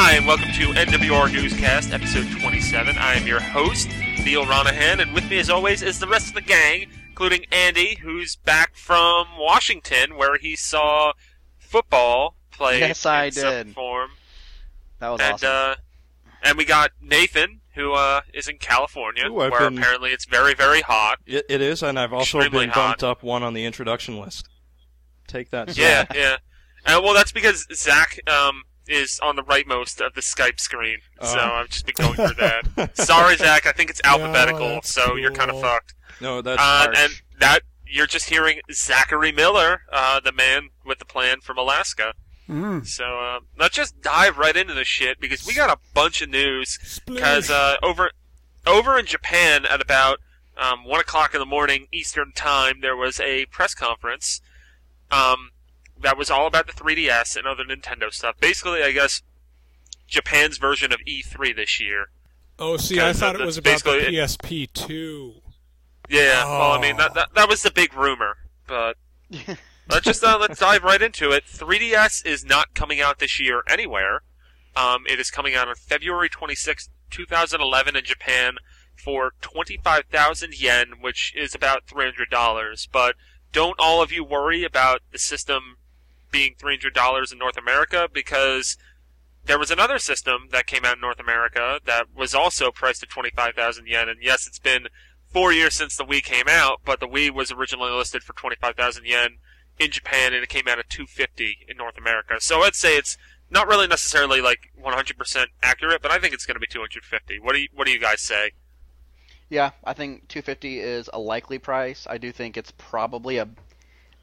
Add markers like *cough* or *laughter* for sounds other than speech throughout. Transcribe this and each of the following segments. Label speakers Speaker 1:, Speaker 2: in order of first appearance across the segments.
Speaker 1: Hi, and welcome to NWR Newscast, episode 27. I am your host, Neal Ronaghan, and with me, as always, is the rest of the gang, including Andy, who's back from Washington, where he saw football played
Speaker 2: Yes, I
Speaker 1: in some
Speaker 2: did.
Speaker 1: form.
Speaker 2: That was
Speaker 1: and
Speaker 2: awesome.
Speaker 1: uh, and we got Nathan, who uh, is in California,
Speaker 3: Ooh,
Speaker 1: where
Speaker 3: been-
Speaker 1: apparently it's very, very hot.
Speaker 3: It, it is, and I've also
Speaker 1: Extremely
Speaker 3: been
Speaker 1: hot.
Speaker 3: bumped up one on the introduction list. Take that. Zach.
Speaker 1: Yeah, yeah. Uh, well, that's because Zach um, is on the rightmost of the Skype screen, so
Speaker 3: Oh.
Speaker 1: I've just been going through that. Sorry, *laughs* Zach. I think it's alphabetical,
Speaker 4: that's
Speaker 1: so you're kind of fucked.
Speaker 3: No, that's
Speaker 1: Uh,
Speaker 3: harsh.
Speaker 1: and that you're just hearing Zachary Miller, uh, the man with the plan from Alaska.
Speaker 4: Mm.
Speaker 1: So uh, let's just dive right into the shit because we got a bunch of news. Because uh, over over in Japan at about um, one o'clock in the morning Eastern time, there was a press conference um, that was all about the 3DS and other Nintendo stuff. Basically, I guess Japan's version of E3 this year.
Speaker 4: Oh, see, I
Speaker 1: Because
Speaker 4: thought it
Speaker 1: that's
Speaker 4: was about the
Speaker 1: basically
Speaker 4: PSP too.
Speaker 1: Yeah, well, I mean
Speaker 4: Oh.
Speaker 1: that, that that was the big rumor, but *laughs* let's just uh, let's dive right into it. 3DS is not coming out this year anywhere. Um, it is coming out on February 26, 2011 in Japan for 25,000 yen, which is about $300. But don't all of you worry about the system being $300 in North America because there was another system that came out in North America that was also priced at 25,000 yen. And yes, it's been four years since the Wii came out, but the Wii was originally listed for 25,000 yen in Japan and it came out at 250 in North America. So I'd say it's not really necessarily like 100% accurate, but I think it's going to be 250. What do you what do you guys say?
Speaker 2: yeah, I think 250 is a likely price. I do think it's probably a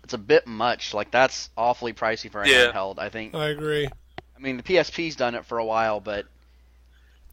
Speaker 2: it's a bit much. Like that's awfully pricey for a
Speaker 1: Yeah.
Speaker 2: handheld. I think.
Speaker 4: I agree.
Speaker 2: I mean, the PSP's done it for a while, but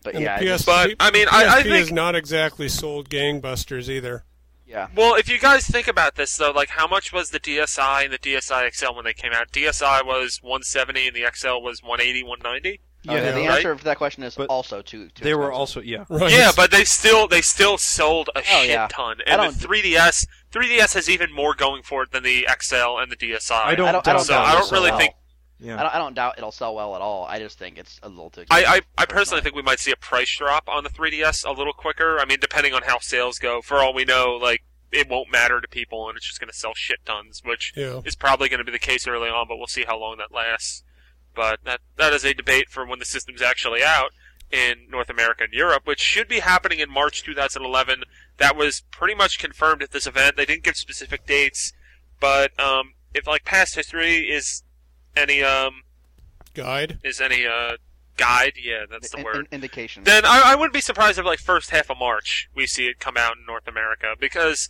Speaker 2: but
Speaker 4: And
Speaker 2: yeah,
Speaker 4: the PSP,
Speaker 2: just-
Speaker 1: But, I mean,
Speaker 4: the
Speaker 1: I- I think-
Speaker 4: is not exactly sold gangbusters either.
Speaker 2: yeah.
Speaker 1: Well, if you guys think about this though, like how much was the DSi and the DSi XL when they came out? DSi was 170 and the XL was 180, 190.
Speaker 3: Yeah,
Speaker 2: the
Speaker 1: right?
Speaker 2: answer for that question is
Speaker 3: But
Speaker 2: also too. too
Speaker 3: they were also yeah.
Speaker 4: Right.
Speaker 1: Yeah, but they still they still sold a oh, shit
Speaker 2: yeah.
Speaker 1: ton.
Speaker 2: I
Speaker 1: And
Speaker 2: don't-
Speaker 1: the 3DS 3DS has even more going for it than the XL and the DSi.
Speaker 3: I don't
Speaker 2: I don't, I don't
Speaker 3: doubt
Speaker 1: so I don't really
Speaker 2: well.
Speaker 1: think
Speaker 2: I
Speaker 3: Yeah.
Speaker 2: don't, I don't doubt it'll sell well at all. I just think it's a little too.
Speaker 1: I,
Speaker 2: expensive
Speaker 1: I, I
Speaker 2: for
Speaker 1: personally think we might see a price drop on the 3DS a little quicker. I mean, depending on how sales go. For all we know, like it won't matter to people, and it's just going to sell shit tons, which
Speaker 4: Yeah.
Speaker 1: is probably going to be the case early on. But we'll see how long that lasts. But that that is a debate for when the system's actually out in North America and Europe, which should be happening in March 2011. That was pretty much confirmed at this event. They didn't give specific dates, but um, if like past history is any um
Speaker 4: Guide.
Speaker 1: is any uh guide, yeah, that's the
Speaker 2: In-
Speaker 1: word
Speaker 2: in- indication.
Speaker 1: then I, I wouldn't be surprised if like first half of March we see it come out in North America because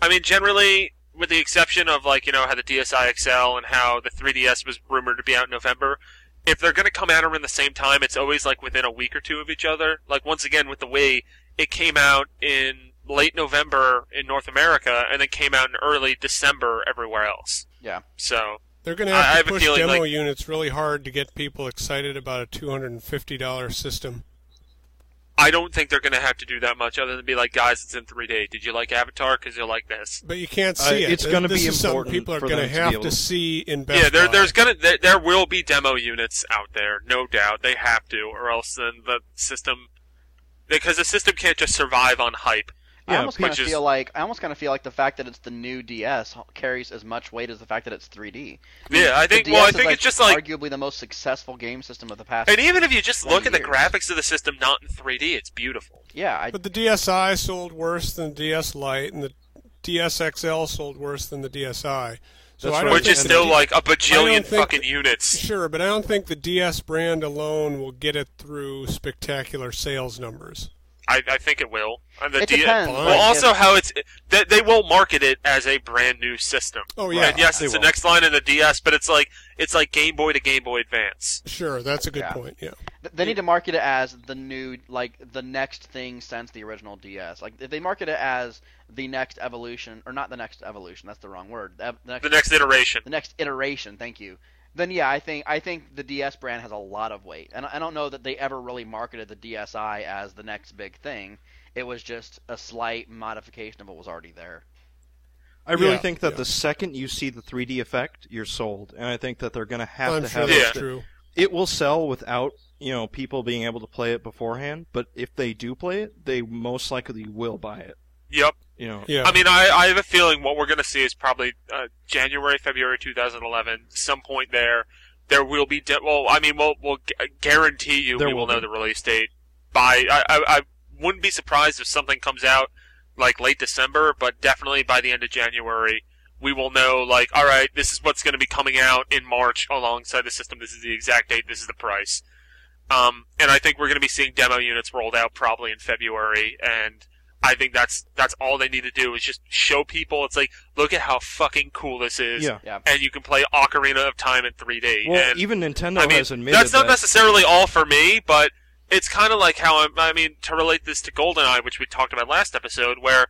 Speaker 1: I mean generally with the exception of like you know how the DSi XL and how the 3DS was rumored to be out in November if they're going to come out around the same time it's always like within a week or two of each other like once again with the Wii it came out in late November in North America and then came out in early December everywhere else
Speaker 2: yeah.
Speaker 1: so
Speaker 4: They're going to
Speaker 1: I- I
Speaker 4: have
Speaker 1: have
Speaker 4: to push
Speaker 1: feeling,
Speaker 4: demo
Speaker 1: like-
Speaker 4: units really hard to get people excited about a $250 system.
Speaker 1: I don't think they're going to have to do that much other than be like guys it's in 3D did you like Avatar because you'll like this
Speaker 4: But you can't
Speaker 3: Uh,
Speaker 4: see it.
Speaker 3: it's gonna be
Speaker 4: is something
Speaker 3: important
Speaker 4: people are going
Speaker 3: to
Speaker 4: have to
Speaker 3: to-
Speaker 4: see in Best
Speaker 1: yeah, there, there's gonna there, there will be demo units out there, no doubt. They have to, or else then the system because the system can't just survive on hype.
Speaker 2: I almost kind of
Speaker 1: is-
Speaker 2: feel like I almost kind of feel like the fact that it's the new DS carries as much weight as the fact that it's 3D.
Speaker 1: Yeah, I think. Well, I think
Speaker 2: like,
Speaker 1: it's just like,
Speaker 2: arguably the most successful game system of the past.
Speaker 1: and even if you just look
Speaker 2: 20
Speaker 1: at the graphics of the system not in 3D, it's beautiful.
Speaker 2: yeah, I,
Speaker 4: But the DSi sold worse than DS Lite, and the DS XL sold worse than the DSi. So
Speaker 3: That's
Speaker 4: I
Speaker 3: right.
Speaker 4: don't
Speaker 1: Which is still like a
Speaker 4: I
Speaker 1: bajillion
Speaker 4: don't
Speaker 1: fucking units.
Speaker 4: Sure, but I don't think the DS brand alone will get it through spectacular sales numbers.
Speaker 1: I, I think it will. And the
Speaker 2: it
Speaker 1: D-
Speaker 2: depends.
Speaker 1: Well, also
Speaker 2: if-
Speaker 1: how it's they, they will market it as a brand new system.
Speaker 4: Oh yeah,
Speaker 1: and yes, it's the next line in the DS, but it's like it's like Game Boy to Game Boy Advance.
Speaker 4: sure, that's a good
Speaker 2: Yeah.
Speaker 4: point. Yeah,
Speaker 2: they need to market it as the new, like the next thing since the original DS. Like if they market it as the next evolution, or not the next evolution, that's the wrong word. The next
Speaker 1: The next iteration.
Speaker 2: the next iteration. Thank you. Then yeah, I think I think the DS brand has a lot of weight, and I don't know that they ever really marketed the DSi as the next big thing. It was just a slight modification of what was already there.
Speaker 3: I really
Speaker 4: Yeah,
Speaker 3: think that
Speaker 4: yeah.
Speaker 3: the second you see the 3D effect, you're sold, and I think that they're going to have
Speaker 4: I'm
Speaker 3: to
Speaker 4: sure
Speaker 3: have
Speaker 4: that's
Speaker 3: it.
Speaker 4: true.
Speaker 3: It will sell without you know people being able to play it beforehand, but if they do play it, they most likely will buy it.
Speaker 1: Yep.
Speaker 3: You know,
Speaker 4: Yeah.
Speaker 1: I mean, I, I have a feeling what we're going to see is probably uh, January, February 2011, some point there. There will be, de- well, I mean, we'll, we'll gu- guarantee you
Speaker 3: There
Speaker 1: we
Speaker 3: will
Speaker 1: will know the release date by, I, I, I wouldn't be surprised if something comes out like late December, but definitely by the end of January, we will know, like, alright, this is what's going to be coming out in March alongside the system. This is the exact date. This is the price. Um, and I think we're going to be seeing demo units rolled out probably in February, and I think that's that's all they need to do is just show people. It's like, look at how fucking cool this is,
Speaker 3: yeah.
Speaker 2: Yeah.
Speaker 1: and you can play Ocarina of Time in 3D.
Speaker 3: Well,
Speaker 1: and
Speaker 3: even Nintendo
Speaker 1: I mean,
Speaker 3: has admitted
Speaker 1: that's not
Speaker 3: that.
Speaker 1: necessarily all for me, but it's kind of like how I'm, I mean to relate this to GoldenEye, which we talked about last episode, where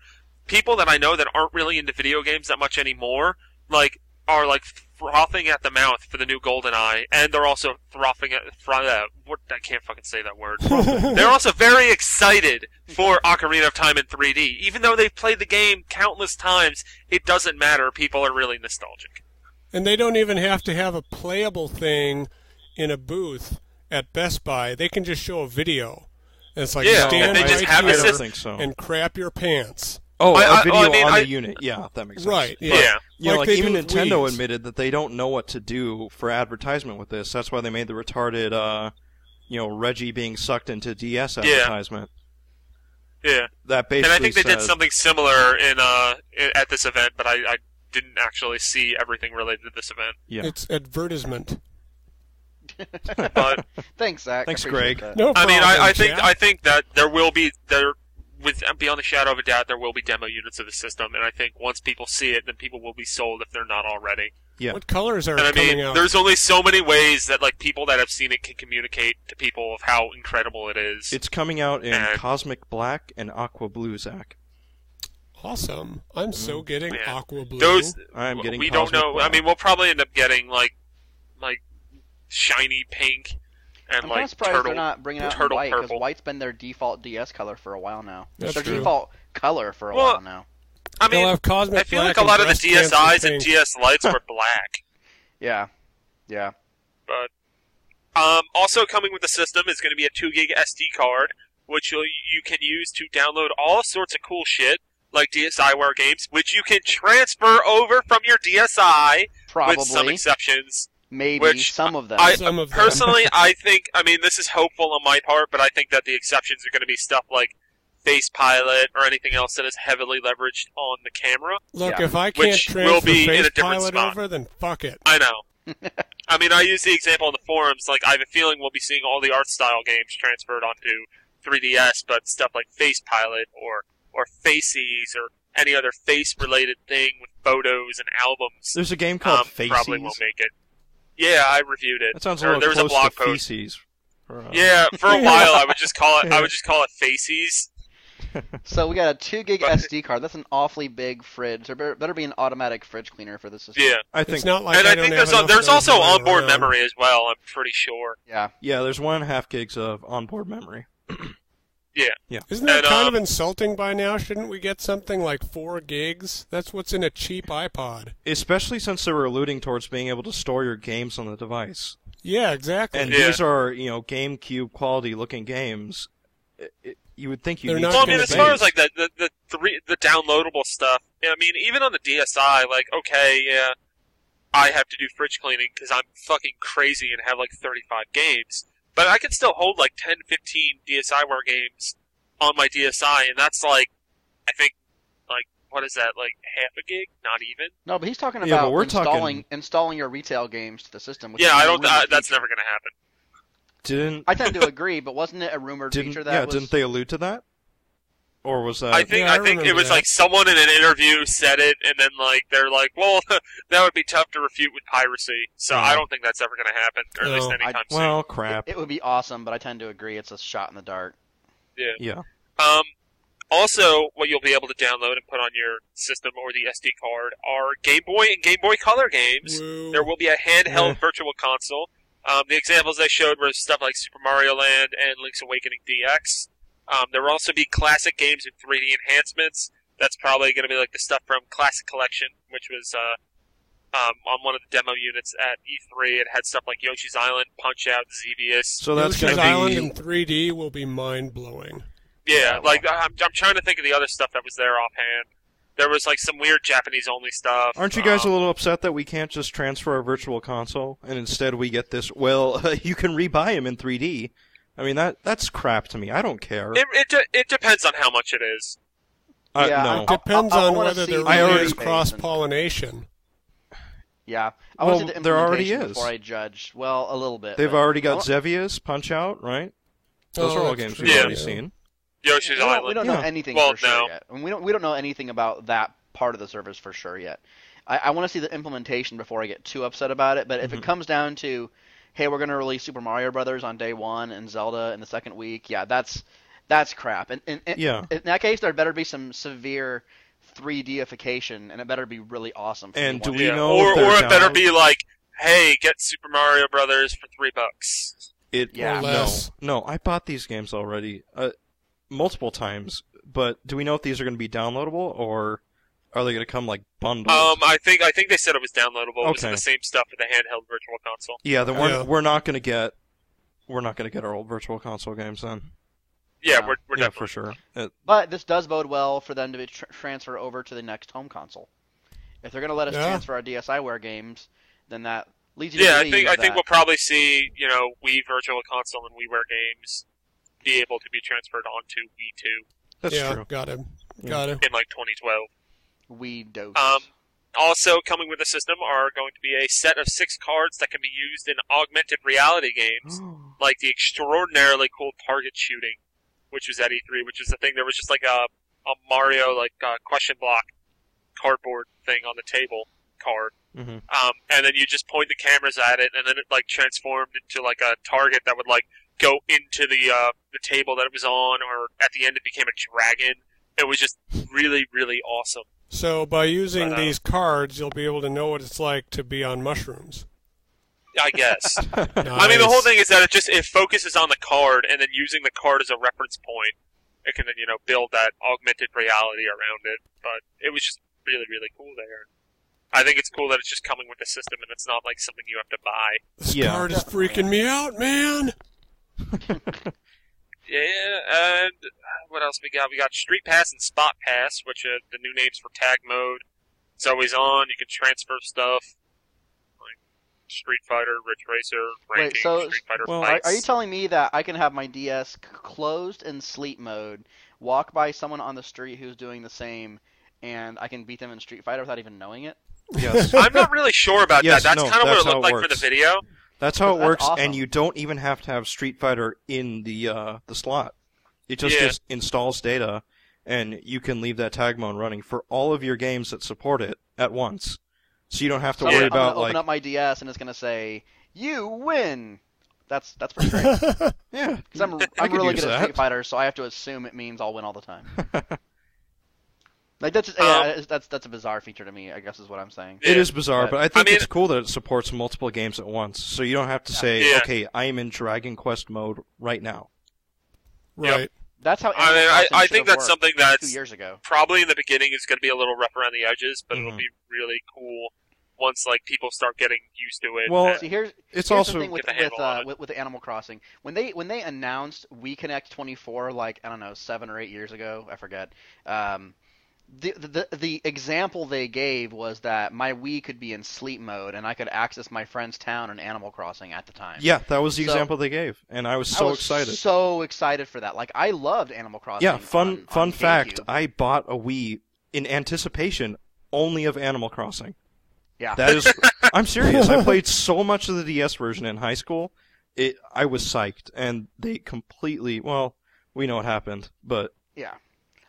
Speaker 1: people that I know that aren't really into video games that much anymore, like are like frothing at the mouth for the new Golden Eye, and they're also frothing at fro- uh, what I can't fucking say that word. *laughs* they're also very excited for Ocarina of Time in 3D, even though they've played the game countless times. It doesn't matter. People are really nostalgic.
Speaker 4: And they don't even have to have a playable thing in a booth at Best Buy. They can just show a video. And it's like
Speaker 1: Yeah,
Speaker 4: stand
Speaker 1: and they just
Speaker 4: right
Speaker 1: have
Speaker 4: here
Speaker 3: don't
Speaker 1: system-
Speaker 3: so.
Speaker 4: and crap your pants.
Speaker 3: Oh,
Speaker 1: I-
Speaker 3: a
Speaker 1: I-
Speaker 3: video
Speaker 1: well, I mean,
Speaker 3: on
Speaker 1: I-
Speaker 3: the unit. Yeah, that makes sense.
Speaker 4: Right,
Speaker 3: But,
Speaker 4: yeah.
Speaker 1: Yeah.
Speaker 3: You know,
Speaker 4: Like
Speaker 3: like even Nintendo
Speaker 4: Wii's.
Speaker 3: admitted that they don't know what to do for advertisement with this. That's why they made the retarded, uh, you know, Reggie being sucked into DS advertisement.
Speaker 1: Yeah.
Speaker 3: That basically.
Speaker 1: And I think they did something similar in uh at this event, but I, I didn't actually see everything related to this event.
Speaker 3: Yeah.
Speaker 4: It's advertisement.
Speaker 1: But *laughs*
Speaker 2: Thanks, Zach.
Speaker 3: Thanks, Greg.
Speaker 2: that.
Speaker 4: No
Speaker 1: I mean, I, I think
Speaker 4: Jack.
Speaker 1: I think that there will be there with uh, beyond the shadow of a doubt there will be demo units of the system, and I think once people see it, then people will be sold if they're not already.
Speaker 3: Yeah.
Speaker 4: What colors are
Speaker 1: And I
Speaker 4: coming
Speaker 1: mean,
Speaker 4: out?
Speaker 1: there's only so many ways that like people that have seen it can communicate to people of how incredible it is.
Speaker 3: It's coming out in
Speaker 1: And-
Speaker 3: Cosmic Black and Aqua Blue, Zach.
Speaker 4: Awesome. I'm mm-hmm. so getting
Speaker 1: Yeah.
Speaker 4: aqua blue.
Speaker 1: Those
Speaker 3: I'm getting
Speaker 1: we don't
Speaker 3: Cosmic
Speaker 1: know. I mean, we'll probably end up getting like like shiny pink and
Speaker 2: I'm
Speaker 1: like
Speaker 2: kind of surprised
Speaker 1: turtle.
Speaker 2: they're not bringing out in
Speaker 1: turtle
Speaker 2: white because white's been their default DS color for a while now.
Speaker 4: That's
Speaker 2: their
Speaker 4: true.
Speaker 2: default color for a
Speaker 1: Well,
Speaker 2: while now.
Speaker 1: I mean,
Speaker 4: have
Speaker 1: I feel like a lot of the DSIs and
Speaker 4: pink.
Speaker 1: DS Lites were *laughs* black.
Speaker 2: Yeah, yeah.
Speaker 1: But um, also coming with the system is going to be a two gig SD card, which you'll, you can use to download all sorts of cool shit like DSiWare games, which you can transfer over from your DSi
Speaker 2: Probably,
Speaker 1: with some exceptions.
Speaker 2: Maybe
Speaker 1: which
Speaker 2: some of them.
Speaker 1: I
Speaker 4: Some of them.
Speaker 1: personally, *laughs* I think. I mean, this is hopeful on my part, but I think that the exceptions are going to be stuff like Face Pilot or anything else that is heavily leveraged on the camera.
Speaker 4: Look,
Speaker 2: Yeah.
Speaker 4: if I can't
Speaker 1: Which will
Speaker 4: transfer
Speaker 1: be in a
Speaker 4: Face
Speaker 1: different
Speaker 4: Pilot
Speaker 1: spot.
Speaker 4: over, then fuck it.
Speaker 1: I know. *laughs* I mean, I use the example in the forums. Like, I have a feeling we'll be seeing all the art style games transferred onto 3DS, but stuff like Face Pilot or or Faces or any other face-related thing with photos and albums
Speaker 3: There's a game called
Speaker 1: um,
Speaker 3: Faces.
Speaker 1: probably won't make it. Yeah, I reviewed it.
Speaker 3: That sounds a little
Speaker 1: there was
Speaker 3: close
Speaker 1: a blog
Speaker 3: to
Speaker 1: post.
Speaker 3: feces. Or, uh,
Speaker 1: Yeah, for a *laughs* while I would just call it. I would *laughs* just call it feces. *laughs*
Speaker 2: So we got a two gig
Speaker 1: But-
Speaker 2: SD card. That's an awfully big fridge. There better, better be an automatic fridge cleaner for this system.
Speaker 1: Yeah,
Speaker 3: I think
Speaker 4: It's not like
Speaker 1: and I,
Speaker 4: don't
Speaker 1: think there's a, there's also onboard
Speaker 4: around.
Speaker 1: memory as well. I'm pretty sure.
Speaker 2: Yeah.
Speaker 3: yeah, there's one and a half gigs of onboard memory.
Speaker 4: Isn't that
Speaker 1: And,
Speaker 4: kind
Speaker 1: um,
Speaker 4: of insulting by now? Shouldn't we get something like four gigs? That's what's in a cheap iPod.
Speaker 3: Especially since they were alluding towards being able to store your games on the device.
Speaker 4: Yeah, exactly.
Speaker 3: And
Speaker 1: Yeah.
Speaker 3: these are, you know, GameCube quality looking games. It, it, you would think you
Speaker 4: They're
Speaker 3: need
Speaker 4: not
Speaker 1: Well, I mean, as far as like the the the three the downloadable stuff, I mean, even on the DSi, like, okay, yeah, I have to do fridge cleaning because I'm fucking crazy and have like 35 games, but I can still hold like 10, 15 DSiWare games on my DSi, and that's like, I think, like, what is that, like half a gig? Not even.
Speaker 2: No, but he's talking
Speaker 3: Yeah,
Speaker 2: about
Speaker 3: but we're
Speaker 2: installing
Speaker 3: talking-
Speaker 2: installing your retail games to the system. Which
Speaker 1: Yeah, I don't.
Speaker 2: rumored
Speaker 1: Uh, that's never gonna happen.
Speaker 3: didn't
Speaker 2: I tend to agree, but wasn't it a rumored
Speaker 3: didn't
Speaker 2: feature that
Speaker 3: yeah
Speaker 2: was?
Speaker 3: didn't they allude to that? Or was that
Speaker 1: I think
Speaker 4: Yeah, I
Speaker 1: I think it was
Speaker 4: that.
Speaker 1: like someone in an interview said it, and then like they're like, "Well, *laughs* that would be tough to refute with piracy." So I don't think that's ever going to happen, or at least
Speaker 4: No, I-
Speaker 1: anytime soon.
Speaker 3: well crap?
Speaker 2: It would be awesome, but I tend to agree it's a shot in the dark.
Speaker 3: yeah.
Speaker 1: Um, also, what you'll be able to download and put on your system or the SD card are Game Boy and Game Boy Color games.
Speaker 4: Woo.
Speaker 1: There will be a handheld
Speaker 3: Yeah.
Speaker 1: virtual console. Um, the examples I showed were stuff like Super Mario Land and Link's Awakening DX. Um, there will also be classic games with 3D enhancements. That's probably going to be like the stuff from Classic Collection, which was uh, um, on one of the demo units at E3. It had stuff like Yoshi's Island, Punch Out, Xevious.
Speaker 3: So that's
Speaker 4: Yoshi's
Speaker 3: going
Speaker 4: Island
Speaker 3: to
Speaker 4: in
Speaker 3: be
Speaker 4: 3D will be mind blowing.
Speaker 1: Yeah,
Speaker 2: Yeah,
Speaker 1: like I'm, I'm trying to think of the other stuff that was there offhand. There was like some weird Japanese only stuff.
Speaker 3: Aren't you guys
Speaker 1: um,
Speaker 3: a little upset that we can't just transfer our virtual console and instead we get this? Well, *laughs* you can rebuy them in 3D. I mean that that's crap to me. I don't care.
Speaker 1: It, it, de- it depends on how much it is.
Speaker 3: Uh,
Speaker 2: Yeah,
Speaker 3: no.
Speaker 2: I-
Speaker 4: Depends
Speaker 2: I- I
Speaker 4: on
Speaker 2: wanna
Speaker 4: whether
Speaker 2: see
Speaker 4: there really is cross pollination.
Speaker 2: Yeah, I
Speaker 3: Well,
Speaker 2: want to the
Speaker 3: there already is.
Speaker 2: before I judge. Well, a little bit.
Speaker 3: They've
Speaker 2: but-
Speaker 3: already got
Speaker 2: I
Speaker 3: Xevious Punch Out, right? Those
Speaker 4: Oh,
Speaker 3: are all games
Speaker 4: true,
Speaker 3: we've
Speaker 1: Yeah.
Speaker 3: already seen.
Speaker 1: Yoshi's
Speaker 2: we don't,
Speaker 1: Island.
Speaker 2: we don't know
Speaker 3: Yeah.
Speaker 2: anything
Speaker 1: Well,
Speaker 2: for sure
Speaker 1: no.
Speaker 2: yet. And we don't we don't know anything about that part of the service for sure yet. I, I want to see the implementation before I get too upset about it. But if
Speaker 3: Mhm.
Speaker 2: it comes down to, hey, we're going to release Super Mario Brothers on day one and Zelda in the second week, yeah, that's that's crap. And, and, and
Speaker 3: Yeah.
Speaker 2: in that case, there better be some severe 3Dification, and it better be really awesome. For
Speaker 3: And do we
Speaker 2: watch.
Speaker 3: know
Speaker 1: or or it better be like, hey, get Super Mario Brothers for three bucks.
Speaker 3: It
Speaker 2: Yeah.
Speaker 4: Or
Speaker 3: no, no. I bought these games already, uh, multiple times. But do we know if these are going to be downloadable or are they going to come like bundled?
Speaker 1: Um, I think I think they said it was downloadable. It was the same stuff for the handheld virtual console.
Speaker 3: yeah, then we're
Speaker 4: Yeah.
Speaker 3: we're not going to get we're not going to get our old virtual console games then.
Speaker 1: Yeah,
Speaker 2: Yeah.
Speaker 1: we're, we're
Speaker 3: yeah, for sure. Uh,
Speaker 2: But this does bode well for them to be tr- transfer over to the next home console. If they're going to let us
Speaker 4: Yeah.
Speaker 2: transfer our DSiWare games, then that leads you to
Speaker 1: Yeah, I
Speaker 2: believe
Speaker 1: think I
Speaker 2: that
Speaker 1: think we'll probably see you know Wii Virtual Console and WiiWare games be able to be transferred onto Wii Two
Speaker 3: that's
Speaker 4: yeah,
Speaker 3: true.
Speaker 4: got him.
Speaker 3: Yeah.
Speaker 4: Got him.
Speaker 1: in like 2012.
Speaker 2: We dose.
Speaker 1: Um, also coming with the system are going to be a set of six cards that can be used in augmented reality games, *gasps* like the extraordinarily cool target shooting, which was at E3, which is the thing. There was just like a a Mario like uh, question block cardboard thing on the table card.
Speaker 3: hmm
Speaker 1: um, and then you just point the cameras at it, and then it like transformed into like a target that would like go into the uh, the table that it was on, or at the end it became a dragon. It was just really, really awesome.
Speaker 4: So by using
Speaker 1: But, uh,
Speaker 4: these cards, you'll be able to know what it's like to be on mushrooms.
Speaker 1: I guess. *laughs* I mean, the whole thing is that it just it focuses on the card, and then using the card as a reference point, it can then you know build that augmented reality around it. But it was just really, really cool there. I think it's cool that it's just coming with the system, and it's not like something you have to buy.
Speaker 4: This
Speaker 3: Yeah.
Speaker 4: card is freaking me out, man. *laughs*
Speaker 1: Yeah, and uh, what else we got? We got Street Pass and Spot Pass, which are the new names for tag mode. It's always on. You can transfer stuff like Street Fighter, Ridge Racer,
Speaker 2: Wait, so-
Speaker 1: Street Fighter
Speaker 3: well,
Speaker 2: are,
Speaker 1: fights.
Speaker 2: are you telling me that I can have my DS closed in sleep mode, walk by someone on the street who's doing the same, and I can beat them in Street Fighter without even knowing it?
Speaker 3: Yes.
Speaker 1: I'm not really sure about *laughs*
Speaker 3: Yes,
Speaker 1: that. That's
Speaker 3: no,
Speaker 1: kind of what it looked
Speaker 3: it
Speaker 1: like for the video.
Speaker 3: That's how it
Speaker 2: That's
Speaker 3: works,
Speaker 2: awesome.
Speaker 3: and you don't even have to have Street Fighter in the uh, the slot. It just,
Speaker 1: Yeah.
Speaker 3: just installs data, and you can leave that tag mode running for all of your games that support it at once. So you don't have to
Speaker 2: So
Speaker 3: worry
Speaker 2: I'm
Speaker 3: about
Speaker 2: gonna
Speaker 3: like
Speaker 2: open up my DS and it's gonna say, "You win." That's that's pretty great. *laughs*
Speaker 3: yeah. *laughs*
Speaker 2: Because I'm, I'm really good at. Street Fighter, so I have to assume it means I'll win all the time. *laughs* Like that's
Speaker 1: Um,
Speaker 2: yeah, it's- that's that's a bizarre feature to me. I guess is what I'm saying.
Speaker 3: It is bizarre,
Speaker 2: But-
Speaker 3: but I think
Speaker 1: mean-
Speaker 3: it's cool that it supports multiple games at once. So you don't have to say,
Speaker 1: Yeah.
Speaker 3: "Okay, I am in Dragon Quest mode right now."
Speaker 4: right.
Speaker 2: That's how.
Speaker 1: I mean, I, I think that's
Speaker 2: worked
Speaker 1: something
Speaker 2: two
Speaker 1: that's
Speaker 2: years ago.
Speaker 1: probably in the beginning is going to be a little rough around the edges, but it'll
Speaker 3: Mhm.
Speaker 1: be really cool once like people start getting used to it.
Speaker 3: Well,
Speaker 2: See, here's
Speaker 3: It's
Speaker 2: here's
Speaker 3: also
Speaker 2: the thing with
Speaker 1: the
Speaker 2: with, uh, with with Animal Crossing when they when they announced WiiConnect24 like I don't know seven or eight years ago I forget. Um, the, the the example they gave was that my Wii could be in sleep mode and I could access my friend's town in Animal Crossing at the time.
Speaker 3: yeah, that was the
Speaker 2: So-
Speaker 3: example they gave, and I was so
Speaker 2: I was
Speaker 3: excited.
Speaker 2: So excited for that. Like I loved Animal Crossing.
Speaker 3: Yeah, fun
Speaker 2: on-
Speaker 3: fun
Speaker 2: on
Speaker 3: fact.
Speaker 2: GameCube.
Speaker 3: I bought a Wii in anticipation only of Animal Crossing.
Speaker 2: Yeah.
Speaker 3: That is, *laughs* I'm serious. I played *laughs* so much of the DS version in high school. It, I was psyched, and they completely. Well, we know what happened, but
Speaker 2: Yeah.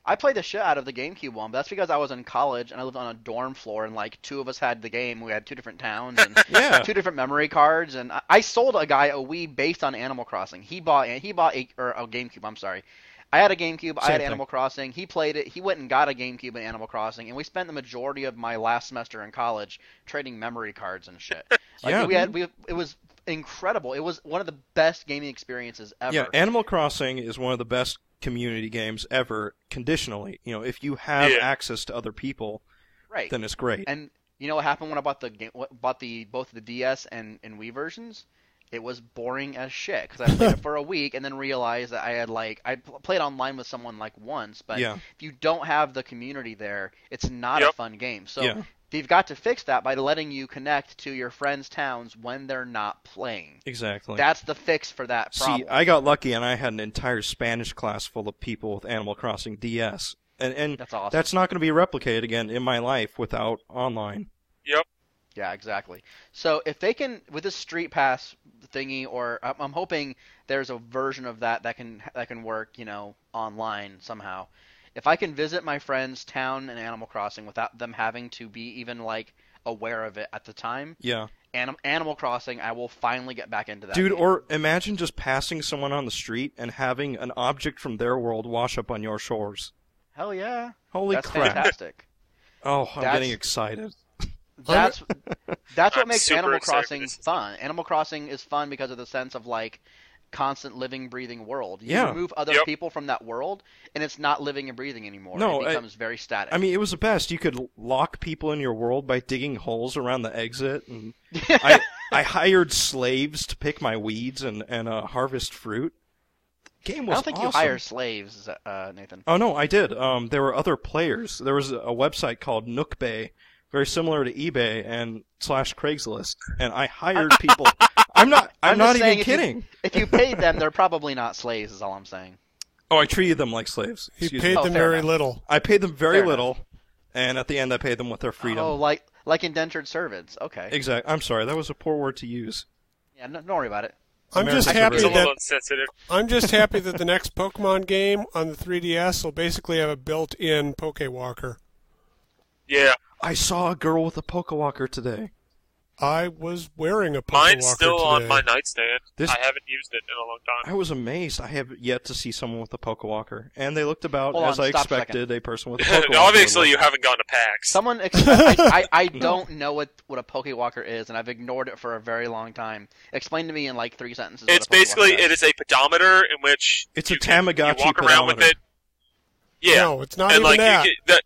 Speaker 2: I played the shit out of the GameCube one, but that's because I was in college and I lived on a dorm floor and like two of us had the game. We had two different towns and *laughs*
Speaker 3: yeah,
Speaker 2: two different memory cards and I, I sold a guy a Wii based on Animal Crossing. He bought he bought a or a GameCube, I'm sorry. I had a GameCube, I had
Speaker 3: thing.
Speaker 2: Animal Crossing. He played it. He went and got a GameCube and Animal Crossing and we spent the majority of my last semester in college trading memory cards and shit. *laughs* Like
Speaker 3: Yeah.
Speaker 2: we had we it was incredible. It was one of the best gaming experiences ever.
Speaker 3: yeah. Animal Crossing is one of the best community games ever. Conditionally, you know, if you have
Speaker 1: Yeah.
Speaker 3: access to other people,
Speaker 2: right.
Speaker 3: then it's great.
Speaker 2: And You know what happened when I bought the game, what- bought the both the DS and and Wii versions? It was boring as shit because I played it *laughs* for a week and then realized that I had like I played online with someone like once, but
Speaker 3: Yeah.
Speaker 2: if you don't have the community there, it's not a fun game. So
Speaker 3: Yeah.
Speaker 2: they've got to fix that by letting you connect to your friends' towns when they're not playing.
Speaker 3: Exactly.
Speaker 2: That's the fix for that problem.
Speaker 3: See, I got lucky and I had an entire Spanish class full of people with Animal Crossing DS. And and
Speaker 2: That's awesome.
Speaker 3: that's not going to be replicated again in my life without online.
Speaker 1: Yep.
Speaker 2: Yeah, exactly. So if they can with this Street Pass thingy, or I'm, I'm hoping there's a version of that that can that can work, you know, online somehow. If I can visit my friend's town in Animal Crossing without them having to be even like aware of it at the time,
Speaker 3: Yeah.
Speaker 2: Anim- Animal Crossing, I will finally get back into that.
Speaker 3: Dude,
Speaker 2: game.
Speaker 3: or imagine just passing someone on the street and having an object from their world wash up on your shores.
Speaker 2: hell yeah,
Speaker 3: Holy
Speaker 2: that's
Speaker 3: crap.
Speaker 2: fantastic. *laughs*
Speaker 3: Oh, I'm
Speaker 2: That's-
Speaker 3: getting excited.
Speaker 2: That's that's what makes Animal Crossing
Speaker 1: this.
Speaker 2: fun. Animal Crossing is fun because of the sense of like constant living, breathing world. You
Speaker 3: Yeah.
Speaker 2: remove other
Speaker 1: Yep.
Speaker 2: people from that world, and it's not living and breathing anymore.
Speaker 3: No,
Speaker 2: it
Speaker 3: I-
Speaker 2: becomes very static.
Speaker 3: I mean, it was the best. You could lock people in your world by digging holes around the exit, and *laughs* I I hired slaves to pick my weeds and and uh, harvest fruit. The game was I
Speaker 2: don't think you hire slaves, uh, Nathan.
Speaker 3: Oh no, I did. Um, there were other players. There was a, a website called Nook Bay, very similar to eBay and slash Craigslist, and I hired *laughs* people. I'm not. I'm,
Speaker 2: I'm
Speaker 3: not even
Speaker 2: saying if you-
Speaker 3: kidding.
Speaker 2: If you paid them, they're probably not slaves. Is all I'm saying.
Speaker 3: Oh, I treated them like slaves.
Speaker 4: He
Speaker 3: Excuse
Speaker 4: paid
Speaker 3: me.
Speaker 2: Oh,
Speaker 4: them
Speaker 2: fair
Speaker 4: very
Speaker 2: enough.
Speaker 4: little.
Speaker 3: I paid them very
Speaker 2: Fair
Speaker 3: little, and at the end, I paid them with their freedom.
Speaker 2: Oh, like like indentured servants. Okay.
Speaker 3: Exactly. I'm sorry. That was a poor word to use.
Speaker 2: Yeah, no, don't worry about it.
Speaker 4: I'm just happy
Speaker 1: It's a
Speaker 3: version.
Speaker 4: that. I'm just *laughs* happy that the next Pokemon game on the 3DS will basically have a built-in Pokewalker.
Speaker 1: Yeah,
Speaker 3: I saw a girl with a Pokewalker today.
Speaker 4: I was wearing a Pokewalker
Speaker 1: mine's still
Speaker 4: today.
Speaker 1: on my nightstand.
Speaker 3: This-
Speaker 1: I haven't used it in a long time.
Speaker 3: I was amazed. I have yet to see someone with a Pokewalker, and they looked about
Speaker 2: Hold
Speaker 3: as
Speaker 2: on,
Speaker 3: I
Speaker 2: stop a
Speaker 3: expected a person with a *laughs* Pokewalker.
Speaker 1: Obviously, you haven't gone to PAX.
Speaker 2: Someone, ex- I, I, I *laughs* don't know what what a Pokewalker is, and I've ignored it for a very long time. Explain to me in like three sentences. what
Speaker 1: It's
Speaker 2: a
Speaker 1: basically
Speaker 2: does.
Speaker 1: it is a pedometer in which
Speaker 3: It's a
Speaker 1: you can-
Speaker 3: Tamagotchi
Speaker 1: You walk around with it. Yeah,
Speaker 4: No, it's not
Speaker 1: and
Speaker 4: even
Speaker 1: like
Speaker 4: that.
Speaker 1: you get,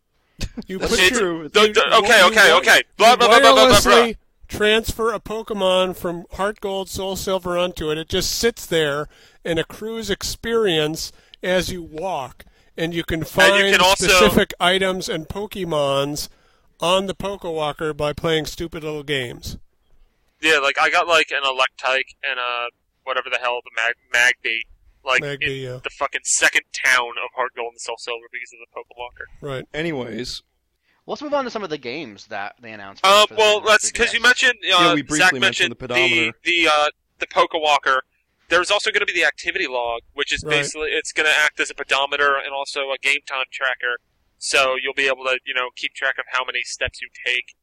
Speaker 4: You put
Speaker 1: It's-
Speaker 3: true.
Speaker 1: the, the, okay, okay, okay.
Speaker 4: you
Speaker 1: Blah blah blah blah blah blah.
Speaker 4: transfer a Pokemon from Heart Gold, Soul Silver onto it. It just sits there in a cruise experience as you walk, and you can find
Speaker 1: can also-
Speaker 4: specific items and Pokemons on the Pokewalker by playing stupid little games.
Speaker 1: Yeah, like I got like an Electrike and a whatever the hell the mag Magby, like
Speaker 4: Magby,
Speaker 1: in
Speaker 4: yeah.
Speaker 1: the fucking second town of Heart Gold and Soul Silver because of the Pokewalker.
Speaker 4: Right.
Speaker 3: Anyways,
Speaker 2: Let's move on to some of the games that they announced. for-
Speaker 1: Um,
Speaker 2: for
Speaker 1: well,
Speaker 2: for the
Speaker 1: let's because you mentioned uh,
Speaker 3: Yeah, we briefly
Speaker 1: Zach
Speaker 3: mentioned
Speaker 1: mentioned
Speaker 3: the pedometer.
Speaker 1: the the, uh, the Pokewalker. There's also going to be the activity log, which is
Speaker 4: Right.
Speaker 1: basically it's going to act as a pedometer and also a game time tracker. So you'll be able to you know keep track of how many steps you take.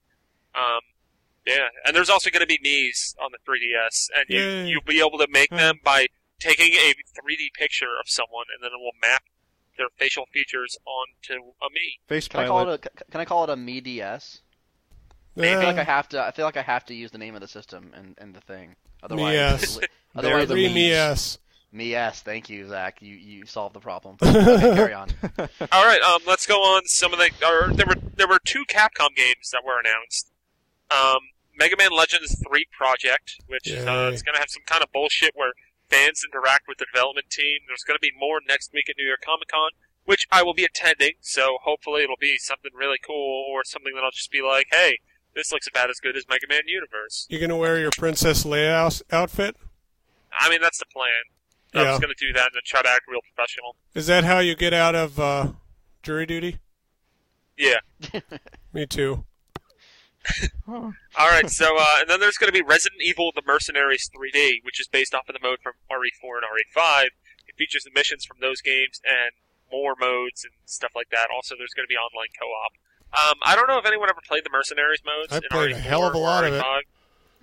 Speaker 1: Um, yeah, and there's also going to be Mii's on the 3DS, and you
Speaker 4: Yay.
Speaker 1: you'll be able to make them by taking a 3D picture of someone, and then it will map their facial features onto a Mii.
Speaker 3: face
Speaker 2: Can I call
Speaker 3: pilot.
Speaker 2: it a Can I call it a Me DS? I feel like I
Speaker 4: Uh,
Speaker 2: have to. I feel like I have to use the name of the system and, and the thing. Otherwise,
Speaker 4: yes. *laughs*
Speaker 2: otherwise,
Speaker 3: the
Speaker 4: me yes.
Speaker 2: me yes. Thank you, Zach. You you solved the problem. *laughs* Okay, carry on. *laughs*
Speaker 1: All right, um, let's go on. Some of the or there were there were two Capcom games that were announced. Um, Mega Man Legends Three Project, which uh, is going to have some kind of bullshit where fans interact with the development team. There's going to be more next week at New York Comic Con, which I will be attending. So hopefully it'll be something really cool or something that I'll just be like, hey, this looks about as good as Mega Man Universe.
Speaker 4: You're gonna wear your Princess Leia outfit?
Speaker 1: I mean, that's the plan.
Speaker 4: Yeah.
Speaker 1: I'm was going to do that and then try to act real professional.
Speaker 4: Is that how you get out of uh, jury duty?
Speaker 1: Yeah. *laughs*
Speaker 4: Me too.
Speaker 3: Huh.
Speaker 1: All right, so uh, and then there's going to be Resident Evil: The Mercenaries 3D, which is based off of the mode from RE4 and RE5. It features the missions from those games and more modes and stuff like that. Also, there's going to be online co-op. Um, I don't know if anyone ever played the Mercenaries modes.
Speaker 4: I played a
Speaker 1: RE4
Speaker 4: hell of a lot of it.
Speaker 1: RE5.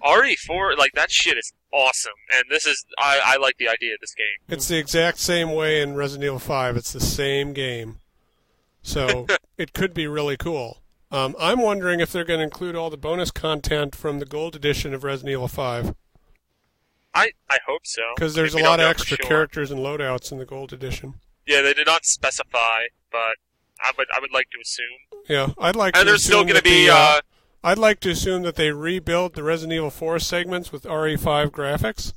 Speaker 1: RE4, like that shit is awesome, and this is I, I like the idea of this game.
Speaker 4: It's the exact same way in Resident Evil 5. It's the same game. So *laughs* it could be really cool. Um, I'm wondering if they're going to include all the bonus content from the gold edition of Resident Evil 5.
Speaker 1: I, I hope so
Speaker 4: Because there's a lot of extra
Speaker 1: sure.
Speaker 4: characters and loadouts in the gold edition.
Speaker 1: Yeah, they did not specify, but I would I would like to assume.
Speaker 4: Yeah, I'd like
Speaker 1: And
Speaker 4: to
Speaker 1: there's still going to be
Speaker 4: the,
Speaker 1: uh,
Speaker 4: I'd like to assume that they rebuild the Resident Evil 4 segments with RE5 graphics,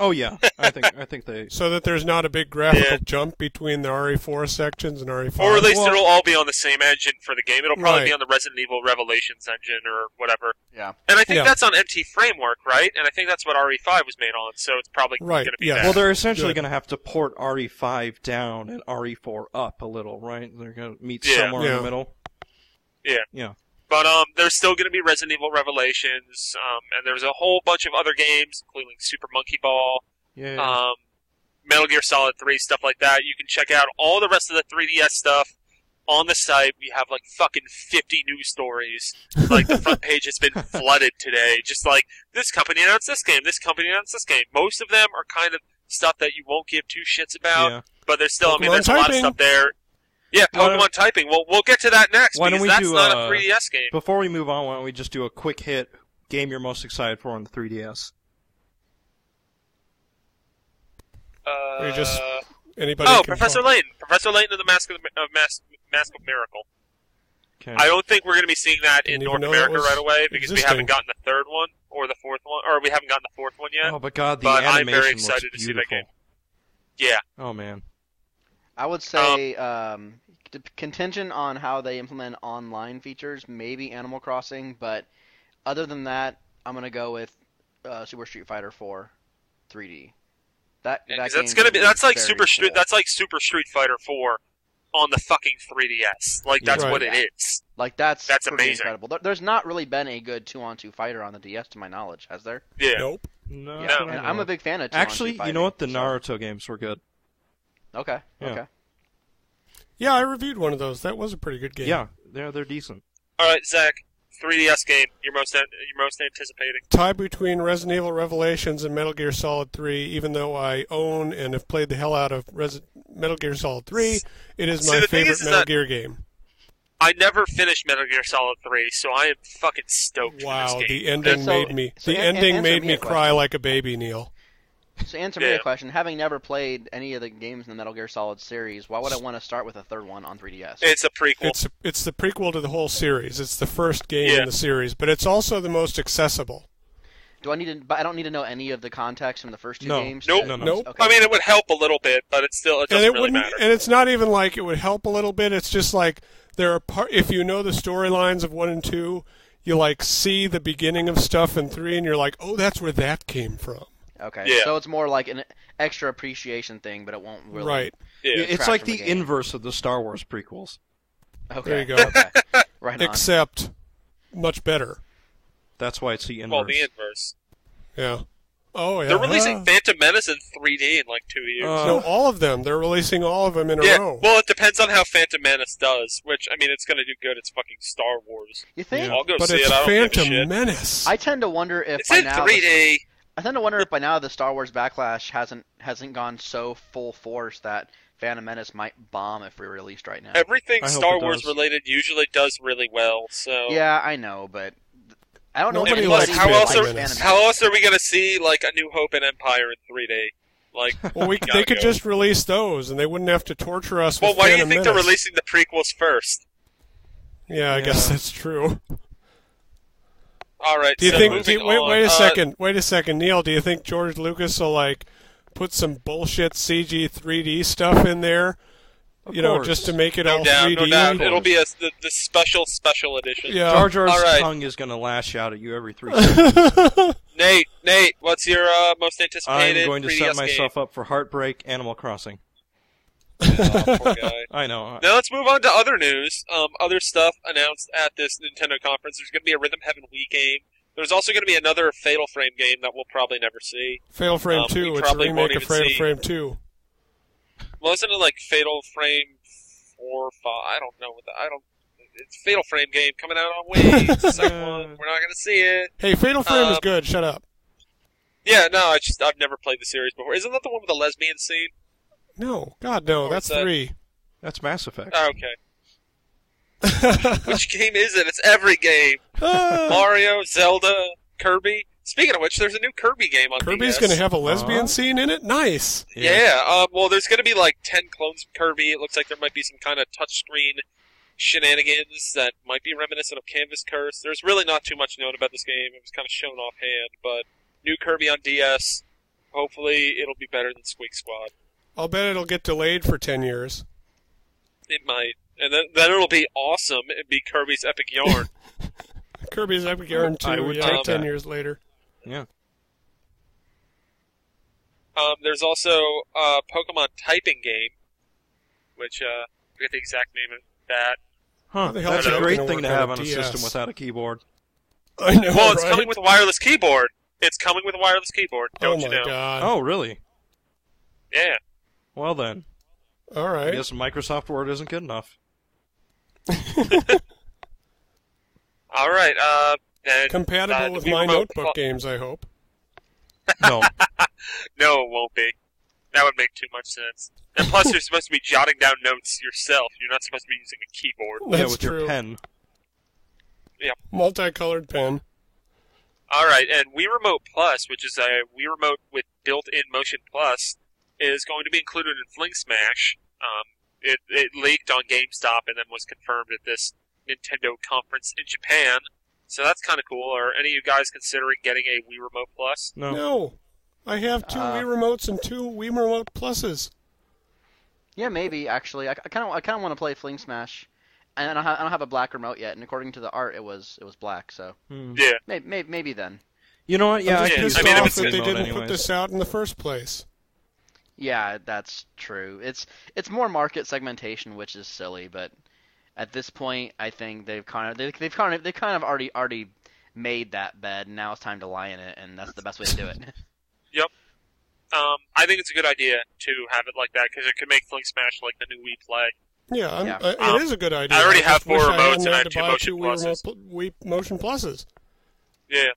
Speaker 3: Oh yeah, I think I think they.
Speaker 4: so that there's not a big graphical
Speaker 1: Yeah.
Speaker 4: jump between the RE4 sections and RE5.
Speaker 1: Or at least
Speaker 3: Well-
Speaker 1: it'll all be on the same engine for the game. It'll probably
Speaker 4: Right.
Speaker 1: be on the Resident Evil Revelations engine or whatever.
Speaker 2: Yeah.
Speaker 1: And I think
Speaker 4: Yeah.
Speaker 1: that's on MT Framework, right? And I think that's what RE5 was made on, so it's probably
Speaker 4: Right,
Speaker 1: going to be
Speaker 4: yes.
Speaker 1: that.
Speaker 3: Well, they're essentially
Speaker 4: Good.
Speaker 3: going to have to port RE5 down and RE4 up a little, right? They're going to meet
Speaker 1: Yeah.
Speaker 3: somewhere in
Speaker 4: Yeah.
Speaker 3: the middle.
Speaker 1: Yeah.
Speaker 3: Yeah.
Speaker 1: But um, there's still going to be Resident Evil Revelations, um, and there's a whole bunch of other games, including Super Monkey Ball,
Speaker 3: Yeah.
Speaker 1: um, Metal Gear Solid 3, stuff like that. You can check out all the rest of the 3DS stuff on the site. We have like fucking 50 news stories. Like the front *laughs* page has been flooded today. Just like this company announced this game, this company announced this game. Most of them are kind of stuff that you won't give two shits about,
Speaker 3: yeah.
Speaker 1: but there's still, I mean, there's a lot of stuff there. Yeah, Pokemon
Speaker 3: don't-
Speaker 1: typing. Well, we'll get to that next
Speaker 3: Why don't
Speaker 1: because
Speaker 3: we
Speaker 1: that's
Speaker 3: do,
Speaker 1: not
Speaker 3: uh,
Speaker 1: a 3DS game.
Speaker 3: Before we move on, why don't we just do a quick hit game you're most excited for on the 3DS?
Speaker 1: Uh,
Speaker 4: you just- Anybody
Speaker 1: oh, Professor
Speaker 4: talk.
Speaker 1: Layton. Professor Layton of the Mask of, the, of Mask, Mask of Miracle.
Speaker 3: Okay.
Speaker 1: I don't think we're going to be seeing that in
Speaker 4: Didn't
Speaker 1: North
Speaker 4: even know that
Speaker 1: America right away because we haven't gotten the third one or the fourth one, or we haven't gotten the fourth one yet.
Speaker 3: oh, but God, the
Speaker 1: but I'm
Speaker 3: animation
Speaker 1: very
Speaker 3: looks
Speaker 1: excited to see that
Speaker 3: beautiful.
Speaker 1: game. Yeah,
Speaker 3: Oh man.
Speaker 2: I would say um, d- contingent on how they implement online features, maybe Animal Crossing, but other than that, I'm gonna go with uh, Super Street Fighter 4 3D. That, that
Speaker 1: that's gonna be that's like
Speaker 2: very
Speaker 1: Super Street that's like Super Street Fighter Four on the fucking 3DS. Like that's
Speaker 4: Right.
Speaker 1: what it is.
Speaker 2: Like that's
Speaker 1: that's amazing.
Speaker 2: incredible. There's not really been a good two-on-two fighter on the DS to my knowledge, has there?
Speaker 1: Yeah.
Speaker 4: Nope.
Speaker 3: No.
Speaker 2: Yeah,
Speaker 3: that's what I
Speaker 2: and I'm a big fan of two-on-two
Speaker 3: Actually, you know what? The
Speaker 2: so-
Speaker 3: Naruto games were good.
Speaker 2: Okay,
Speaker 3: Yeah.
Speaker 2: okay.
Speaker 4: Yeah, I reviewed one of those. That was a pretty good game.
Speaker 3: Yeah, they're they're decent.
Speaker 1: All right, Zach. 3DS game you're most an- you're most anticipating.
Speaker 4: Tie between Resident Evil Revelations and Metal Gear Solid 3, even though I own and have played the hell out of Resi- Metal Gear Solid 3, it is
Speaker 1: See,
Speaker 4: my
Speaker 1: the
Speaker 4: favorite
Speaker 1: is, is
Speaker 4: Metal Gear game.
Speaker 1: I never finished Metal Gear Solid 3, so I am fucking stoked for
Speaker 4: Wow,
Speaker 1: this game.
Speaker 4: the ending
Speaker 2: So-
Speaker 4: made me
Speaker 2: so
Speaker 4: the
Speaker 2: an-
Speaker 4: ending
Speaker 2: answer
Speaker 4: made
Speaker 2: me
Speaker 4: me cry
Speaker 2: question.
Speaker 4: like a baby, Neal.
Speaker 2: So answer me a question. Having never played any of the games in the Metal Gear Solid series, why would I want to start with a third one on 3DS?
Speaker 1: It's a prequel.
Speaker 4: It's it's the prequel to the whole series. It's the first game
Speaker 1: Yeah.
Speaker 4: in the series, but it's also the most accessible.
Speaker 2: Do I need to? But I don't need to know any of the context from the first two
Speaker 3: No.
Speaker 2: games.
Speaker 1: Nope.
Speaker 2: to-
Speaker 3: No, no.
Speaker 4: Nope.
Speaker 2: Okay.
Speaker 1: I mean, it would help a little bit, but it's still it doesn't and
Speaker 4: it
Speaker 1: really
Speaker 4: wouldn't
Speaker 1: matter.
Speaker 4: and it's not even like it would help a little bit it's just like there are part if you know the storylines of one and two you like see the beginning of stuff in three and you're like oh that's where that came from
Speaker 2: okay.
Speaker 1: Yeah.
Speaker 2: So it's more like an extra appreciation thing, but it won't really.
Speaker 4: right
Speaker 1: yeah.
Speaker 3: It's like the,
Speaker 2: the
Speaker 3: inverse of the Star Wars prequels.
Speaker 2: Okay.
Speaker 4: There you go.
Speaker 2: Okay. *laughs* right on.
Speaker 4: except much better
Speaker 3: That's why it's the inverse.
Speaker 1: well, the inverse.
Speaker 4: yeah oh yeah
Speaker 1: They're releasing Phantom Menace in 3D in like two years.
Speaker 3: Uh,
Speaker 4: no all of them they're releasing all of them in a
Speaker 1: yeah,
Speaker 4: row
Speaker 1: well, it depends on how Phantom Menace does. Which I mean, it's going to do good. It's fucking Star Wars.
Speaker 2: You think?
Speaker 3: Yeah.
Speaker 1: I'll go
Speaker 4: but
Speaker 1: see
Speaker 4: it's
Speaker 1: it. I don't give a
Speaker 4: phantom
Speaker 1: shit.
Speaker 4: menace
Speaker 2: I tend to wonder if
Speaker 1: It's
Speaker 2: by
Speaker 1: in
Speaker 2: now
Speaker 1: 3D.
Speaker 2: I tend to wonder if by now the Star Wars backlash hasn't hasn't gone so full force that Phantom Menace might bomb if re-released right now.
Speaker 1: Everything
Speaker 3: I
Speaker 1: Star Wars
Speaker 3: does.
Speaker 1: related usually does really well. So
Speaker 2: Yeah, I know, but I don't know.
Speaker 4: Nobody
Speaker 2: if
Speaker 1: Plus,
Speaker 4: likes
Speaker 1: how
Speaker 4: Phantom
Speaker 1: else are
Speaker 4: Menace.
Speaker 1: How else are we going to see like a New Hope and Empire in 3D? Like, *laughs*
Speaker 4: well we,
Speaker 1: Gotta
Speaker 4: they could
Speaker 1: go.
Speaker 4: just release those and they wouldn't have to torture us
Speaker 1: well,
Speaker 4: with
Speaker 1: why do you
Speaker 4: Phantom
Speaker 1: think they're releasing the prequels first?
Speaker 4: yeah i guess that's true *laughs*
Speaker 1: All right.
Speaker 4: Do you
Speaker 1: so
Speaker 4: think?
Speaker 1: moving
Speaker 4: do- wait, wait a
Speaker 1: uh,
Speaker 4: second. Wait a second, Neal. Do you think George Lucas will like put some bullshit CG 3D stuff in there?
Speaker 3: Of
Speaker 4: you know, just to make it
Speaker 1: no
Speaker 4: all
Speaker 1: doubt,
Speaker 4: 3D.
Speaker 1: no doubt. It'll be a the, the special special edition.
Speaker 4: yeah.
Speaker 3: Jar Jar's
Speaker 1: All right.
Speaker 3: tongue is going to lash out at you every three *laughs* seconds.
Speaker 1: Nate, Nate, what's your uh, most anticipated
Speaker 3: I'm
Speaker 1: anticipated
Speaker 3: going to
Speaker 1: 3DS
Speaker 3: set myself up for Heartbreak Animal Crossing.
Speaker 1: Game? Oh, poor guy. *laughs*
Speaker 3: I know.
Speaker 1: Now let's move on to other news. Um, other stuff announced at this Nintendo conference. There's going to be a Rhythm Heaven Wii game. There's also going to be another Fatal Frame game that we'll probably never see.
Speaker 4: Fatal Frame
Speaker 1: Um,
Speaker 4: 2.
Speaker 1: we
Speaker 4: It's a remake of Fatal
Speaker 1: see-
Speaker 4: Frame 2.
Speaker 1: Well, isn't it like Fatal Frame four, or five? I don't know what the I don't. It's a Fatal Frame game coming out on Wii. Second *laughs* one. We're not going to see it.
Speaker 4: Hey, Fatal Frame is
Speaker 1: Um,
Speaker 4: good. Shut up.
Speaker 1: Yeah, no, I just I've never played the series before. Isn't that the one with the lesbian scene?
Speaker 4: No, God, no. That's
Speaker 1: that-
Speaker 4: three.
Speaker 3: That's Mass Effect.
Speaker 1: Oh, okay. *laughs* Which game is it? It's every game. Mario, Zelda, Kirby. Speaking of which, there's a new Kirby game on
Speaker 4: Kirby's going to have a lesbian
Speaker 3: Uh-huh.
Speaker 4: scene in it? Nice.
Speaker 1: Yeah. Um, well, there's going to be like ten clones of Kirby. It looks like there might be some kind of touchscreen shenanigans that might be reminiscent of Canvas Curse. There's really not too much known about this game. It was kind of shown offhand, but new Kirby on DS. Hopefully, it'll be better than Squeak Squad.
Speaker 4: I'll bet it'll get delayed for ten years.
Speaker 1: It might, and then, then it'll be awesome. It'd be Kirby's Epic Yarn. *laughs*
Speaker 4: Kirby's Epic Yarn
Speaker 3: I
Speaker 4: 2,
Speaker 3: would
Speaker 4: yeah,
Speaker 1: take
Speaker 4: ten
Speaker 3: that.
Speaker 4: years later.
Speaker 3: Yeah.
Speaker 1: Um, there's also a Pokemon typing game, which uh, I forget the exact name of that.
Speaker 3: Huh. That's a great
Speaker 4: gonna
Speaker 3: thing to
Speaker 4: on
Speaker 3: have
Speaker 4: a
Speaker 3: on a
Speaker 4: DS?
Speaker 3: system without a keyboard. *laughs*
Speaker 4: I know.
Speaker 1: Well, it's
Speaker 4: right?
Speaker 1: coming with a wireless keyboard. It's coming with a wireless keyboard.
Speaker 4: Oh
Speaker 1: Don't
Speaker 4: my
Speaker 1: you know?
Speaker 4: god!
Speaker 3: Oh, really?
Speaker 1: Yeah.
Speaker 3: Well then,
Speaker 4: All right.
Speaker 3: I guess Microsoft Word isn't good enough. *laughs*
Speaker 1: All right. Uh, then,
Speaker 4: Compatible
Speaker 1: uh,
Speaker 4: with my
Speaker 1: remote
Speaker 4: notebook
Speaker 1: pl-
Speaker 4: games, I hope. *laughs*
Speaker 3: No.
Speaker 1: No, it won't be. That would make too much sense. And plus, you're supposed to be jotting down notes yourself. You're not supposed to be using a keyboard.
Speaker 4: That's yeah,
Speaker 3: with
Speaker 4: true.
Speaker 3: your pen. Yeah.
Speaker 4: Multicolored pen.
Speaker 1: All right, and Wii Remote Plus, which is a Wii Remote with built-in Motion Plus, is going to be included in Fling Smash. Um, it, it leaked on GameStop and then was confirmed at this Nintendo conference in Japan. So that's kind of cool. Are any of you guys considering getting a Wii Remote Plus?
Speaker 3: No.
Speaker 4: No. I have two
Speaker 2: Uh,
Speaker 4: Wii remotes and two Wii remote pluses.
Speaker 2: Yeah, maybe actually. I kind of I kind of want to play Fling Smash, and I don't, have, I don't have a black remote yet. And according to the art, it was it was black. So
Speaker 3: Hmm.
Speaker 1: Yeah.
Speaker 2: maybe maybe, maybe then.
Speaker 3: You know what? Yeah,
Speaker 4: I'm just
Speaker 3: can
Speaker 1: yeah,
Speaker 3: use
Speaker 4: pissed
Speaker 1: I mean,
Speaker 4: off that they didn't
Speaker 3: anyways.
Speaker 4: put this out in the first place.
Speaker 2: Yeah, that's true. It's it's more market segmentation, which is silly. But at this point, I think they've kind of they, they've kind of they kind of already already made that bed. And now it's time to lie in it, and that's the best way to do it. *laughs* Yep.
Speaker 1: Um, I think it's a good idea to have it like that because it could make Fling Smash like the new Wii Play.
Speaker 4: Yeah, I'm,
Speaker 2: Yeah.
Speaker 4: I,
Speaker 1: Um,
Speaker 4: it is a good idea.
Speaker 1: I already have four remotes
Speaker 4: hadn't
Speaker 1: and I
Speaker 4: had
Speaker 1: have two Motion
Speaker 4: two Wii, remote,
Speaker 1: Pluses.
Speaker 4: pl- Wii motion pluses.
Speaker 1: Yeah.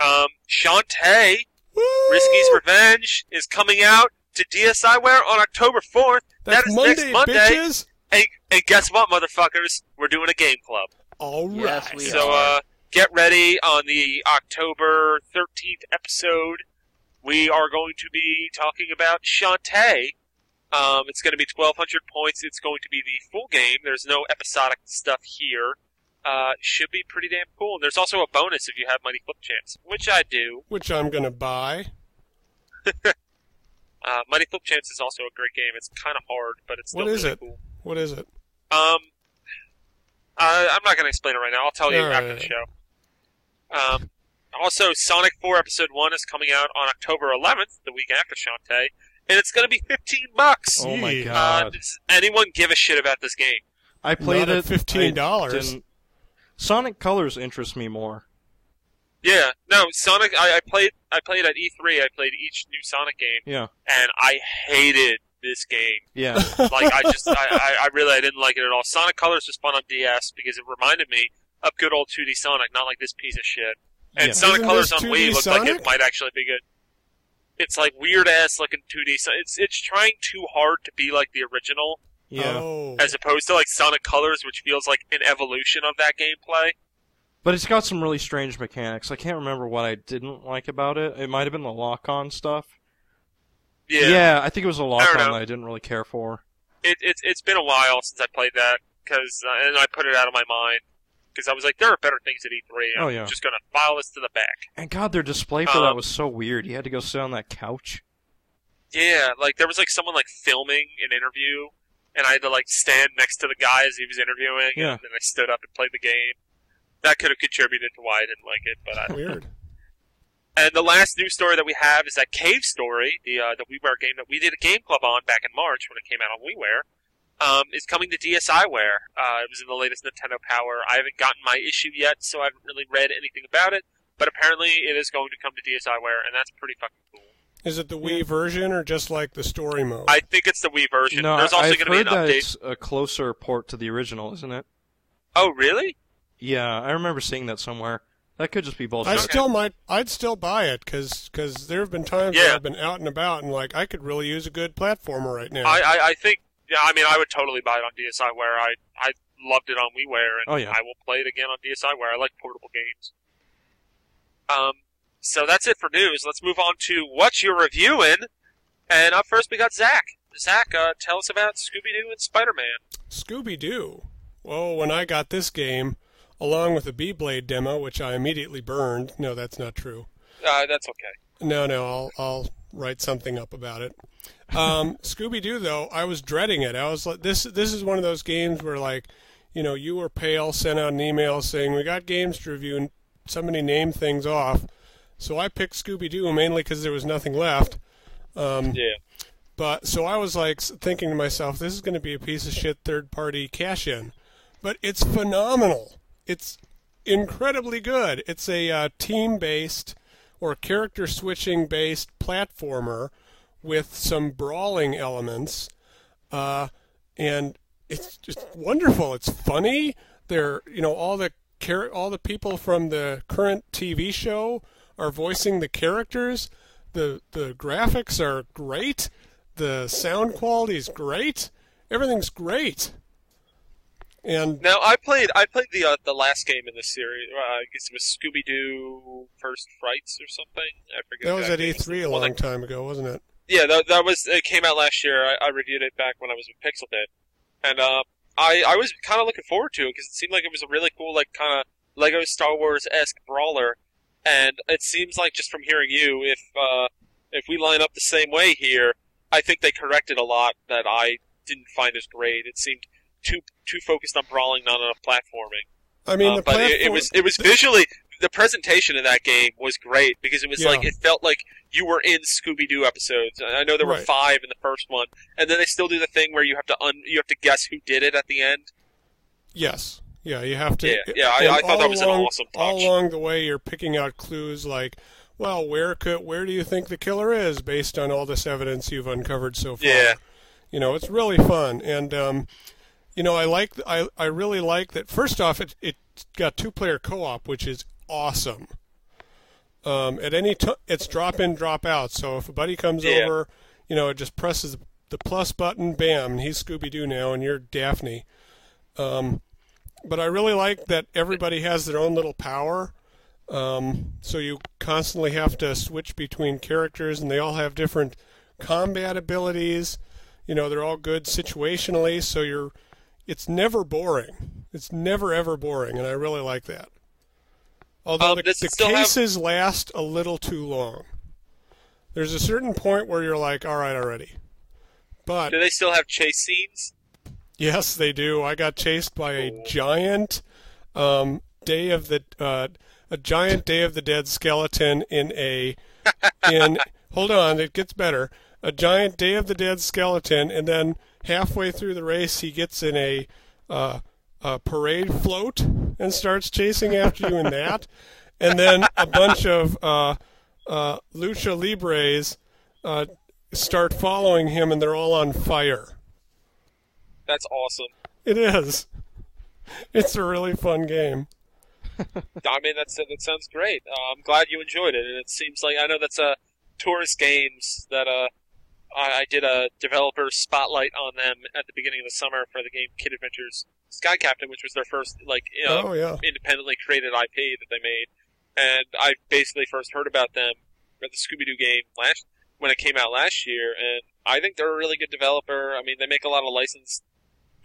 Speaker 1: Um, Shantae,
Speaker 4: Woo!
Speaker 1: Risky's Revenge is coming out to DSiWare on October 4th.
Speaker 4: That's
Speaker 1: that is
Speaker 4: Monday,
Speaker 1: next Monday.
Speaker 4: bitches.
Speaker 1: And, and guess what, motherfuckers? We're doing a game club.
Speaker 4: All right.
Speaker 2: Yes, we
Speaker 1: So,
Speaker 2: are.
Speaker 1: uh, get ready on the October 13th episode. We are going to be talking about Shantae. Um, it's going to be 1,200 points. It's going to be the full game. There's no episodic stuff here. Uh, should be pretty damn cool. And there's also a bonus if you have Mighty Flip Champs, which I do.
Speaker 4: Which I'm gonna buy. *laughs*
Speaker 1: Uh, Mighty Flip Champs is also a great game. It's kind of hard, but it's still
Speaker 4: What is
Speaker 1: really
Speaker 4: it?
Speaker 1: cool.
Speaker 4: What is it?
Speaker 1: Um, I, I'm not going to explain it right now. I'll tell you
Speaker 4: All
Speaker 1: after
Speaker 4: right.
Speaker 1: the show. Um, also, Sonic 4 Episode 1 is coming out on October 11th, the week after Shantae, and it's going to be 15 bucks.
Speaker 3: Oh my
Speaker 4: Yeah.
Speaker 1: Uh,
Speaker 3: god!
Speaker 1: does anyone give a shit about this game?
Speaker 3: I played
Speaker 4: Not
Speaker 3: it.
Speaker 4: at $15.
Speaker 3: I didn't- Sonic Colors interest me more.
Speaker 1: Yeah, no, Sonic. I, I played. I played at E3. I played each new Sonic game,
Speaker 3: Yeah,
Speaker 1: and I hated this game.
Speaker 3: yeah. *laughs*
Speaker 1: Like I just, I, I, I really, I didn't like it at all. Sonic Colors was fun on DS because it reminded me of good old 2D Sonic, not like this piece of shit. And
Speaker 3: Yeah.
Speaker 1: Sonic
Speaker 4: Isn't
Speaker 1: Colors on Wii looked like it might actually be good. It's like weird ass looking 2D. So it's it's trying too hard to be like the original,
Speaker 3: Yeah.
Speaker 4: Oh.
Speaker 1: as opposed to like Sonic Colors, which feels like an evolution of that gameplay.
Speaker 3: But it's got some really strange mechanics. I can't remember what I didn't like about it. It might have been the lock-on stuff.
Speaker 1: Yeah, Yeah,
Speaker 3: I think it was a lock-on that I didn't really care for.
Speaker 1: It, it's it's been a while since I played that because uh, and I put it out of my mind because I was like, there are better things at E3. I'm
Speaker 3: Oh, yeah.
Speaker 1: just gonna file this to the back.
Speaker 3: And God, their display for that
Speaker 1: Um,
Speaker 3: was so weird. You had to go sit on that couch.
Speaker 1: Yeah, like there was like someone like filming an interview, and I had to like stand next to the guy as he was interviewing,
Speaker 3: Yeah.
Speaker 1: and then I stood up and played the game. That could have contributed to why I didn't like it, but I don't.
Speaker 4: Weird. *laughs*
Speaker 1: And the last news story that we have is that Cave Story, the uh, the WiiWare game that we did a game club on back in March when it came out on WiiWare, um, is coming to DSiWare. Uh, it was in the latest Nintendo Power. I haven't gotten my issue yet, so I haven't really read anything about it. But apparently, it is going to come to DSiWare, and that's pretty fucking cool.
Speaker 4: Is it the Wii version or just like the story mode?
Speaker 1: I think it's the Wii version.
Speaker 3: No,
Speaker 1: There's also
Speaker 3: I've
Speaker 1: going to be
Speaker 3: heard
Speaker 1: an
Speaker 3: that
Speaker 1: update.
Speaker 3: it's a closer port to the original, isn't it?
Speaker 1: Oh, really?
Speaker 3: Yeah, I remember seeing that somewhere. That could just be bullshit.
Speaker 4: I still might. I'd still buy it because there have been times
Speaker 1: Yeah.
Speaker 4: where I've been out and about and like I could really use a good platformer right now.
Speaker 1: I, I, I think, yeah, I mean, I would totally buy it on DSiWare. I, I loved it on WiiWare, and
Speaker 3: Oh, yeah.
Speaker 1: I will play it again on DSiWare. I like portable games. Um, so that's it for news. Let's move on to what you're reviewing. And up first, we got Zach. Zach, uh, tell us about Scooby Doo and Spider Man.
Speaker 4: Scooby Doo. oh, when I got this game, along with a Beyblade demo, which I immediately burned. No, that's not true.
Speaker 1: Uh, that's okay.
Speaker 4: No, no, I'll I'll write something up about it. Um, *laughs* Scooby Doo, though, I was dreading it. I was like, this this is one of those games where like, you know, you or Pale sent out an email saying we got games to review, and somebody named things off. So I picked Scooby Doo mainly because there was nothing left. Um,
Speaker 1: Yeah.
Speaker 4: but so I was like thinking to myself, this is going to be a piece of shit third party cash in. But it's phenomenal. It's incredibly good. It's a uh, team based or character switching based platformer with some brawling elements. Uh, and it's just wonderful. It's funny. They're, you know, all the all the people from the current TV show are voicing the characters. The the graphics are great. The sound quality is great. Everything's great. And
Speaker 1: Now I played I played the uh, the last game in this series. Uh, I guess it was Scooby Doo First Frights or something. I forget.
Speaker 4: that was at
Speaker 1: exactly.
Speaker 4: E3 a long
Speaker 1: that-
Speaker 4: time ago, wasn't it?
Speaker 1: Yeah, that, that was it. Came out last year. I, I reviewed it back when I was with PixlBit, and uh, I I was kind of looking forward to it because it seemed like it was a really cool like kind of Lego Star Wars esque brawler, and it seems like just from hearing you, if uh, if we line up the same way here, I think they corrected a lot that I didn't find as great. It seemed too too focused on brawling, not enough platforming.
Speaker 4: I mean,
Speaker 1: Uh,
Speaker 4: the
Speaker 1: but
Speaker 4: platform.
Speaker 1: it, it was it was visually the presentation of that game was great because it was
Speaker 4: Yeah.
Speaker 1: like it felt like you were in Scooby Doo episodes. I know there were
Speaker 4: Right.
Speaker 1: five in the first one, and then they still do the thing where you have to un, you have to guess who did it at the end.
Speaker 4: Yes. Yeah, you have to.
Speaker 1: Yeah, yeah, I- I thought that was an
Speaker 4: along,
Speaker 1: awesome
Speaker 4: All along the way, you're picking out clues like, well, where could, where do you think the killer is, based on all this evidence you've uncovered so far.
Speaker 1: Yeah.
Speaker 4: You know, it's really fun, and um, you know, I like, I, I really like that. First off, it it got two player co op, which is awesome. Um, at any time, it's drop in, drop out. So if a buddy comes
Speaker 1: Yeah.
Speaker 4: over, you know, it just presses the plus button, bam, and he's Scooby Doo now, and you're Daphne. Um, but I really like that everybody has their own little power. Um, so you constantly have to switch between characters, and they all have different combat abilities. You know, they're all good situationally, so you're. It's never boring. It's never ever boring, and I really like that. Although
Speaker 1: Um,
Speaker 4: the, the
Speaker 1: still have-
Speaker 4: cases last a little too long. There's a certain point where you're like, all right, already. But
Speaker 1: Do they still have chase scenes?
Speaker 4: Yes, they do. I got chased by a giant um, Day of the uh, a giant Day of the Dead skeleton in a in *laughs* hold on, it gets better. A giant Day of the Dead skeleton, and then halfway through the race, he gets in a uh, a parade float and starts chasing after you in that, *laughs* and then a bunch of uh, uh, lucha libres uh, start following him, and they're all on fire.
Speaker 1: That's awesome.
Speaker 4: It is. It's a really fun game. *laughs*
Speaker 1: I mean, that's that sounds great. Uh, I'm glad you enjoyed it, and it seems like I know that's a uh, Torus Games that uh I, I did a developer spotlight on them at the beginning of the summer for the game Kid Adventures Sky Captain, which was their first like you know,
Speaker 4: Oh yeah.
Speaker 1: independently created IP that they made, and I basically first heard about them at the Scooby Doo game last when it came out last year, and I think they're a really good developer. I mean, they make a lot of licensed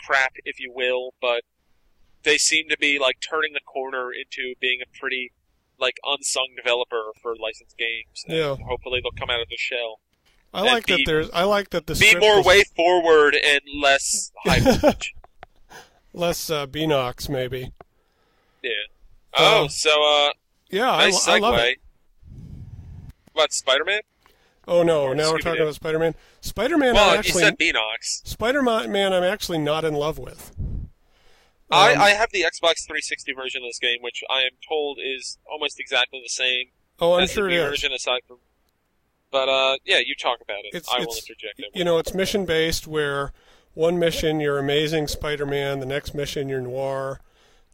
Speaker 1: crap, if you will, but they seem to be like turning the corner into being a pretty like unsung developer for licensed games. and
Speaker 4: Yeah.
Speaker 1: hopefully they'll come out of the shell.
Speaker 4: I like that there's I like that the
Speaker 1: Be more
Speaker 4: is
Speaker 1: way forward and less high *laughs* voltage.
Speaker 4: less uh, Beenox maybe.
Speaker 1: yeah. Oh,
Speaker 4: Uh,
Speaker 1: so uh,
Speaker 4: Yeah,
Speaker 1: nice
Speaker 4: I, I love it.
Speaker 1: What Spider-Man?
Speaker 4: Oh no, now we're talking about Spider-Man. Spider-Man
Speaker 1: Well,
Speaker 4: I'm
Speaker 1: you
Speaker 4: actually
Speaker 1: said Beenox.
Speaker 4: Spider-Man I'm actually not in love with.
Speaker 1: I,
Speaker 4: Um,
Speaker 1: I have the Xbox 360 version of this game, which I am told is almost exactly the same
Speaker 4: oh, I'm
Speaker 1: as
Speaker 4: sure
Speaker 1: the
Speaker 4: it
Speaker 1: Wii
Speaker 4: is.
Speaker 1: version, aside from. But uh, yeah, you talk about it.
Speaker 4: It's-
Speaker 1: I will interject. It.
Speaker 4: You know, it's mission based where one mission you're amazing Spider-Man, the next mission you're Noir,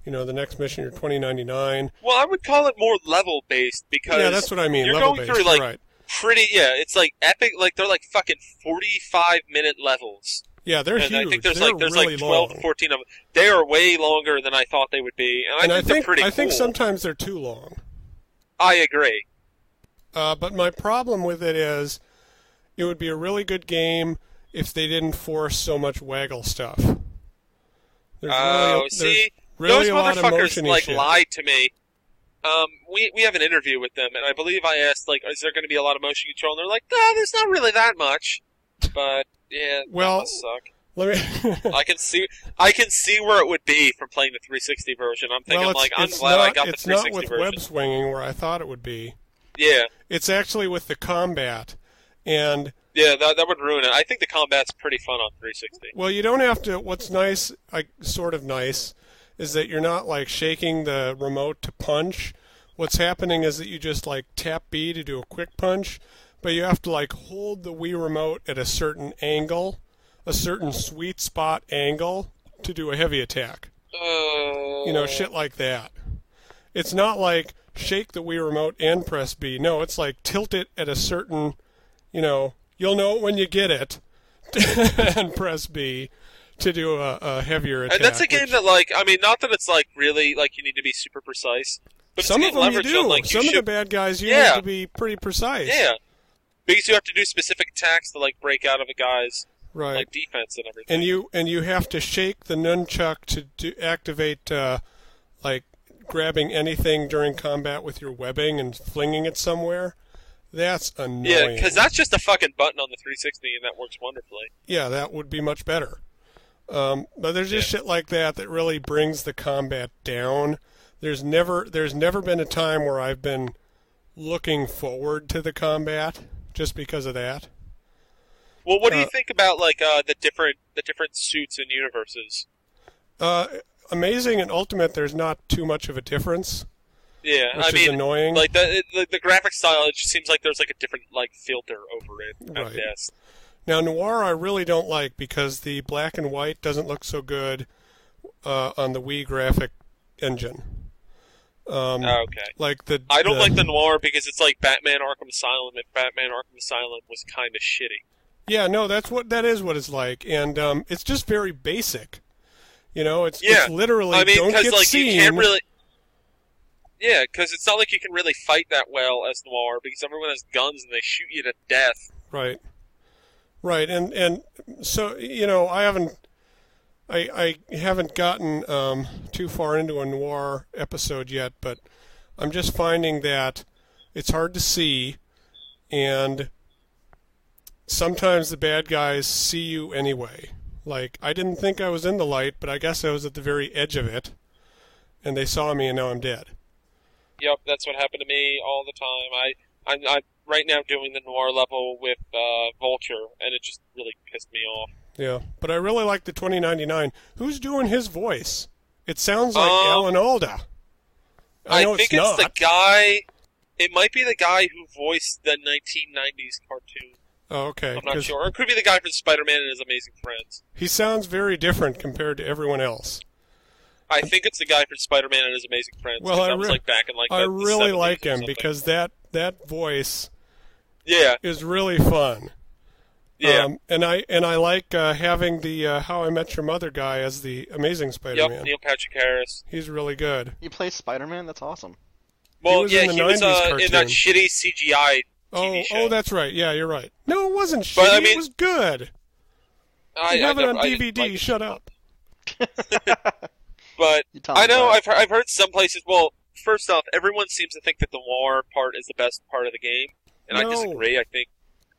Speaker 4: you know, the next mission you're 2099.
Speaker 1: Well, I would call it more level based because
Speaker 4: Yeah, that's what I mean.
Speaker 1: you're
Speaker 4: level
Speaker 1: going
Speaker 4: based.
Speaker 1: through like
Speaker 4: right.
Speaker 1: Pretty. Yeah, it's like epic. Like they're like fucking 45 minute levels.
Speaker 4: Yeah, they're
Speaker 1: and
Speaker 4: huge.
Speaker 1: I think there's
Speaker 4: they're
Speaker 1: like there's
Speaker 4: really
Speaker 1: like 12
Speaker 4: long.
Speaker 1: 14 of them. They are way longer than I thought they would be, and I think
Speaker 4: I
Speaker 1: they're pretty
Speaker 4: I think sometimes they're too long.
Speaker 1: I agree.
Speaker 4: Uh, but my problem with it is, it would be a really good game if they didn't force so much waggle stuff. There's
Speaker 1: Oh,
Speaker 4: really,
Speaker 1: see,
Speaker 4: there's really
Speaker 1: those
Speaker 4: a
Speaker 1: motherfuckers like
Speaker 4: shit.
Speaker 1: lied to me. Um, we we have an interview with them, and I believe I asked like, is there going to be a lot of motion control? And they're like, no, there's not really that much. But yeah,
Speaker 4: Well-
Speaker 1: that suck.
Speaker 4: Let me. *laughs*
Speaker 1: I can see I can see where it would be from playing the 360 version. I'm thinking
Speaker 4: well,
Speaker 1: like, I'm glad
Speaker 4: not,
Speaker 1: I got the 360 version.
Speaker 4: it's not
Speaker 1: 360
Speaker 4: with
Speaker 1: version.
Speaker 4: web swinging where I thought it would be.
Speaker 1: Yeah,
Speaker 4: It's actually with the combat, and
Speaker 1: yeah, that that would ruin it. I think the combat's pretty fun on 360.
Speaker 4: well, you don't have to. What's nice, like sort of nice, is that you're not like shaking the remote to punch. What's happening is that you just like tap B to do a quick punch, but you have to like hold the Wii remote at a certain angle, a certain sweet spot angle to do a heavy attack. You know, shit oh. like that. It's not like shake the Wii remote and press B. No, it's like tilt it at a certain, you know, you'll know it when you get it, *laughs* and press B to do a, a heavier attack.
Speaker 1: And that's a game
Speaker 4: which-
Speaker 1: that, like, I mean, not that it's like really like you need to be super precise, but
Speaker 4: some of them you do.
Speaker 1: on like
Speaker 4: some
Speaker 1: you
Speaker 4: of the bad guys you
Speaker 1: Yeah.
Speaker 4: need to be pretty precise.
Speaker 1: yeah, because you have to do specific attacks to like break out of a guy's
Speaker 4: right.
Speaker 1: like defense and everything.
Speaker 4: and you and you have to shake the nunchuck to do, activate uh, like grabbing anything during combat with your webbing and flinging it somewhere. That's annoying.
Speaker 1: yeah, because that's just a fucking button on the 360, and that works wonderfully.
Speaker 4: yeah, that would be much better. Um, but there's just shit like that that really brings the combat down. There's never there's never been a time where I've been looking forward to the combat just because of that.
Speaker 1: Well, what do you
Speaker 4: Uh,
Speaker 1: think about like uh, the different the different suits and universes?
Speaker 4: Uh, amazing and ultimate, there's not too much of a difference,
Speaker 1: Yeah,
Speaker 4: which
Speaker 1: I
Speaker 4: is
Speaker 1: mean,
Speaker 4: annoying.
Speaker 1: like the, the the graphic style, it just seems like there's like a different like filter over it.
Speaker 4: Right.
Speaker 1: Guess.
Speaker 4: Now, Noir I really don't like because the black and white doesn't look so good uh, on the Wii graphic engine. Um,
Speaker 1: Oh, okay.
Speaker 4: Like the
Speaker 1: I don't like the noir because it's like Batman Arkham Asylum, and Batman Arkham Asylum was kind of shitty.
Speaker 4: Yeah, no, that's what that is what it's like, and um, it's just very basic. You know, it's,
Speaker 1: Yeah.
Speaker 4: it's literally
Speaker 1: I mean,
Speaker 4: don't get
Speaker 1: like
Speaker 4: seen.
Speaker 1: you can't really. Yeah, because it's not like you can really fight that well as noir because everyone has guns and they shoot you to death.
Speaker 4: Right. Right, and and so you know, I haven't, I I haven't gotten um, too far into a noir episode yet, but I'm just finding that it's hard to see, and sometimes the bad guys see you anyway. Like I didn't think I was in the light, but I guess I was at the very edge of it, and they saw me, and now I'm dead.
Speaker 1: Yep, that's what happened to me all the time. I I'm, I'm right now doing the noir level with uh, Vulture, and it just really pissed me off.
Speaker 4: Yeah, but I really like the 2099. Who's doing his voice? It sounds like
Speaker 1: Um,
Speaker 4: Alan Alda. I know
Speaker 1: think
Speaker 4: it's
Speaker 1: it's,
Speaker 4: not.
Speaker 1: the guy. It might be the guy who voiced the 1990s cartoon.
Speaker 4: Oh, okay.
Speaker 1: I'm not sure. Or it could be the guy from Spider-Man and His Amazing Friends.
Speaker 4: He sounds very different compared to everyone else.
Speaker 1: I think it's the guy from Spider-Man and His Amazing Friends.
Speaker 4: Well, I re-
Speaker 1: like back in like
Speaker 4: I
Speaker 1: the, the
Speaker 4: really like him because that that voice
Speaker 1: yeah,
Speaker 4: is really fun.
Speaker 1: yeah,
Speaker 4: Um, and I and I like uh, having the uh, How I Met Your Mother guy as the Amazing. Spider-Man.
Speaker 1: Yep, Neil Patrick Harris.
Speaker 4: He's really good.
Speaker 2: You play Spider Man? That's awesome.
Speaker 1: Well,
Speaker 4: was
Speaker 1: yeah,
Speaker 4: in the
Speaker 1: he was uh, in that shitty CGI
Speaker 4: Oh,
Speaker 1: show.
Speaker 4: oh, that's right. Yeah, you're right. No, it wasn't shitty.
Speaker 1: But, I
Speaker 4: it was good.
Speaker 1: I,
Speaker 4: You have
Speaker 1: I
Speaker 4: it on
Speaker 1: I didn't
Speaker 4: DVD.
Speaker 1: like it.
Speaker 4: Shut up. *laughs*
Speaker 1: But I know. I've heard, I've heard some places. Well, first off, everyone seems to think that the noir part is the best part of the game, and I disagree. I think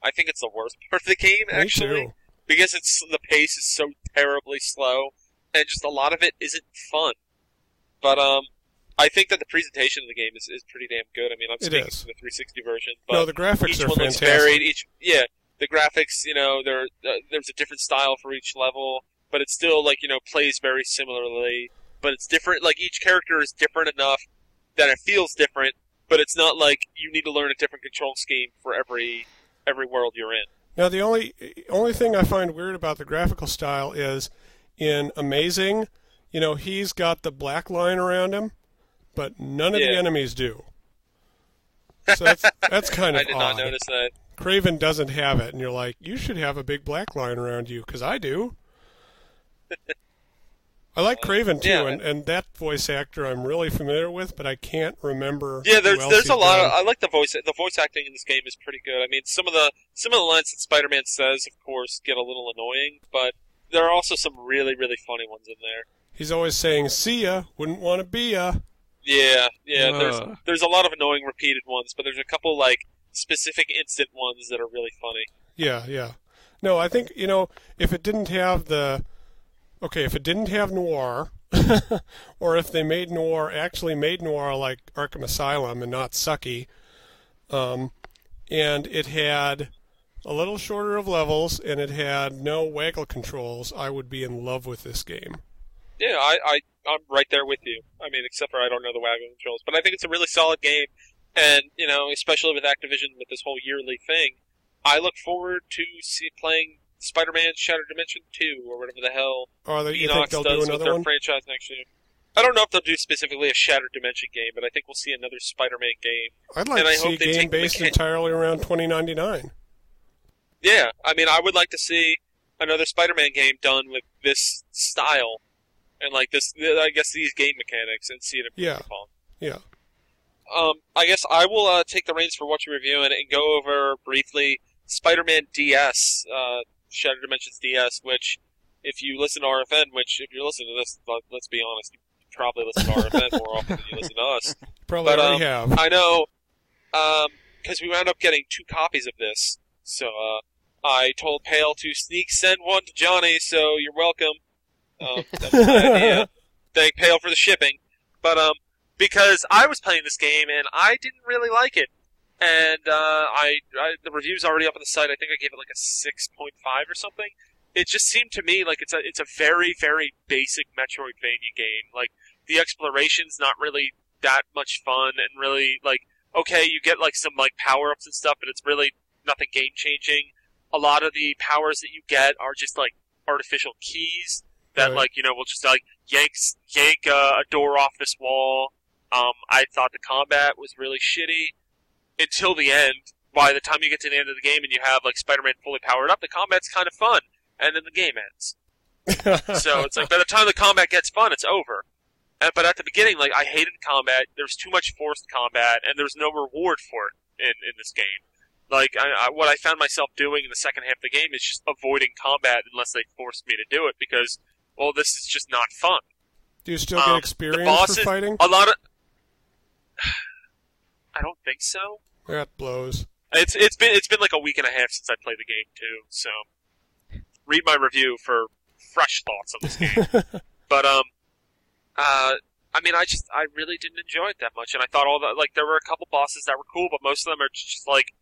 Speaker 1: I think it's the worst *laughs* part of the game
Speaker 4: Me
Speaker 1: actually because it's the pace is so terribly slow, and just a lot of it isn't fun. But um, I think that the presentation of the game is, is pretty damn good. I mean, I'm speaking to the 360 version, but
Speaker 4: No, the graphics
Speaker 1: each
Speaker 4: are
Speaker 1: one looks
Speaker 4: fantastic.
Speaker 1: varied. Each yeah, the graphics, you know, there uh, there's a different style for each level, but it still like you know plays very similarly. But it's different. Like each character is different enough that it feels different. But it's not like you need to learn a different control scheme for every every world you're in.
Speaker 4: Now the only only thing I find weird about the graphical style is in Amazing, you know, he's got the black line around him, but none of the enemies do. *laughs* So that's that's kind of
Speaker 1: I did
Speaker 4: odd.
Speaker 1: not notice that.
Speaker 4: Kraven doesn't have it, and you're like, you should have a big black line around you because I do. *laughs* I like uh, Kraven too,
Speaker 1: yeah.
Speaker 4: and, and that voice actor I'm really familiar with, but I can't remember.
Speaker 1: Yeah,
Speaker 4: who
Speaker 1: there's
Speaker 4: else
Speaker 1: there's
Speaker 4: he's
Speaker 1: a lot. Of. I like the voice. The voice acting in this game is pretty good. I mean, some of the some of the lines that Spider-Man says, of course, get a little annoying, but there are also some really really funny ones in there.
Speaker 4: He's always saying, "See ya, wouldn't want to be ya."
Speaker 1: Yeah, yeah. There's there's a lot of annoying repeated ones, but there's a couple like specific instant ones that are really funny.
Speaker 4: Yeah, yeah. No, I think you know if it didn't have the okay, if it didn't have noir, *laughs* or if they made noir actually made noir like Arkham Asylum and not sucky, um, and it had a little shorter of levels and it had no waggle controls, I would be in love with this game.
Speaker 1: Yeah, I, I I'm right there with you. I mean, except for I don't know the wagon controls, but I think it's a really solid game, and you know, especially with Activision with this whole yearly thing, I look forward to see playing Spider-Man Shattered Dimension Two or whatever the hell
Speaker 4: Are they, you
Speaker 1: Enox
Speaker 4: think they'll do
Speaker 1: does with
Speaker 4: another
Speaker 1: their
Speaker 4: one?
Speaker 1: franchise next year. I don't know if they'll do specifically a Shattered Dimension game, but I think we'll see another Spider-Man game.
Speaker 4: I'd like
Speaker 1: and
Speaker 4: to
Speaker 1: I
Speaker 4: see a game based entirely around 2099.
Speaker 1: Yeah, I mean, I would like to see another Spider-Man game done with this style and like this. I guess these game mechanics and see it improved
Speaker 4: Yeah.
Speaker 1: upon.
Speaker 4: Yeah.
Speaker 1: Um, I guess I will uh, take the reins for what you're reviewing and go over briefly Spider-Man DS, uh, Shattered Dimensions DS, which, if you listen to RFN, which if you're listening to this, let- let's be honest, you probably listen to RFN more often than you listen to us. *laughs*
Speaker 4: Probably
Speaker 1: But, um,
Speaker 4: have.
Speaker 1: I know, because we wound up getting two copies of this, so uh, I told Pale to sneak send one to Johnny, so you're welcome. Um, that was my *laughs* idea. Thank Pale for the shipping, but um, because I was playing this game and I didn't really like it, and uh, I, I the review's already up on the site. I think I gave it like a six point five or something. It just seemed to me like it's a it's a very very basic Metroidvania game. Like the exploration's not really that much fun and really like okay, you get like some like power ups and stuff, but it's really nothing game changing. A lot of the powers that you get are just like artificial keys that
Speaker 4: Right.
Speaker 1: like you know will just like yanks yank uh, a door off this wall. Um, I thought the combat was really shitty until the end. By the time you get to the end of the game and you have like Spider-Man fully powered up, the combat's kind of fun, and then the game ends. *laughs* So it's like by the time the combat gets fun, it's over. Uh, but at the beginning, like I hated combat. There was too much forced combat, and there was no reward for it in in this game. Like I, I, what I found myself doing in the second half of the game is just avoiding combat unless they forced me to do it because, well, this is just not fun.
Speaker 4: Do you still
Speaker 1: um,
Speaker 4: get experience
Speaker 1: bosses-
Speaker 4: for fighting?
Speaker 1: A lot of, I don't think so.
Speaker 4: That blows.
Speaker 1: It's it's been it's been like a week and a half since I played the game too. So read my review for fresh thoughts on this game. *laughs* but um, uh, I mean, I just I really didn't enjoy it that much, and I thought all the like there were a couple bosses that were cool, but most of them are just like,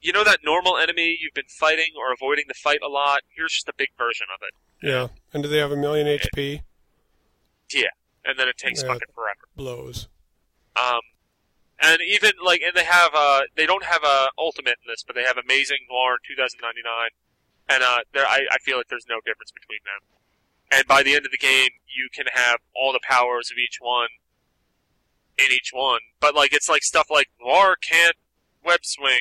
Speaker 1: you know, that normal enemy you've been fighting or avoiding the fight a lot. Here's just a big version of it,
Speaker 4: Yeah. And do they have a million HP? Yeah.
Speaker 1: And then it takes
Speaker 4: Yeah.
Speaker 1: fucking forever.
Speaker 4: Blows.
Speaker 1: Um, and even like, and they have uh, they don't have a ultimate in this, but they have Amazing Noir 2099, and uh, there I, I feel like there's no difference between them. And by the end of the game, you can have all the powers of each one in each one, but like it's like stuff like Noir can't web swing.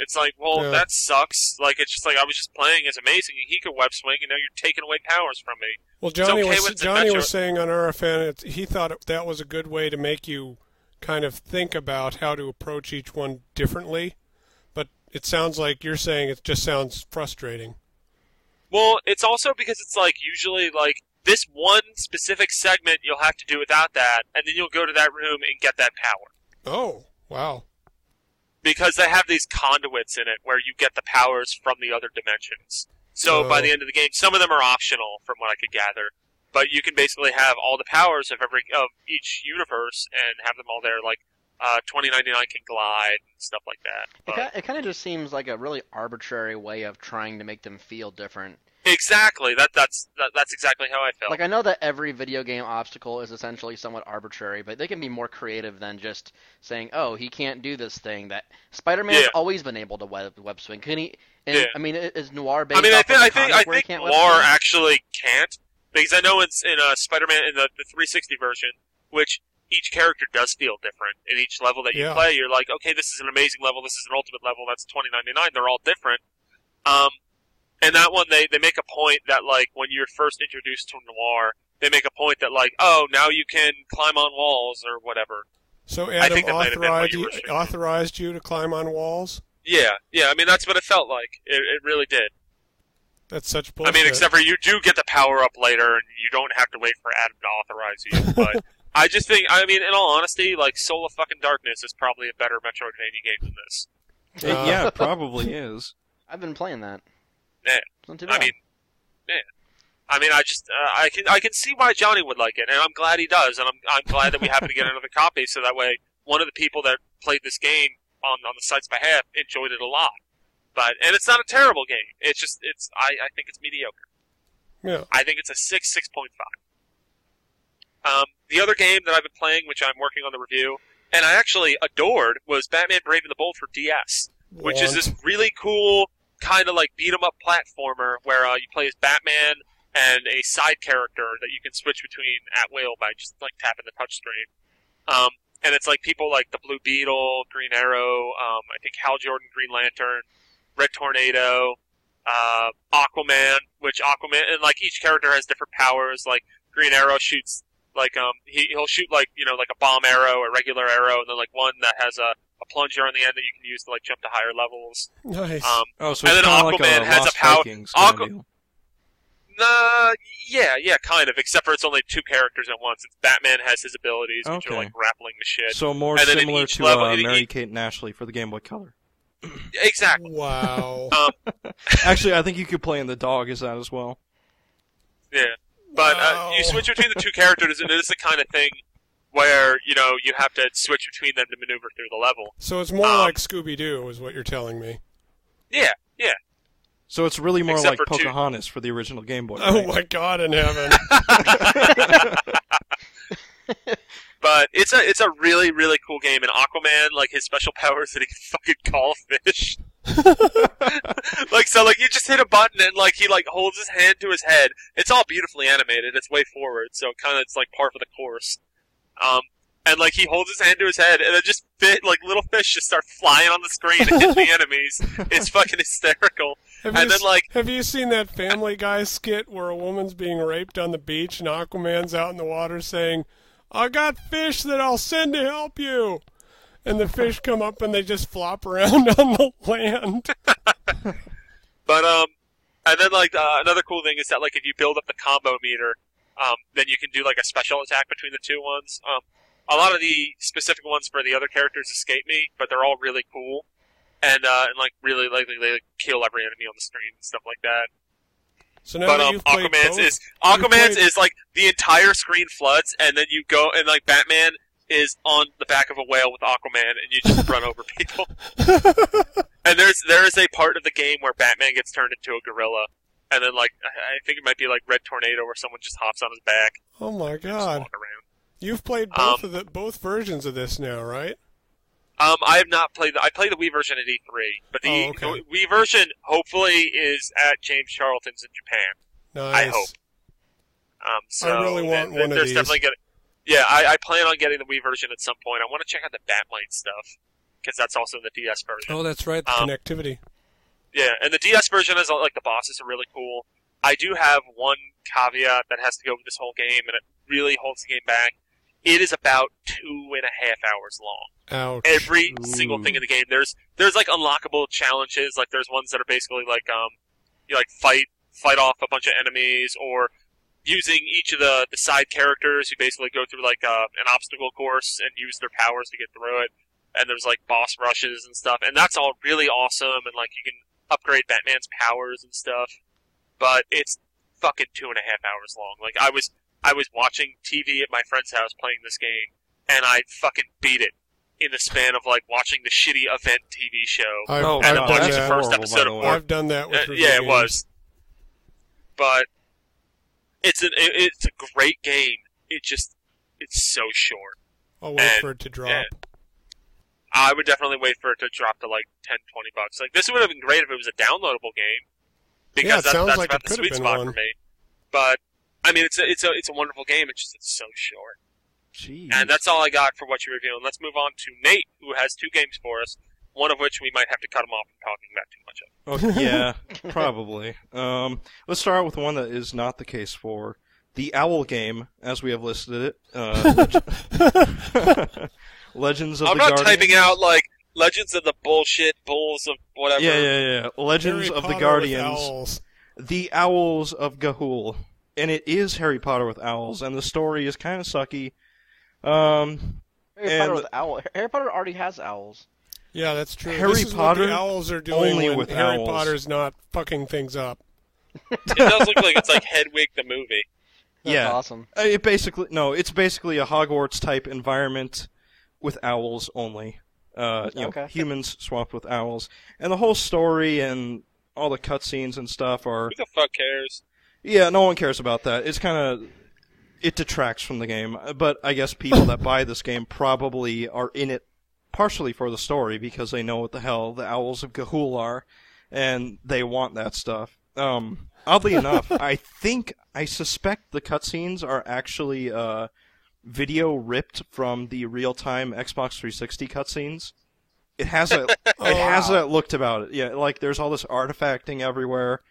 Speaker 1: It's like, well,
Speaker 4: Yeah.
Speaker 1: that sucks. Like, it's just like I was just playing as amazing, and he could web swing, and now you're taking away powers from me.
Speaker 4: Well, Johnny
Speaker 1: okay
Speaker 4: was
Speaker 1: when it's a
Speaker 4: Johnny was saying on RFN it, he thought that was a good way to make you kind of think about how to approach each one differently. But it sounds like you're saying it just sounds frustrating.
Speaker 1: Well, it's also because it's like usually like this one specific segment you'll have to do without that, and then you'll go to that room and get that power.
Speaker 4: Oh, wow.
Speaker 1: Because they have these conduits in it where you get the powers from the other dimensions. So by
Speaker 4: Oh.
Speaker 1: the end of the game, some of them are optional from what I could gather. But you can basically have all the powers of every of each universe and have them all there. Like uh, twenty ninety nine can glide and stuff like that.
Speaker 2: It
Speaker 1: But-
Speaker 2: kind, it kind of just seems like a really arbitrary way of trying to make them feel different.
Speaker 1: exactly. That that's that, that's exactly how I feel.
Speaker 2: Like I know that every video game obstacle is essentially somewhat arbitrary, but they can be more creative than just saying, "Oh, he can't do this thing." That Spider-Man's
Speaker 1: Yeah.
Speaker 2: always been able to web, web swing. Can he? And,
Speaker 1: Yeah.
Speaker 2: I mean, is Noir based
Speaker 1: I mean, I think I think I think Noir actually can't because I know it's in uh, Spider-Man in the, the 360 version, which each character does feel different in each level that you
Speaker 4: Yeah.
Speaker 1: play. You're like, okay, this is an amazing level, this is an ultimate level, that's 2099. They're all different. Um, and that one they they make a point that like when you're first introduced to Noir, they make a point that like, oh, now you can climb on walls or whatever.
Speaker 4: So
Speaker 1: I
Speaker 4: Adam
Speaker 1: think that might have been what
Speaker 4: authorized
Speaker 1: you
Speaker 4: you,
Speaker 1: were saying.
Speaker 4: authorized you to climb on walls?
Speaker 1: Yeah, yeah. I mean, that's what it felt like. It, it really did.
Speaker 4: That's such bullshit.
Speaker 1: I mean, except for you do get the power up later, and you don't have to wait for Adam to authorize you. But *laughs* I just think, I mean, in all honesty, like Soul of fucking Darkness is probably a better Metroidvania game than this.
Speaker 3: It-
Speaker 4: Uh,
Speaker 3: yeah, it *laughs* probably is.
Speaker 2: I've been playing that.
Speaker 1: Yeah.
Speaker 2: Not too
Speaker 1: I mean, yeah. I mean, I just, uh, I can, I can see why Johnny would like it, and I'm glad he does, and I'm, I'm glad that we happen to get another copy, so that way one of the people that played this game on on the site's behalf enjoyed it a lot. But and it's not a terrible game. It's just, it's, I, I think it's mediocre.
Speaker 4: yeah.
Speaker 1: I think it's a six, six point five. Um, the other game that I've been playing, which I'm working on the review, and I actually adored, was Batman: Brave and the Bold for DS which is this really cool kind of like beat 'em up platformer where uh, you play as Batman and a side character that you can switch between at will by just like tapping the touchscreen. Um, and it's like people like the Blue Beetle, Green Arrow, um, I think Hal Jordan, Green Lantern, Red Tornado, uh, Aquaman, which Aquaman and like each character has different powers. Like Green Arrow shoots like um he he'll shoot like you know like a bomb arrow, a regular arrow, and then like one that has a, a plunger on the end that you can use to like jump to higher levels.
Speaker 4: Nice.
Speaker 1: Um,
Speaker 3: Oh, so
Speaker 1: And
Speaker 3: it's
Speaker 1: then
Speaker 3: kind of like
Speaker 1: Aquaman
Speaker 3: a
Speaker 1: has a
Speaker 3: Lost
Speaker 1: power-
Speaker 3: Vikings kind of deal.
Speaker 1: Nah, yeah, yeah, kind of. Except for it's only two characters at once. It's Batman has his abilities, which
Speaker 3: Okay.
Speaker 1: are like grappling the shit.
Speaker 3: So more
Speaker 1: And then in
Speaker 3: similar
Speaker 1: each
Speaker 3: to
Speaker 1: level-
Speaker 3: uh, Mary Kate and Ashley for the Game Boy Color.
Speaker 1: Exactly.
Speaker 4: wow. *laughs*
Speaker 3: Actually, I think you could play in the dog as that as well.
Speaker 1: Yeah, but uh, you switch between the two characters, and it is the kind of thing where you know you have to switch between them to maneuver through the level.
Speaker 4: So it's more
Speaker 1: um,
Speaker 4: like Scooby Doo, is what you're telling me.
Speaker 1: Yeah, yeah.
Speaker 3: So it's really more
Speaker 1: Except
Speaker 3: like
Speaker 1: for two-
Speaker 3: Pocahontas for the original Game Boy.
Speaker 4: Oh
Speaker 3: right?
Speaker 4: my God in heaven! *laughs* *laughs*
Speaker 1: But it's a it's a really really cool game. And Aquaman, like his special power is that he can *laughs* fucking call fish. *laughs* like so, like you just hit a button and like he like holds his hand to his head. It's all beautifully animated. It's WayForward, so kind of it's like par for the course. Um, and like he holds his hand to his head, and then just fit like little fish just start flying on the screen and hit the *laughs* enemies. It's fucking hysterical.
Speaker 4: Have
Speaker 1: And then, like-
Speaker 4: have you seen that Family Guy skit where a woman's being raped on the beach and Aquaman's out in the water saying, "I got fish that I'll send to help you," and the fish come up and they just flop around *laughs* on the land.
Speaker 1: But um, and then like uh, another cool thing is that like if you build up the combo meter, um, then you can do like a special attack between the two ones. Um, a lot of the specific ones for the other characters escape me, but they're all really cool, and uh, and like really like they like, kill every enemy on the screen and stuff like that.
Speaker 4: So now
Speaker 1: but um, Aquaman's
Speaker 4: both,
Speaker 1: is Aquaman's
Speaker 4: played-
Speaker 1: is like the entire screen floods, and then you go and like Batman is on the back of a whale with Aquaman, and you just run over people. *laughs* and there's there is a part of the game where Batman gets turned into a gorilla, and then like I think it might be like Red Tornado, where someone just hops on his back,
Speaker 4: oh my God, you've played both of the both versions of this now, right?
Speaker 1: Um, I have not played. The, I played the Wii version at E3, but the,
Speaker 4: Oh, okay.
Speaker 1: Wii version hopefully is at James Charlton's in Japan.
Speaker 4: Nice.
Speaker 1: hope. Um, so
Speaker 4: I really want one of
Speaker 1: there's
Speaker 4: these.
Speaker 1: definitely gonna, yeah, I, I plan on getting the Wii version at some point. I want to check out the Bat-Mite stuff because that's also in the DS version.
Speaker 4: Oh, that's right. The
Speaker 1: Um,
Speaker 4: connectivity.
Speaker 1: Yeah, and the DS version is like the bosses are really cool. I do have one caveat that has to go with this whole game, and it really holds the game back. It is about two and a half hours long.
Speaker 4: Ouch.
Speaker 1: Every single thing in the game. There's there's like unlockable challenges. Like there's ones that are basically like um, you like fight fight off a bunch of enemies, or using each of the the side characters. You basically go through like uh, an obstacle course and use their powers to get through it. And there's like boss rushes and stuff, and that's all really awesome. And like you can upgrade Batman's powers and stuff. But it's fucking two and a half hours long. Like I was I was watching TV at my friend's house playing this game, and I fucking beat it in the span of like watching the shitty event TV show.
Speaker 4: I've,
Speaker 3: Oh,
Speaker 4: I've
Speaker 1: and
Speaker 3: God,
Speaker 4: done
Speaker 1: watching the
Speaker 4: that.
Speaker 1: first episode of. War.
Speaker 4: I've done that with
Speaker 1: Uh, yeah, it was. But it's an it, it's a great game. It just it's so short.
Speaker 4: I'll wait
Speaker 1: and-
Speaker 4: for it to drop.
Speaker 1: I would definitely wait for it to drop to like 10, 20 bucks. Like this would have been great if it was a downloadable game because
Speaker 4: Yeah,
Speaker 1: that, that's
Speaker 4: like
Speaker 1: about the sweet spot
Speaker 4: one.
Speaker 1: for me. But I mean, it's a it's a it's a wonderful game. It's just it's so short.
Speaker 3: Jeez.
Speaker 1: And that's all I got for what you're reviewing. Let's move on to Nate, who has two games for us. One of which we might have to cut him off from talking about too much of.
Speaker 3: Okay, yeah, *laughs* probably. Um, let's start out with one that is not the case for the Owl game, as we have listed it. Uh, *laughs* Legends of the
Speaker 1: I'm
Speaker 3: the
Speaker 1: not
Speaker 3: Guardian.
Speaker 1: typing out like Legends of the bullshit bulls of whatever.
Speaker 3: Yeah, yeah, yeah. Legends
Speaker 4: Harry
Speaker 3: of the
Speaker 4: Potter with
Speaker 3: Guardians.
Speaker 4: owls.
Speaker 3: The Owls of Ga'Hoole, and it is Harry Potter with owls, and the story is kind of sucky. Um,
Speaker 2: Harry
Speaker 3: And-
Speaker 2: Potter with owl. Harry Potter already has owls.
Speaker 4: Yeah, that's true.
Speaker 3: Harry
Speaker 4: this is
Speaker 3: Potter
Speaker 4: what the owls are doing
Speaker 3: only
Speaker 4: when
Speaker 3: with
Speaker 4: Harry
Speaker 3: owls.
Speaker 4: Potter's not fucking things up. *laughs*
Speaker 1: It does look like it's like Hedwig the movie.
Speaker 2: That's
Speaker 3: Yeah.
Speaker 2: awesome.
Speaker 3: Uh, It basically no, it's basically a Hogwarts type environment with owls only. Uh, you know,
Speaker 2: Okay.
Speaker 3: humans swapped with owls, and the whole story and all the cutscenes and stuff are
Speaker 1: Who the fuck cares?
Speaker 3: Yeah, no one cares about that. It's kind of it detracts from the game, but I guess people that buy this game probably are in it partially for the story because they know what the hell the Owls of Ga'Hoole are, and they want that stuff. Um, oddly enough, I think I suspect the cutscenes are actually uh, video ripped from the real-time Xbox 360 cutscenes. It has *laughs* a it has that looked about it. Yeah, like there's all this artifacting everywhere.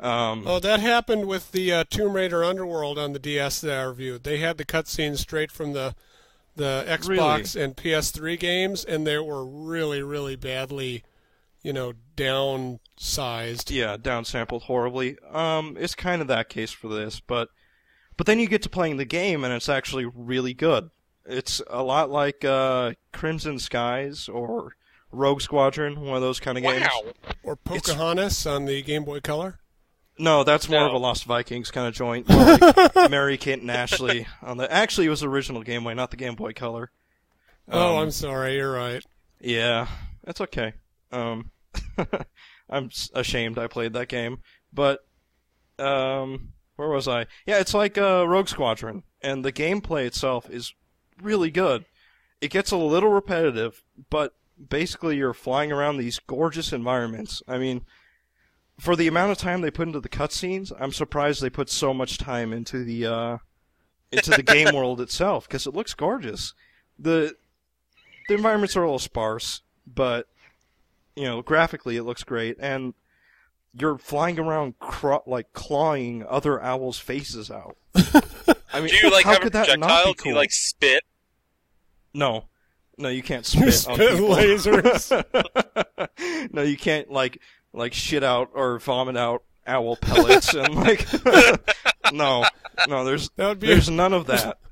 Speaker 3: Um,
Speaker 4: Oh, that happened with the uh, Tomb Raider Underworld on the DS that I reviewed. They had the cutscenes straight from the the Xbox and PS3 games, and they were really, really badly, you know, downsized.
Speaker 3: yeah, downsampled horribly. Um, it's kind of that case for this, but but then you get to playing the game and it's actually really good. It's a lot like uh, Crimson Skies or Rogue Squadron, one of those kind of games.
Speaker 1: Wow.
Speaker 4: Or Pocahontas on the Game Boy Color.
Speaker 3: No, that's more
Speaker 1: No.
Speaker 3: of a Lost Vikings kind of joint. Like *laughs* Mary Kate and Ashley on the. Actually, it was the original Game Boy, not the Game Boy Color.
Speaker 4: oh,
Speaker 3: Um,
Speaker 4: I'm sorry. You're right.
Speaker 3: Yeah, that's okay. Um, *laughs* I'm ashamed I played that game, but um, where was I? Yeah, it's like uh, Rogue Squadron, and the gameplay itself is really good. It gets a little repetitive, but basically you're flying around these gorgeous environments. I mean, for the amount of time they put into the cutscenes, I'm surprised they put so much time into the uh, into the game *laughs* world itself because it looks gorgeous. the The environments are a little sparse, but you know, graphically it looks great, and you're flying around craw- like clawing other owls' faces out. *laughs* I mean,
Speaker 1: Do you like
Speaker 3: how
Speaker 1: have a
Speaker 3: could that not
Speaker 1: projectile?
Speaker 3: be
Speaker 1: Do you like spit?
Speaker 3: No, no, you can't
Speaker 4: You *laughs*
Speaker 3: spit on people.
Speaker 4: lasers.
Speaker 3: no, you can't like like shit out or vomit out owl pellets and like *laughs* no, no. There's
Speaker 4: That would be
Speaker 3: there's none of that. *laughs*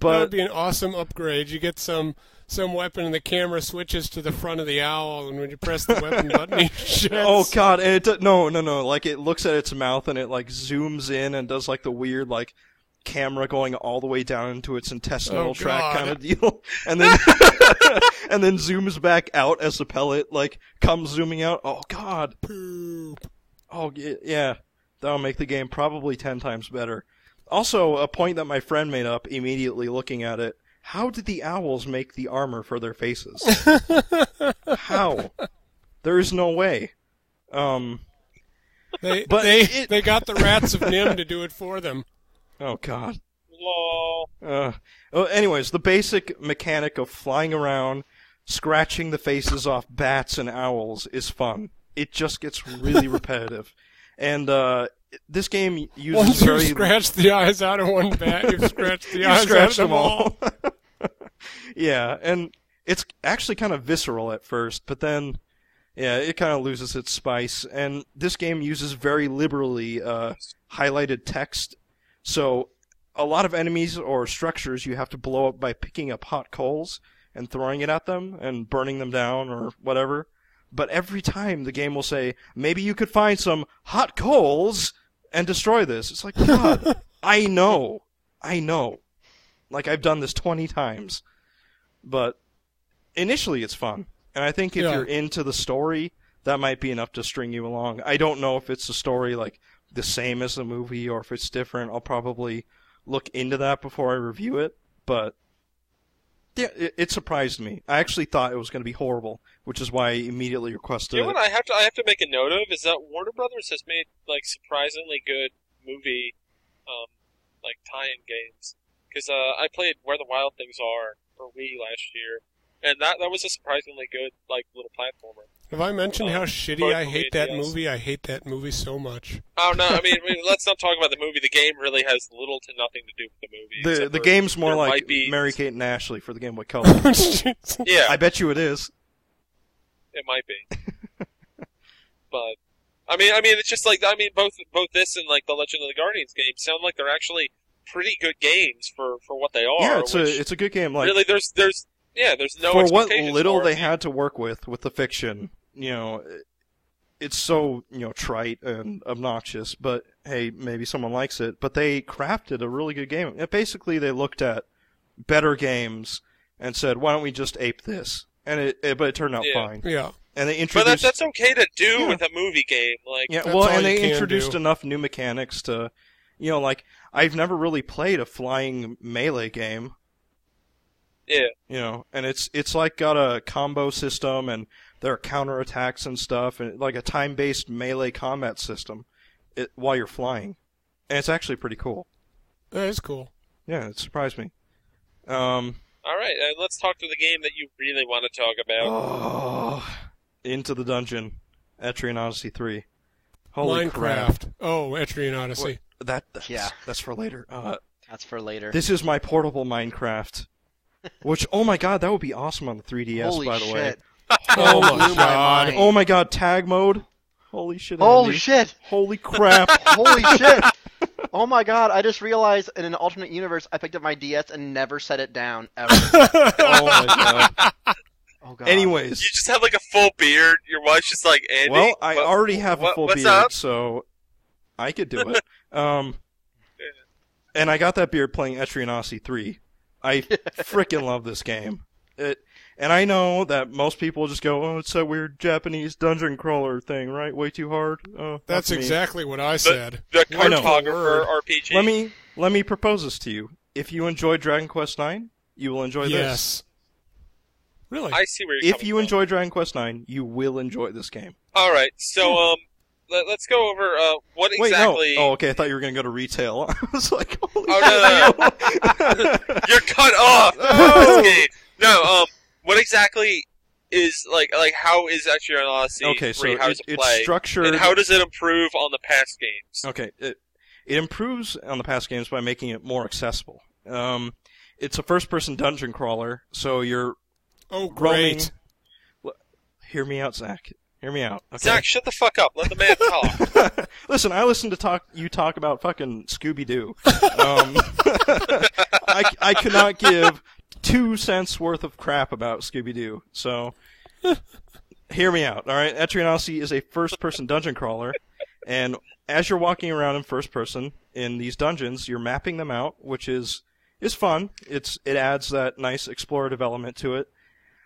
Speaker 4: But that would be an awesome upgrade. You get some some weapon, and the camera switches to the front of the owl, and when you press the weapon button, he *laughs* sheds.
Speaker 3: oh god, and it no no no like it looks at its mouth and it like zooms in and does like the weird like camera going all the way down into its intestinal
Speaker 4: Oh,
Speaker 3: tract kind of deal, *laughs* and then *laughs* and then zooms back out as the pellet like comes zooming out. Oh god.
Speaker 4: Poop.
Speaker 3: Oh yeah, that'll make the game probably ten times better. Also, a point that my friend made up immediately looking at it: How did the owls make the armor for their faces? *laughs* How? There is no way. Um.
Speaker 4: They
Speaker 3: But
Speaker 4: they
Speaker 3: it-
Speaker 4: they got the rats of NIMH to do it for them.
Speaker 3: Oh God.
Speaker 1: Lol.
Speaker 3: Uh. Well, anyways, the basic mechanic of flying around, scratching the faces off bats and owls is fun. It just gets really *laughs* repetitive, and uh, this game uses
Speaker 4: Once you
Speaker 3: very
Speaker 4: scratch the eyes out of one bat, you've scratched *laughs* the
Speaker 3: you
Speaker 4: eyes out of them
Speaker 3: them
Speaker 4: all.
Speaker 3: all. *laughs* yeah, and it's actually kind of visceral at first, but then yeah, it kind of loses its spice. And this game uses very liberally uh, highlighted text, so a lot of enemies or structures you have to blow up by picking up hot coals and throwing it at them and burning them down or whatever. But every time the game will say, maybe you could find some hot coals and destroy this. It's like, God, *laughs* I know. I know. Like I've done this 20 times. But initially it's fun. And I think if
Speaker 4: Yeah.
Speaker 3: you're into the story, that might be enough to string you along. I don't know if it's a story like the same as the movie or if it's different. I'll probably look into that before I review it, but yeah, it, it surprised me. I actually thought it was going to be horrible, which is why I immediately requested
Speaker 1: You know what I have to I have to make a note of is that Warner Brothers has made like surprisingly good movie, um, like tie-in games. Because uh, I played Where the Wild Things Are for Wii last year, and that that was a surprisingly good like little platformer.
Speaker 4: Have I mentioned how
Speaker 1: Uh,
Speaker 4: shitty I hate that
Speaker 1: ideas.
Speaker 4: movie? I hate that movie so much.
Speaker 1: Oh no, I mean, I mean, let's not talk about the movie. The game really has little to nothing to do with the movie.
Speaker 3: The the game's more like
Speaker 1: be-
Speaker 3: Mary Kate and Ashley for the Game Boy Color. *laughs*
Speaker 1: Yeah,
Speaker 3: I bet you it is.
Speaker 1: it might be. *laughs* but I mean, I mean, it's just like I mean, both both this and like the Legend of the Guardians game sound like they're actually pretty good games for for what they are.
Speaker 3: yeah, it's a it's a good game. Like
Speaker 1: really, there's there's yeah, there's no
Speaker 3: for what little
Speaker 1: for
Speaker 3: they had to work with with the fiction, you know, it's so you know trite and obnoxious. But hey, maybe someone likes it. But they crafted a really good game. And basically, they looked at better games and said, "Why don't we just ape this?" And it, it but it turned out
Speaker 1: Yeah.
Speaker 3: fine.
Speaker 4: Yeah.
Speaker 3: And they
Speaker 1: But
Speaker 3: introduced
Speaker 1: that, that's okay to do
Speaker 3: Yeah.
Speaker 1: with a movie game. Like,
Speaker 3: yeah, well, and they introduced
Speaker 4: do.
Speaker 3: enough new mechanics to, you know, like I've never really played a flying melee game.
Speaker 1: Yeah,
Speaker 3: you know, and it's it's like got a combo system and there are counter attacks and stuff and like a time based melee combat system it, while you're flying, and it's actually pretty cool.
Speaker 4: That is cool.
Speaker 3: Yeah, it surprised me. Um,
Speaker 1: all right. Uh, let's talk to the game that you really want to talk about.
Speaker 3: oh, into the dungeon, Etrian Odyssey three. Holy
Speaker 4: Minecraft.
Speaker 3: crap!
Speaker 4: Oh, Etrian Odyssey.
Speaker 3: Wait, that that's,
Speaker 2: Yeah.
Speaker 3: that's for later. Uh,
Speaker 2: That's for later.
Speaker 3: this is my portable Minecraft. Which, oh my god, that would be awesome on the 3DS,
Speaker 2: Holy
Speaker 3: by the way.
Speaker 4: Oh my
Speaker 2: my
Speaker 4: god.
Speaker 3: Oh my god, tag mode. Holy shit.
Speaker 2: Holy
Speaker 3: Andy.
Speaker 2: shit!
Speaker 3: Holy crap. *laughs*
Speaker 2: Holy shit! Oh my god! I just realized in an alternate universe, I picked up my DS and never set it down ever. *laughs*
Speaker 3: oh my god.
Speaker 2: Oh god.
Speaker 3: Anyways,
Speaker 1: You just have like a full beard. Your wife's just like Andy.
Speaker 3: well, I
Speaker 1: what-
Speaker 3: already have a
Speaker 1: what-
Speaker 3: full
Speaker 1: what's
Speaker 3: beard,
Speaker 1: up?
Speaker 3: so I could do it. *laughs* um, and I got that beard playing Etrian Odyssey 3. I *laughs* freaking love this game. It, and I know that most people just go, "Oh, it's that weird Japanese dungeon crawler thing, right? Way too hard." Oh,
Speaker 4: That's
Speaker 3: me.
Speaker 4: exactly what I said.
Speaker 1: The
Speaker 3: I know.
Speaker 1: cartographer RPG.
Speaker 3: Let me let me propose this to you. If you enjoy Dragon Quest IX, you will enjoy this.
Speaker 4: yes. Really?
Speaker 1: I see where you're
Speaker 3: If you
Speaker 1: from.
Speaker 3: enjoy Dragon Quest IX, you will enjoy this game.
Speaker 1: All right, so um, let, us go over uh what
Speaker 3: Wait,
Speaker 1: exactly.
Speaker 3: no. Oh, okay. I thought you were gonna go to retail. *laughs* I was like, holy
Speaker 1: Oh, no,
Speaker 3: shit. *laughs*
Speaker 1: You're cut off. *laughs*
Speaker 3: Oh.
Speaker 1: No, um, what exactly is like like how is actually on Odyssey
Speaker 3: okay, so
Speaker 1: 3? How does
Speaker 3: it-
Speaker 1: it
Speaker 3: it's structured.
Speaker 1: and how does it improve on the past games?
Speaker 3: Okay, it it improves on the past games by making it more accessible. Um, it's a first-person dungeon crawler, so you're
Speaker 4: oh, great.
Speaker 3: L- Hear me out, Zach. Hear me out. Okay.
Speaker 1: Zach, shut the fuck up. Let the man talk. *laughs*
Speaker 3: Listen, I listen to talk you talk about fucking Scooby Doo. *laughs* Um, *laughs* I I could not give two cents worth of crap about Scooby Doo. So hear me out. All right, Etrian Odyssey is a first-person dungeon crawler, and as you're walking around in first person in these dungeons, you're mapping them out, which is is fun. It's it adds that nice explorative element to it.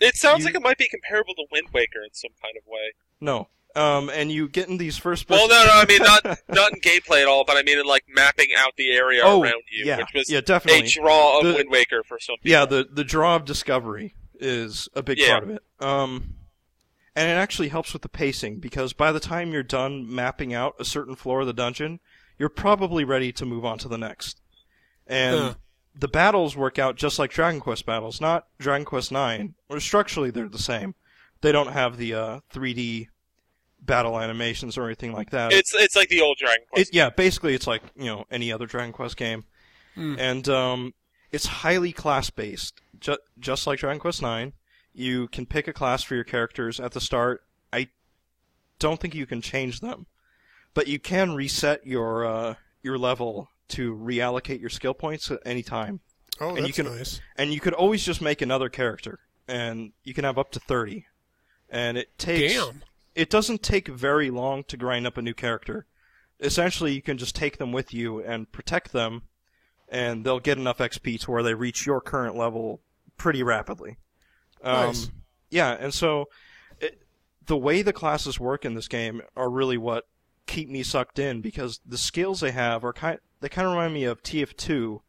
Speaker 1: It sounds
Speaker 3: You-
Speaker 1: like it might be comparable to Wind Waker in some kind of way.
Speaker 3: No. Um, and you get in these first
Speaker 1: Well, no, no, I mean not *laughs* not in gameplay at all, but I mean in like mapping out the area
Speaker 3: oh,
Speaker 1: around you,
Speaker 3: yeah,
Speaker 1: which was
Speaker 3: yeah,
Speaker 1: a
Speaker 3: definitely.
Speaker 1: draw of
Speaker 3: The-
Speaker 1: Wind Waker for some people.
Speaker 3: Yeah, the the draw of discovery is a big
Speaker 1: Yeah.
Speaker 3: part of it. Um, and it actually helps with the pacing because by the time you're done mapping out a certain floor of the dungeon, you're probably ready to move on to the next. And
Speaker 4: Huh.
Speaker 3: the battles work out just like Dragon Quest battles, not Dragon Quest Nine. Or structurally, they're the same. They don't have the uh, 3D battle animations or anything like that.
Speaker 1: It's it's like the old Dragon Quest.
Speaker 3: It, yeah, basically it's like you know any other Dragon Quest game,
Speaker 4: Hmm.
Speaker 3: and um, it's highly class based, ju- just like Dragon Quest Nine. You can pick a class for your characters at the start. I don't think you can change them, but you can reset your uh, your level to reallocate your skill points at any time,
Speaker 4: Oh,
Speaker 3: And you
Speaker 4: that's
Speaker 3: can-
Speaker 4: nice.
Speaker 3: and you could always just make another character, and you can have up to thirty, and it takes
Speaker 4: Damn.
Speaker 3: It doesn't take very long to grind up a new character. Essentially, you can just take them with you and protect them, and they'll get enough XP to where they reach your current level pretty rapidly. Um,
Speaker 4: Nice.
Speaker 3: Yeah, and so it, the way the classes work in this game are really what keep me sucked in because the skills they have are kind they kind of remind me of TF2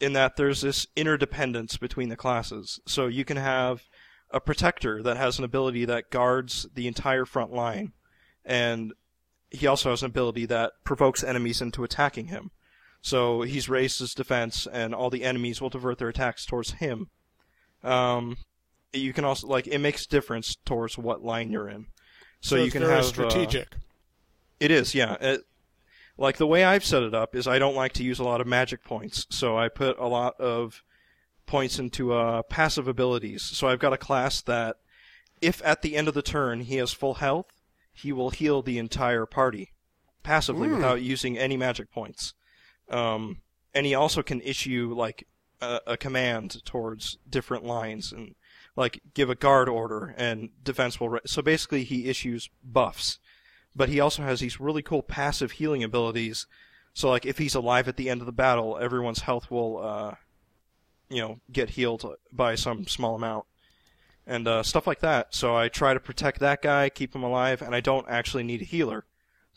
Speaker 3: in that there's this interdependence between the classes. So you can have a protector that has an ability that guards the entire front line, and he also has an ability that provokes enemies into attacking him. So he's raised his defense, and all the enemies will divert their attacks towards him. Um, you can also like it makes a difference towards what line you're in. So, you can have uh,
Speaker 4: strategic.
Speaker 3: it is, yeah. It, like the way I've set it up is I don't like to use a lot of magic points, so I put a lot of points into uh, passive abilities. So I've got a class that, if at the end of the turn he has full health, he will heal the entire party passively
Speaker 4: Hmm.
Speaker 3: without using any magic points. Um, and he also can issue like a, a command towards different lines and like give a guard order and defense will. Re- so basically, he issues buffs, but he also has these really cool passive healing abilities. So like if he's alive at the end of the battle, everyone's health will, uh, you know, get healed by some small amount and uh, stuff like that. So I try to protect that guy, keep him alive, and I don't actually need a healer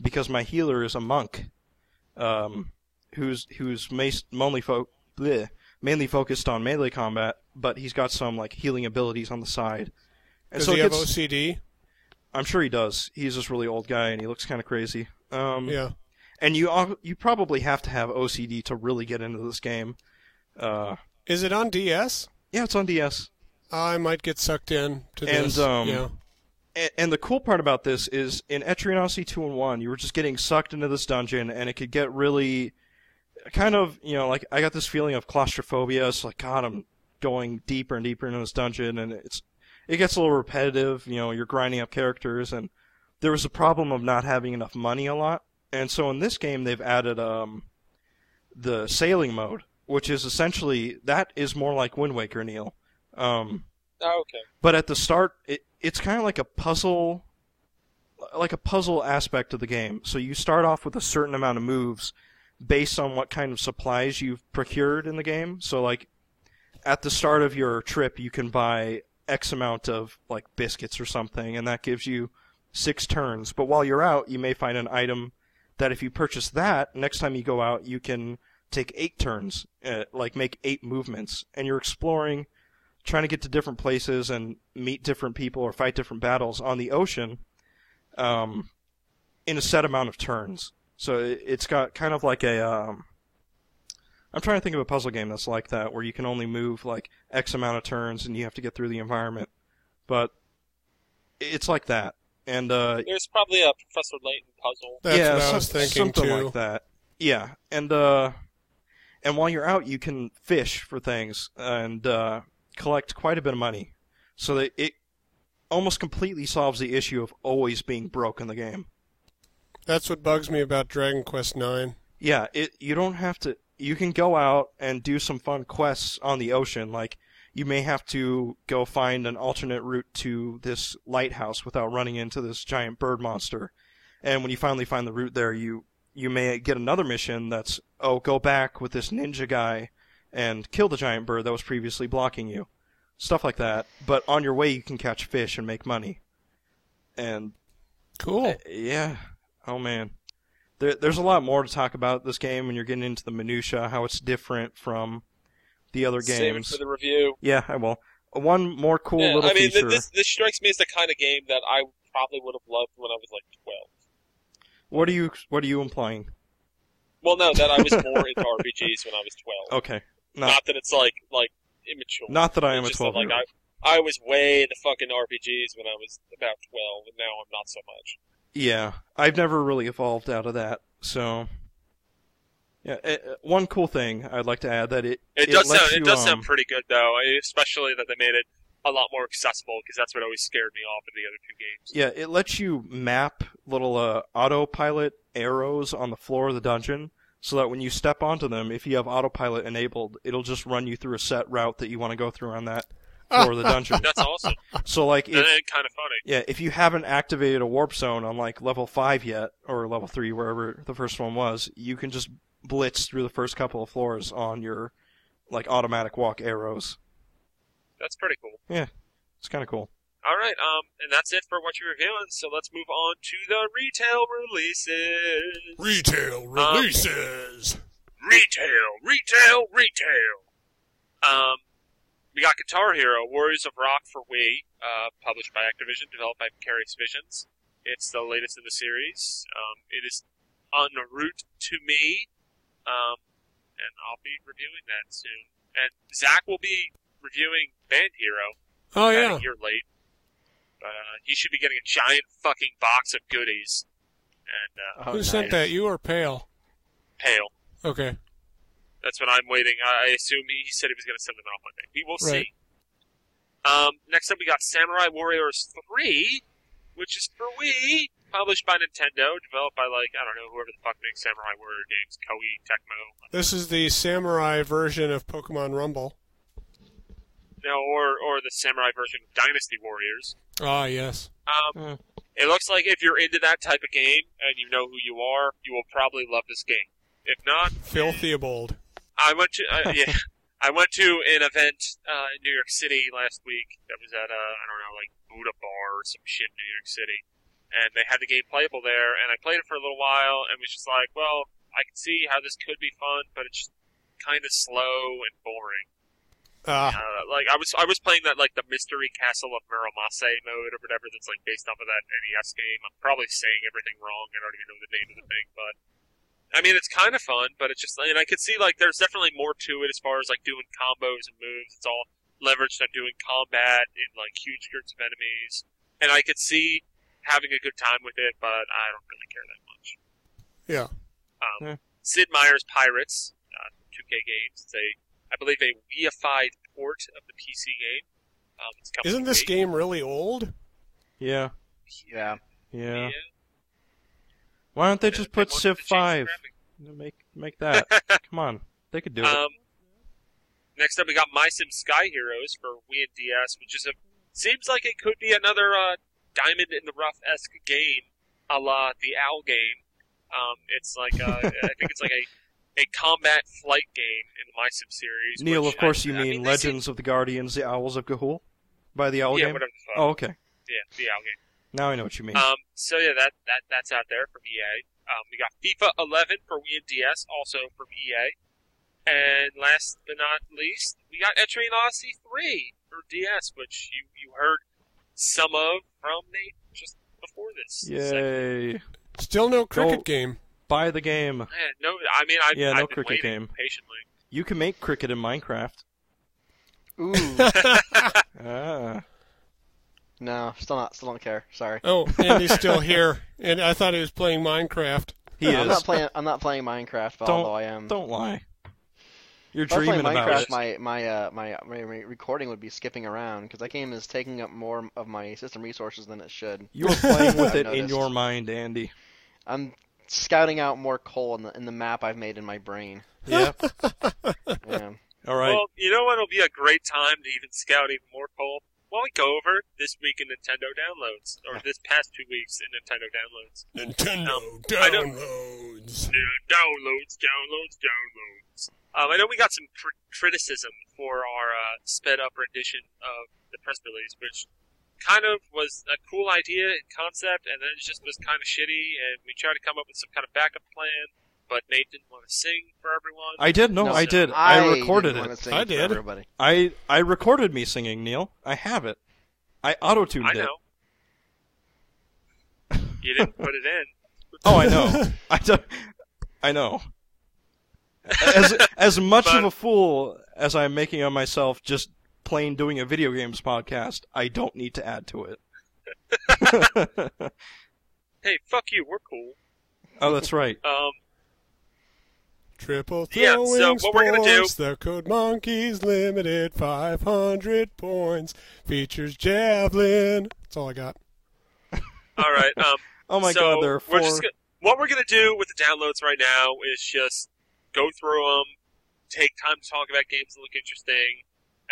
Speaker 3: because my healer is a monk, um, who's who's mainly fo- bleh, mainly focused on melee combat, but he's got some like healing abilities on the side. And
Speaker 4: Does
Speaker 3: so
Speaker 4: he have
Speaker 3: gets-
Speaker 4: OCD?
Speaker 3: I'm sure he does. He's this really old guy, and he looks kind of crazy. Um,
Speaker 4: Yeah.
Speaker 3: And you you probably have to have OCD to really get into this game. Uh,
Speaker 4: Is it on DS?
Speaker 3: yeah, it's on DS.
Speaker 4: I might get sucked in to
Speaker 3: And,
Speaker 4: this.
Speaker 3: um,
Speaker 4: yeah.
Speaker 3: And, and the cool part about this is in Etrian Odyssey 2 and 1, you were just getting sucked into this dungeon, and it could get really kind of, you know, like I got this feeling of claustrophobia. It's like, God, I'm going deeper and deeper into this dungeon, and it's it gets a little repetitive. You know, you're grinding up characters, and there was a problem of not having enough money a lot. And so in this game, they've added um, the sailing mode, which is essentially that is more like Wind Waker, Neal. Um,
Speaker 1: Oh, okay.
Speaker 3: but at the start it, it's kind of like a puzzle like a puzzle aspect of the game so you start off with a certain amount of moves based on what kind of supplies you've procured in the game so like at the start of your trip you can buy x amount of like biscuits or something and that gives you six turns but while you're out you may find an item that if you purchase that next time you go out you can take eight turns uh, like make eight movements and you're exploring trying to get to different places and meet different people or fight different battles on the ocean um, in a set amount of turns. So it, it's got kind of like a. Um, I'm trying to think of a puzzle game that's like that, where you can only move like X amount of turns and you have to get through the environment. But it's like that. And uh,
Speaker 1: There's probably a Professor Layton puzzle.
Speaker 4: That's
Speaker 3: yeah,
Speaker 4: what I was thinking
Speaker 3: something
Speaker 4: too.
Speaker 3: like that. Yeah, and uh, and while you're out, you can fish for things and uh, collect quite a bit of money, so that it almost completely solves the issue of always being broke in the game.
Speaker 4: That's what bugs me about Dragon Quest Nine.
Speaker 3: Yeah, it you don't have to. You can go out and do some fun quests on the ocean. Like you may have to go find an alternate route to this lighthouse without running into this giant bird monster. And when you finally find the route there, you you may get another mission that's oh go back with this ninja guy and kill the giant bird that was previously blocking you. Stuff like that. But on your way, you can catch fish and make money. And
Speaker 4: Cool.
Speaker 3: uh, yeah. Oh man. There, there's a lot more to talk about this game when you're getting into the minutia, how it's different from the other
Speaker 1: Save it
Speaker 3: games.
Speaker 1: for the review.
Speaker 3: Yeah, I will. One more cool
Speaker 1: yeah,
Speaker 3: little
Speaker 1: I mean, th-
Speaker 3: feature.
Speaker 1: this this strikes me as the kind of game that I probably would have loved when I was like 12.
Speaker 3: What are you What are you implying?
Speaker 1: Well, no, that I was more into RPGs when I was 12.
Speaker 3: Okay, not
Speaker 1: Not that it's like like immature.
Speaker 3: not that I am a twelve
Speaker 1: like
Speaker 3: year old.
Speaker 1: I, I was way into fucking RPGs when I was about 12, and now I'm not so much.
Speaker 3: Yeah, I've never really evolved out of that. So, yeah, uh, uh, one cool thing I'd like to add that it
Speaker 1: It, does
Speaker 3: lets
Speaker 1: sound it does
Speaker 3: um,
Speaker 1: sound pretty good though, especially that they made it a lot more accessible because that's what always scared me off in the other two games.
Speaker 3: Yeah, it lets you map little uh, autopilot arrows on the floor of the dungeon so that when you step onto them, if you have autopilot enabled, it'll just run you through a set route that you want to go through on that floor of the dungeon. *laughs*
Speaker 1: That's awesome.
Speaker 3: So like if
Speaker 1: it's kind of funny.
Speaker 3: yeah, if you haven't activated a warp zone on like level 5 yet or level 3 wherever the first one was, you can just blitz through the first couple of floors on your like automatic walk arrows.
Speaker 1: That's pretty cool.
Speaker 3: Yeah, it's kind of cool.
Speaker 1: All right, um, and that's it for what you're reviewing. So let's move on to the retail releases.
Speaker 4: Retail
Speaker 1: Um,
Speaker 4: releases.
Speaker 1: Retail, retail, retail. Um, we got Guitar Hero: Warriors of Rock for Wii, uh, published by Activision, developed by Vicarious Visions. It's the latest in the series. Um, it is en route to me, um, and I'll be reviewing that soon. And Zach will be reviewing Band Hero.
Speaker 4: Oh
Speaker 1: about
Speaker 4: yeah.
Speaker 1: a year late. But uh, he should be getting a giant fucking box of goodies. And uh,
Speaker 2: Oh,
Speaker 4: Who
Speaker 2: nice.
Speaker 4: sent that? You or Pale?
Speaker 1: pale.
Speaker 4: Okay.
Speaker 1: That's what I'm waiting. I I assume he, he said he was going to send them out Monday. We will
Speaker 4: Right.
Speaker 1: see. Um, next up, we got Samurai Warriors 3, which is for Wii. published by Nintendo, developed by like I don't know whoever the fuck makes Samurai Warrior games, Koei, Tecmo,
Speaker 4: This is the samurai version of Pokemon Rumble.
Speaker 1: No, or or the Samurai version of Dynasty Warriors.
Speaker 4: Ah, yes.
Speaker 1: Um,
Speaker 3: Hmm.
Speaker 1: It looks like if you're into that type of game and you know who you are, you will probably love this game. If not,
Speaker 4: Filthy bold.
Speaker 1: I went to uh, *laughs* yeah, I went to an event uh, in New York City last week. That was at a I don't know like Buddha Bar or some shit in New York City, and they had the game playable there. And I played it for a little while and was just like, well, I can see how this could be fun, but it's just kind of slow and boring.
Speaker 4: Ah,
Speaker 1: Uh, like I was I was playing that like the Mystery Castle of Muramasa mode or whatever that's like based off of that NES game. I'm probably saying everything wrong. I don't even know the name of the thing, but I mean it's kind of fun. But it's just and I could see like there's definitely more to it as far as like doing combos and moves. It's all leveraged on doing combat in like huge groups of enemies, and I could see having a good time with it. But I don't really care that much.
Speaker 4: yeah.
Speaker 1: Um,
Speaker 3: Yeah.
Speaker 1: Sid Meier's Pirates, uh, 2K Games. It's a, I believe, a reified port of the PC game. Um, it's
Speaker 4: Isn't
Speaker 1: to
Speaker 4: this game really old?
Speaker 3: Yeah,
Speaker 2: Yeah.
Speaker 3: yeah.
Speaker 1: Yeah.
Speaker 3: Why don't they
Speaker 1: They
Speaker 3: just put
Speaker 1: wanted
Speaker 3: Civ
Speaker 1: to change the
Speaker 3: Five? Make make that. *laughs* Come on, they could do it.
Speaker 1: Um, next up, we got My Sim Sky Heroes for Wii and DS, which is a seems like it could be another uh, Diamond in the Rough esque game, a la the Owl game. Um, it's like uh, *laughs* I think it's like a a combat flight game in the My Sim series.
Speaker 3: Neal,
Speaker 1: which
Speaker 3: of course
Speaker 1: I,
Speaker 3: you
Speaker 1: I
Speaker 3: mean,
Speaker 1: mean they seem-
Speaker 3: Legends of the Guardians, the Owls of Ga'Hoole, by the Owl
Speaker 1: yeah,
Speaker 3: game.
Speaker 1: whatever.
Speaker 3: Oh, okay.
Speaker 1: Yeah, the Owl game.
Speaker 3: Now I know what you mean.
Speaker 1: Um, so yeah, that, that that's out there from EA. Um, we got FIFA 11 for Wii and DS, also from EA. And last but not least, we got Etrian Odyssey 3 for DS, which you, you heard some of from Nate just before this. segment.
Speaker 3: Yay!
Speaker 4: Still no cricket
Speaker 3: Go-
Speaker 4: game.
Speaker 3: Buy the game.
Speaker 1: Man, no, I mean, I've,
Speaker 3: Yeah, no
Speaker 1: I've been
Speaker 3: cricket game.
Speaker 1: patiently.
Speaker 3: You can make cricket in Minecraft.
Speaker 2: Ooh. *laughs*
Speaker 3: Ah.
Speaker 2: no, still not. Still don't care. Sorry.
Speaker 4: Oh, Andy's still here, and I thought he was playing Minecraft.
Speaker 3: He is.
Speaker 2: I'm not playing. I'm not playing Minecraft,
Speaker 3: Don't-
Speaker 2: although I am.
Speaker 3: Don't lie. You're
Speaker 2: If I was
Speaker 3: dreaming
Speaker 2: playing
Speaker 3: about
Speaker 2: Minecraft,
Speaker 3: it.
Speaker 2: my my, uh, my my my recording would be skipping around because that game is taking up more of my system resources than it should.
Speaker 3: You are playing *laughs* with
Speaker 2: I've
Speaker 3: it in your mind, Andy.
Speaker 2: I'm scouting out more coal in the in the map I've made in my brain.
Speaker 3: Yeah. *laughs*
Speaker 2: Yeah.
Speaker 3: All right.
Speaker 1: Well, you know what'll be a great time to even scout even more coal? Why don't we go over this week in Nintendo downloads, or this past two weeks in Nintendo downloads?
Speaker 4: Nintendo
Speaker 1: Um,
Speaker 4: downloads.
Speaker 1: Downloads, downloads, downloads. Um, I know we got some cr- criticism for our uh, sped up rendition of the press release, which kind of was a cool idea and concept, and then it just was kind of shitty. And we tried to come up with some kind of backup plan, but Nate didn't want to sing for everyone.
Speaker 3: I did. No,
Speaker 2: No,
Speaker 3: I did. I, recorded
Speaker 2: didn't wanna
Speaker 3: it.
Speaker 2: sing
Speaker 4: I
Speaker 2: for
Speaker 4: did.
Speaker 2: Everybody.
Speaker 3: I I recorded me singing, Neal. I have it. I auto tuned
Speaker 1: I
Speaker 3: it.
Speaker 1: You didn't put it in. *laughs*
Speaker 3: Oh, I know. I do, I know. As as much
Speaker 1: But-
Speaker 3: of a fool as I'm making of myself just plain doing a video games podcast, I don't need to add to it. *laughs*
Speaker 1: Hey, fuck you. We're cool.
Speaker 3: oh, that's right.
Speaker 1: Um,
Speaker 4: Triple
Speaker 1: Yeah,
Speaker 4: throwing
Speaker 1: so what we're gonna do-
Speaker 4: sports, the Code Monkeys limited 500 points. Features javelin. That's all I got.
Speaker 1: all right. Um, *laughs*
Speaker 3: Oh my
Speaker 1: so
Speaker 3: god, there are four.
Speaker 1: We're just gonna, what we're gonna do with the downloads right now is just go through them, take time to talk about games that look interesting,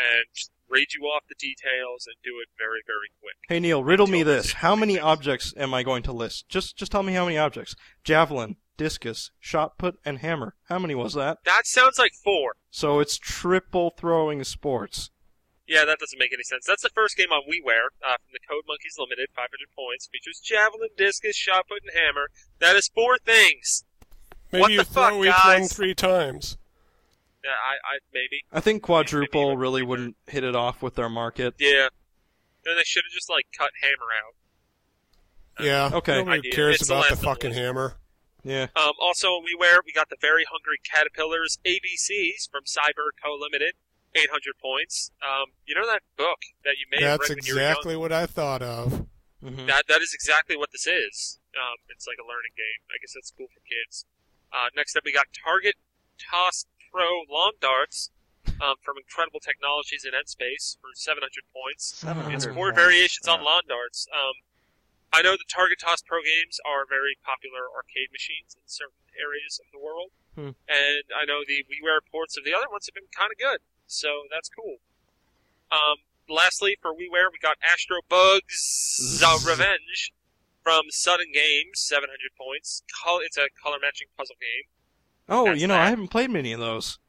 Speaker 1: and just read you off the details and do it very, very quick.
Speaker 3: Hey Neal, riddle me this: How many
Speaker 1: fixed.
Speaker 3: objects am I going to list? Just just tell me how many objects. Javelin, discus, shot put, and hammer. How many was that?
Speaker 1: That sounds like four.
Speaker 3: So it's triple throwing sports.
Speaker 1: Yeah, that doesn't make any sense. That's the first game on WiiWare uh, from the Code Monkeys Limited, 500 points. Features javelin, discus, shot put, and hammer. That is four things.
Speaker 4: Maybe
Speaker 1: What
Speaker 4: you
Speaker 1: the
Speaker 4: throw
Speaker 1: fuck,
Speaker 4: each one
Speaker 1: guys?
Speaker 4: three times.
Speaker 1: Yeah, I, I maybe.
Speaker 3: I think quadruple
Speaker 1: like
Speaker 3: really wouldn't hit it off with their market.
Speaker 1: Yeah. Then they should have just like cut hammer out.
Speaker 4: Yeah.
Speaker 3: Okay.
Speaker 4: Nobody
Speaker 1: Idea.
Speaker 4: cares
Speaker 1: It's
Speaker 4: about the
Speaker 1: last of the
Speaker 4: fucking hammer.
Speaker 3: Yeah.
Speaker 1: Um, also we wear we got the Very Hungry Caterpillars ABCs from Cyber Co. Limited, 800 points. Um, you know that book that you may have
Speaker 4: That's
Speaker 1: read when you were young?
Speaker 4: exactly what I thought of.
Speaker 3: hmm
Speaker 1: That that is exactly what this is. Um, it's like a learning game. I guess that's cool for kids. Uh, next up, we got Target Toss Pro Lawn Darts um, from Incredible Technologies in Space for 700 points.
Speaker 2: 700
Speaker 1: It's four
Speaker 2: points.
Speaker 1: variations on
Speaker 2: Yeah.
Speaker 1: lawn darts. Um, I know the Target Toss Pro games are very popular arcade machines in certain areas of the world,
Speaker 3: Hmm.
Speaker 1: and I know the WiiWare ports of the other ones have been kind of good, so that's cool. Um, lastly, for WiiWare, we got Astro Bugz *laughs* Revenge from Sudden Games, 700 points. Col- it's a color matching puzzle game.
Speaker 3: Oh,
Speaker 1: That's
Speaker 3: you know,
Speaker 1: that.
Speaker 3: I haven't played many of those.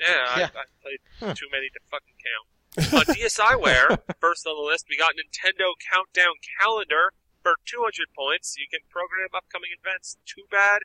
Speaker 1: Yeah,
Speaker 2: Yeah.
Speaker 1: I, I played
Speaker 3: Huh.
Speaker 1: too many to fucking count. *laughs* On DSiWare, first on the list, we got Nintendo Countdown Calendar for 200 points. You can program upcoming events. Too bad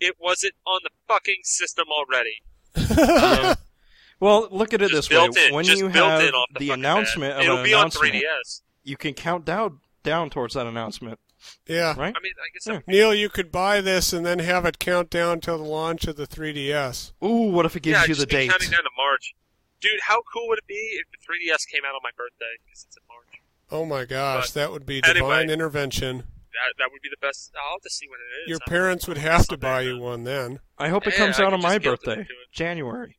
Speaker 1: it wasn't on the fucking system already.
Speaker 3: Um, *laughs* well, look at it
Speaker 1: Just
Speaker 3: this way:
Speaker 1: in.
Speaker 3: when
Speaker 1: just
Speaker 3: you
Speaker 1: built
Speaker 3: have
Speaker 1: in off the,
Speaker 3: the announcement
Speaker 1: bat.
Speaker 3: of
Speaker 1: It'll
Speaker 3: an
Speaker 1: be on
Speaker 3: announcement,
Speaker 1: 3DS.
Speaker 3: you can count down down towards that announcement,
Speaker 4: yeah.
Speaker 3: right?
Speaker 1: I mean, I guess
Speaker 3: Yeah.
Speaker 4: Neal, you could buy this and then have it count down till the launch of the 3DS.
Speaker 3: Ooh, what if it gives
Speaker 1: yeah,
Speaker 3: you
Speaker 1: just
Speaker 3: the
Speaker 1: be
Speaker 3: date?
Speaker 1: counting down to March. Dude, how cool would it be if the 3DS came out on my birthday? Because it's in March.
Speaker 4: Oh my gosh,
Speaker 1: But
Speaker 4: that would be
Speaker 1: anyway.
Speaker 4: divine intervention.
Speaker 1: That, that would be the best. I'll have to see what it is.
Speaker 4: Your
Speaker 1: I'm-
Speaker 4: parents would have to buy you one then.
Speaker 3: I hope it
Speaker 1: Yeah,
Speaker 3: comes
Speaker 1: I
Speaker 3: out on my
Speaker 1: just guilt it
Speaker 3: birthday. January.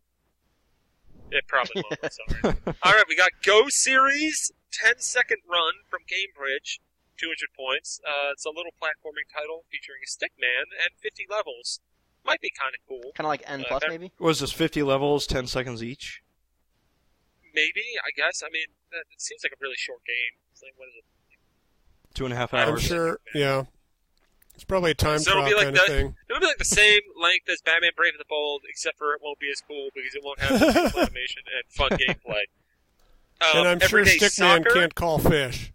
Speaker 1: It probably won't. Sorry. *laughs* All right, we got Go Series 10 second run from GameBridge, 200 points. Uh, it's a little platforming title featuring a stick man and 50 levels. Might be kind of cool.
Speaker 2: Kind of like N
Speaker 1: Uh,
Speaker 2: plus,
Speaker 1: that-
Speaker 2: maybe.
Speaker 3: Was this 50 levels, 10 seconds each?
Speaker 1: Maybe, I guess. I mean, that, it seems like a really short game. It's like, what is it?
Speaker 3: Two and a half
Speaker 1: I'm
Speaker 4: I'm sure, yeah. It's probably a time
Speaker 1: So
Speaker 4: trial
Speaker 1: like
Speaker 4: kind of thing. *laughs*
Speaker 1: It'll be like the same length as Batman Brave and the Bold, except for it won't be as cool because it won't have beautiful *laughs* animation and fun gameplay. Um,
Speaker 4: and I'm sure
Speaker 1: Everyday
Speaker 4: Stickman
Speaker 1: Soccer,
Speaker 4: can't call fish.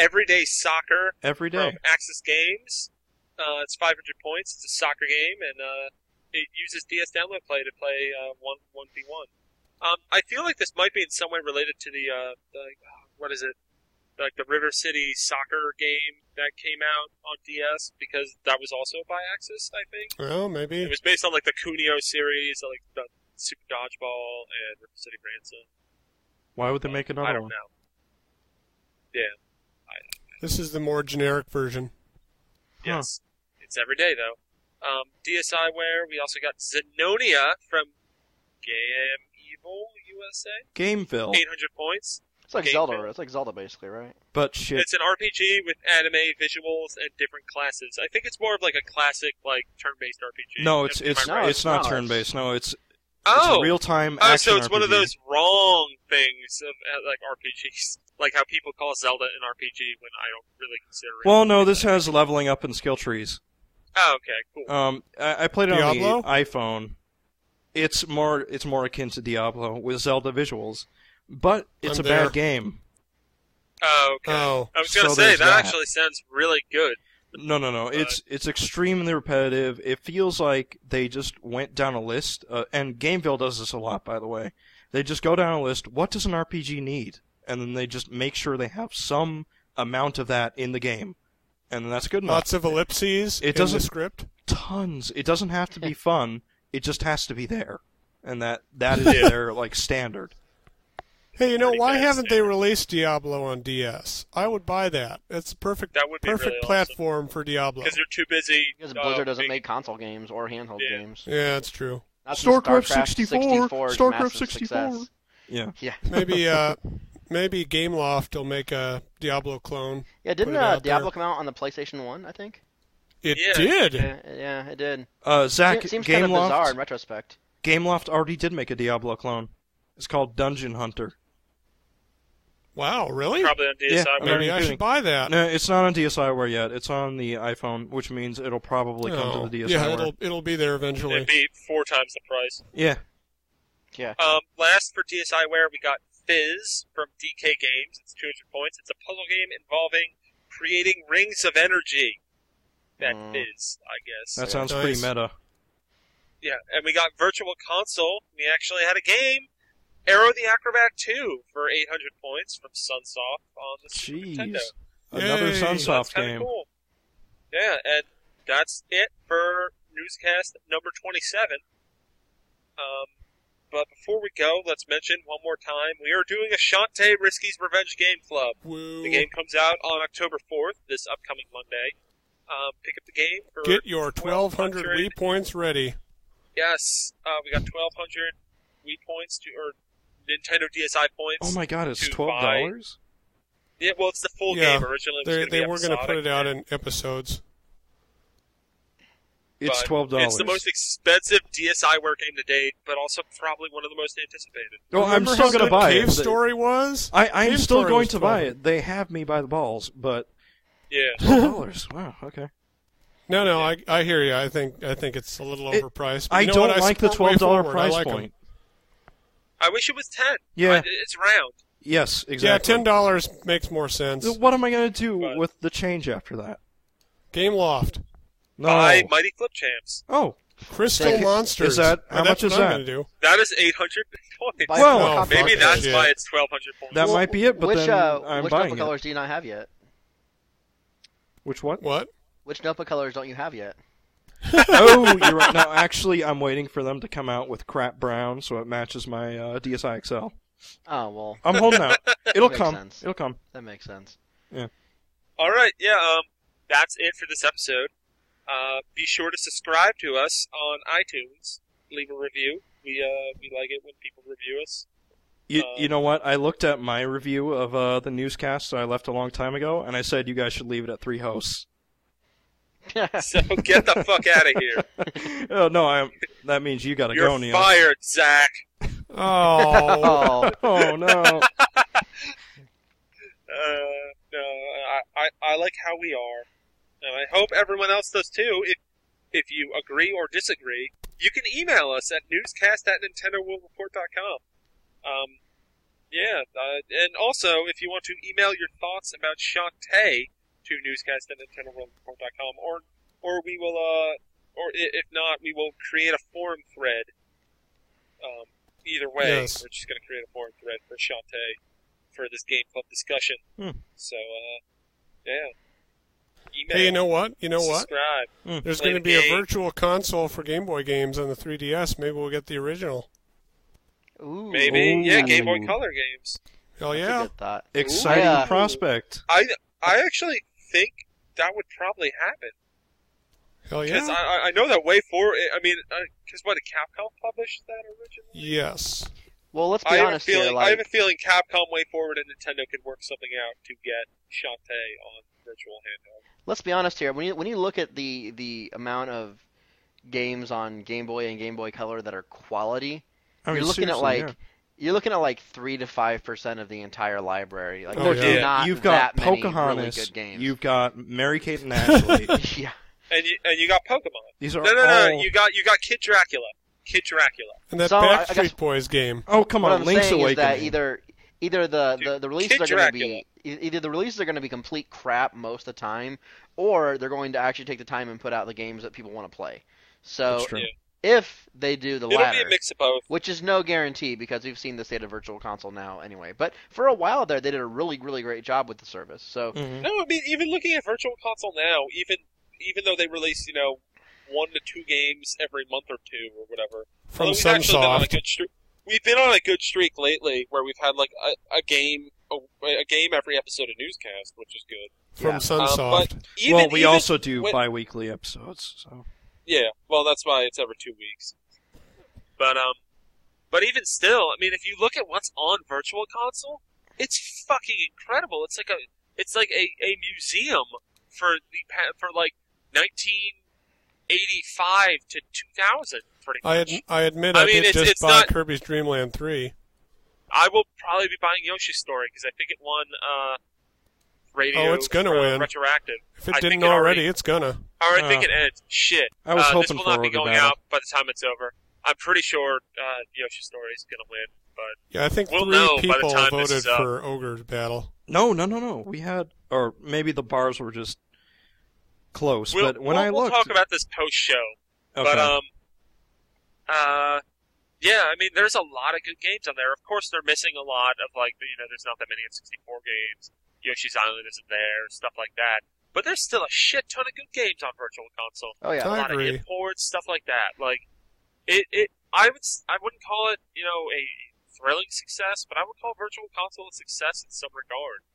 Speaker 1: Everyday Soccer
Speaker 3: Every day.
Speaker 1: from Aksys Games. Uh, it's 500 points. It's a soccer game, and uh, it uses DS Download Play to play uh, one one v one. Um, I feel like this might be in some way related to the, uh, the what is it, like the River City soccer game that came out on DS because that was also by Aksys, I think.
Speaker 4: Well, maybe.
Speaker 1: It was based on like the Kunio series, like the Super Dodgeball and River City Ransom.
Speaker 3: Why would they make another one?
Speaker 1: I don't
Speaker 3: one?
Speaker 1: know. Yeah.
Speaker 4: This is the more generic version.
Speaker 3: Huh.
Speaker 1: Yes. It's every day though. Um, DSiWare. We also got Zenonia from Game Evil USA.
Speaker 3: Gamevil.
Speaker 1: 800 points.
Speaker 2: It's like
Speaker 1: Game
Speaker 2: Zelda.
Speaker 1: Boy.
Speaker 2: It's like Zelda, basically, right?
Speaker 3: But shit.
Speaker 1: It's an RPG with anime visuals and different classes. I think it's more of like a classic, like turn-based RPG.
Speaker 3: No, it's
Speaker 1: Am- am
Speaker 3: it's
Speaker 1: I
Speaker 2: No,
Speaker 1: right?
Speaker 3: it's not
Speaker 2: no,
Speaker 3: turn based. No, it's
Speaker 1: oh,
Speaker 3: it's real time
Speaker 1: oh,
Speaker 3: action
Speaker 1: so it's one of those wrong things of uh, like RPGs, like how people call Zelda an RPG when I don't really consider it.
Speaker 3: Well, no, this has leveling up and skill trees.
Speaker 1: Oh, okay, cool.
Speaker 3: Um, I, I played it
Speaker 4: Diablo?
Speaker 3: on the iPhone. It's more it's more akin to Diablo with Zelda visuals, but it's
Speaker 4: I'm
Speaker 3: a
Speaker 4: there.
Speaker 3: bad game.
Speaker 1: oh, okay.
Speaker 4: Oh,
Speaker 1: I was gonna
Speaker 3: so
Speaker 1: say that,
Speaker 3: that.
Speaker 1: actually sounds really good.
Speaker 3: No, no, no. It's it's extremely repetitive. It feels like they just went down a list, uh, and Gamevil does this a lot, by the way. They just go down a list. What does an RPG need? And then they just make sure they have some amount of that in the game, and then that's good enough.
Speaker 4: lots of ellipses
Speaker 3: It
Speaker 4: in
Speaker 3: doesn't-
Speaker 4: the script.
Speaker 3: Tons. It doesn't have to be *laughs* fun. It just has to be there, and that that is
Speaker 1: Yeah. *laughs*
Speaker 3: their like standard.
Speaker 4: Hey, you know why haven't they released Diablo on DS? I would buy that. It's a perfect,
Speaker 1: That would be
Speaker 4: perfect
Speaker 1: really awesome.
Speaker 4: platform for Diablo.
Speaker 1: Because they're too busy.
Speaker 2: Because
Speaker 1: uh,
Speaker 2: Blizzard doesn't make console games or handheld
Speaker 1: Yeah.
Speaker 2: games.
Speaker 4: Yeah, that's true.
Speaker 2: That's
Speaker 3: StarCraft
Speaker 2: StarCraft
Speaker 3: 64,
Speaker 2: 64 's
Speaker 3: StarCraft 64.
Speaker 2: success.
Speaker 3: Yeah.
Speaker 2: Yeah.
Speaker 4: Maybe, uh, *laughs* maybe GameLoft will make a Diablo clone.
Speaker 2: Yeah, didn't uh,
Speaker 4: out there.
Speaker 2: Diablo come out on the PlayStation 1, I think?
Speaker 4: It
Speaker 1: Yeah.
Speaker 4: did.
Speaker 2: Yeah, yeah it did.
Speaker 3: Uh, Zach,
Speaker 2: Se- seems kind of bizarre in
Speaker 3: Gameloft,
Speaker 2: retrospect.
Speaker 3: Gameloft already did make a Diablo clone. It's called Dungeon Hunter.
Speaker 4: Wow, really?
Speaker 1: Probably on DSiWare.
Speaker 3: Yeah,
Speaker 4: Maybe I should buy that.
Speaker 3: No, it's not on DSiWare yet. It's on the iPhone, which means it'll probably come
Speaker 4: Oh,
Speaker 3: to the DSiWare.
Speaker 4: yeah, it'll it'll be there eventually.
Speaker 1: It'd be four times the price.
Speaker 3: Yeah.
Speaker 2: Yeah.
Speaker 1: Um, last for DSiWare, we got Fizz from DK Games. It's 200 points. It's a puzzle game involving creating rings of energy. That
Speaker 2: Mm.
Speaker 1: Fizz, I guess.
Speaker 3: That sounds
Speaker 4: Nice.
Speaker 3: pretty meta.
Speaker 1: Yeah, and we got Virtual Console. We actually had a game, Aero the Acro-Bat 2, for 800 points from Sunsoft on the Super
Speaker 3: Jeez.
Speaker 1: Nintendo.
Speaker 3: Another
Speaker 4: Yay.
Speaker 1: So
Speaker 3: Sunsoft
Speaker 1: that's kind
Speaker 3: game.
Speaker 1: of cool. Yeah, and that's it for newscast number 27. Um, but before we go, let's mention one more time we are doing a Shantae Risky's Revenge Game Club.
Speaker 4: Woo.
Speaker 1: The game comes out on October 4th, this upcoming Monday. Um, pick up the game for
Speaker 4: Get your 1200
Speaker 1: 1200
Speaker 4: Wii points ready.
Speaker 1: Yes, uh, we got 1200 Wii points to or Nintendo DSi points.
Speaker 3: Oh my god, it's twelve dollars.
Speaker 1: Yeah, well, it's the full
Speaker 4: Yeah,
Speaker 1: game. Originally, it was
Speaker 4: They
Speaker 1: gonna
Speaker 4: they
Speaker 1: be
Speaker 4: were going to put it out in episodes.
Speaker 3: It's
Speaker 1: but
Speaker 3: twelve dollars.
Speaker 1: It's the most expensive DSiWare game to date, but also probably one of the most anticipated.
Speaker 3: Well, I'm
Speaker 4: Remember
Speaker 3: still going to buy
Speaker 4: Cave
Speaker 3: it. The-
Speaker 4: Story was.
Speaker 3: I, I'm
Speaker 4: Cave
Speaker 3: still going
Speaker 4: was
Speaker 3: to buy it. They have me by the balls, but
Speaker 1: Yeah. *laughs*
Speaker 3: twelve dollars. wow. Okay.
Speaker 4: No, no, I I hear you. I think I think it's a little
Speaker 3: It-
Speaker 4: overpriced. But
Speaker 3: I
Speaker 4: you know
Speaker 3: don't
Speaker 4: what?
Speaker 3: like the twelve dollar
Speaker 4: WayForward. I
Speaker 3: price
Speaker 4: like 'em.
Speaker 3: point.
Speaker 1: I wish it was ten.
Speaker 3: Yeah.
Speaker 1: I- it's round.
Speaker 3: Yes, exactly.
Speaker 4: Yeah, ten dollars makes more sense.
Speaker 3: What am I going to do
Speaker 1: But-
Speaker 3: with the change after that?
Speaker 4: Gameloft,
Speaker 3: No.
Speaker 1: Buy Mighty Flip Champs.
Speaker 3: Oh,
Speaker 4: Crystal
Speaker 2: Thank you.
Speaker 4: Monsters.
Speaker 3: Is that- how
Speaker 4: that's
Speaker 3: much is
Speaker 4: what I'm
Speaker 3: that?
Speaker 4: gonna do.
Speaker 1: That is eight hundred points.
Speaker 2: Buy
Speaker 3: Well,
Speaker 2: more
Speaker 4: no.
Speaker 1: Maybe
Speaker 4: fuck
Speaker 1: that's
Speaker 4: shit.
Speaker 1: why it's twelve hundred points.
Speaker 3: that
Speaker 2: Well,
Speaker 3: might be it. But
Speaker 2: which
Speaker 3: then
Speaker 2: uh,
Speaker 3: I'm
Speaker 2: which
Speaker 3: buying
Speaker 2: notebook
Speaker 3: it.
Speaker 2: colors do you not have yet?
Speaker 3: Which what?
Speaker 4: What?
Speaker 2: Which notebook colors don't you have yet? *laughs*
Speaker 3: oh, you're right. No, actually, I'm waiting for them to come out with crap brown so it matches my uh, DSi XL.
Speaker 2: Oh well,
Speaker 3: I'm holding out. *laughs* It'll
Speaker 2: Makes
Speaker 3: come.
Speaker 2: sense.
Speaker 3: It'll come.
Speaker 2: that makes sense. Yeah.
Speaker 1: All right, yeah. Um, that's it for this episode. Uh, be sure to subscribe to us on iTunes. Leave a review. We uh, we like it when people review us.
Speaker 3: You,
Speaker 1: Um,
Speaker 3: you know what? I looked at my review of uh, the newscast I left a long time ago, and I said you guys should leave it at three hosts. *laughs* *laughs*
Speaker 1: So get the fuck out of here. *laughs*
Speaker 3: oh no, I'm, That means you got to
Speaker 1: You're
Speaker 3: go, Neal.
Speaker 1: fired, Zach.
Speaker 4: Oh,
Speaker 2: oh,
Speaker 3: Oh no.
Speaker 1: Uh, no, I, I, I like how we are, and I hope everyone else does too. If if you agree or disagree, you can email us at newscast at nintendoworldreport.com. Um, yeah, uh, and also if you want to email your thoughts about Shantae to newscast at nintendoworldreport.com, or or we will, uh, or if not, we will create a forum thread. Um, either way,
Speaker 4: Yes.
Speaker 1: we're just going to create a forum thread for Shantae for this game club discussion.
Speaker 3: Hmm.
Speaker 1: So, uh, yeah. Email,
Speaker 4: hey, you know what? You know what?
Speaker 1: subscribe.
Speaker 4: Hmm.
Speaker 1: There's
Speaker 4: going to
Speaker 1: the
Speaker 4: be a virtual console for Game Boy games on the 3DS. Maybe we'll get the original.
Speaker 2: ooh,
Speaker 1: Maybe, yeah, Game Boy Color games.
Speaker 4: Hell yeah!
Speaker 2: good thought.
Speaker 3: Exciting
Speaker 2: Yeah.
Speaker 3: prospect.
Speaker 1: I, I actually think that would probably happen.
Speaker 4: Hell
Speaker 1: Because
Speaker 4: yeah!
Speaker 1: I, I- I know that way forward. I mean, uh, because what did Capcom publish that originally?
Speaker 4: Yes.
Speaker 2: Well, let's be
Speaker 1: I have,
Speaker 2: honest
Speaker 1: feeling,
Speaker 2: here.
Speaker 1: I have a feeling Capcom, WayForward, and Nintendo could work something out to get Shantae on Virtual Handheld.
Speaker 2: let's be honest here. When you when you look at the the amount of games on Game Boy and Game Boy Color that are quality,
Speaker 3: I mean,
Speaker 2: you're looking at like
Speaker 3: yeah.
Speaker 2: you're looking at like three to five percent of the entire library. Like,
Speaker 4: Oh,
Speaker 2: there's
Speaker 4: yeah.
Speaker 2: not
Speaker 3: you've got
Speaker 2: that many
Speaker 3: Pocahontas.
Speaker 2: really good games.
Speaker 3: You've got Mary Kate and *laughs* Ashley.
Speaker 2: yeah.
Speaker 1: And you, and you got Pokemon.
Speaker 3: These are
Speaker 1: No, no,
Speaker 3: all.
Speaker 1: no. You got you got Kid Dracula. Kid Dracula.
Speaker 4: And that
Speaker 2: So, I- I
Speaker 4: Backstreet
Speaker 2: guess-
Speaker 4: Boys game.
Speaker 3: Oh come
Speaker 2: what
Speaker 3: on,
Speaker 2: I'm
Speaker 3: Link's Awakening.
Speaker 2: is that either either the,
Speaker 1: Dude,
Speaker 2: the, the releases are going to be either the releases are going to be complete crap most of the time, or they're going to actually take the time and put out the games that people want to play. So
Speaker 3: That's true.
Speaker 1: Yeah.
Speaker 2: if they do the
Speaker 1: It'll be
Speaker 2: latter,
Speaker 1: a mix of both.
Speaker 2: which is no guarantee because we've seen the state of Virtual Console now anyway. But for a while there, they did a really really great job with the service. So
Speaker 3: Mhm.
Speaker 1: No, I mean even looking at Virtual Console now, even even though they release you know one to two games every month or two or whatever,
Speaker 4: From
Speaker 1: although we've actually been on a good streak. We've been on a good streak lately where we've had like a, a game a, a game every episode of Newscast, which is good.
Speaker 4: From
Speaker 2: Yeah.
Speaker 4: Sunsoft.
Speaker 1: Um, but even,
Speaker 3: well, we also do
Speaker 1: when-
Speaker 3: bi-weekly episodes. So
Speaker 1: Yeah, well, that's why it's every two weeks. But um, but even still, I mean, if you look at what's on Virtual Console, it's fucking incredible. It's like a it's like a, a museum for the pa- for like 1985 to 2000, pretty
Speaker 4: I,
Speaker 1: much.
Speaker 4: ad- I admit
Speaker 1: I
Speaker 4: I,
Speaker 1: mean,
Speaker 4: did
Speaker 1: it's-
Speaker 4: just
Speaker 1: it's
Speaker 4: buy
Speaker 1: not-
Speaker 4: Kirby's Dream Land 3.
Speaker 1: I will probably be buying Yoshi's Story because I think it won uh radio.
Speaker 4: Oh, it's gonna
Speaker 1: for
Speaker 4: win.
Speaker 1: retroactive.
Speaker 4: If it
Speaker 1: I
Speaker 4: didn't
Speaker 1: it
Speaker 4: already,
Speaker 1: already-
Speaker 4: it's gonna.
Speaker 1: Or I think
Speaker 3: Uh,
Speaker 1: it ends. Shit.
Speaker 3: I was
Speaker 1: uh,
Speaker 3: hoping
Speaker 1: this will
Speaker 3: for
Speaker 1: not be going
Speaker 3: Battle.
Speaker 1: out by the time it's over. I'm pretty sure uh, Yoshi's Story is gonna win, but
Speaker 4: Yeah, I think
Speaker 1: We'll
Speaker 4: three
Speaker 1: know by the
Speaker 4: people
Speaker 1: time
Speaker 4: voted for Ogre's Battle.
Speaker 3: no, no, no, no. We had, or maybe the bars were just close.
Speaker 1: we'll,
Speaker 3: but when
Speaker 1: we'll,
Speaker 3: I
Speaker 1: we'll talk about this post show.
Speaker 3: okay.
Speaker 1: But um, uh, yeah, I mean, there's a lot of good games on there. Of course, they're missing a lot of like, you know, there's not that many N64 games. Yoshi's Island isn't there, stuff like that. But there's still a shit ton of good games on Virtual Console.
Speaker 2: oh yeah,
Speaker 1: a
Speaker 4: I
Speaker 1: lot
Speaker 4: agree.
Speaker 1: of imports, stuff like that. Like it, it I would s- I wouldn't call it you know a thrilling success, but I would call Virtual Console a success in some regard.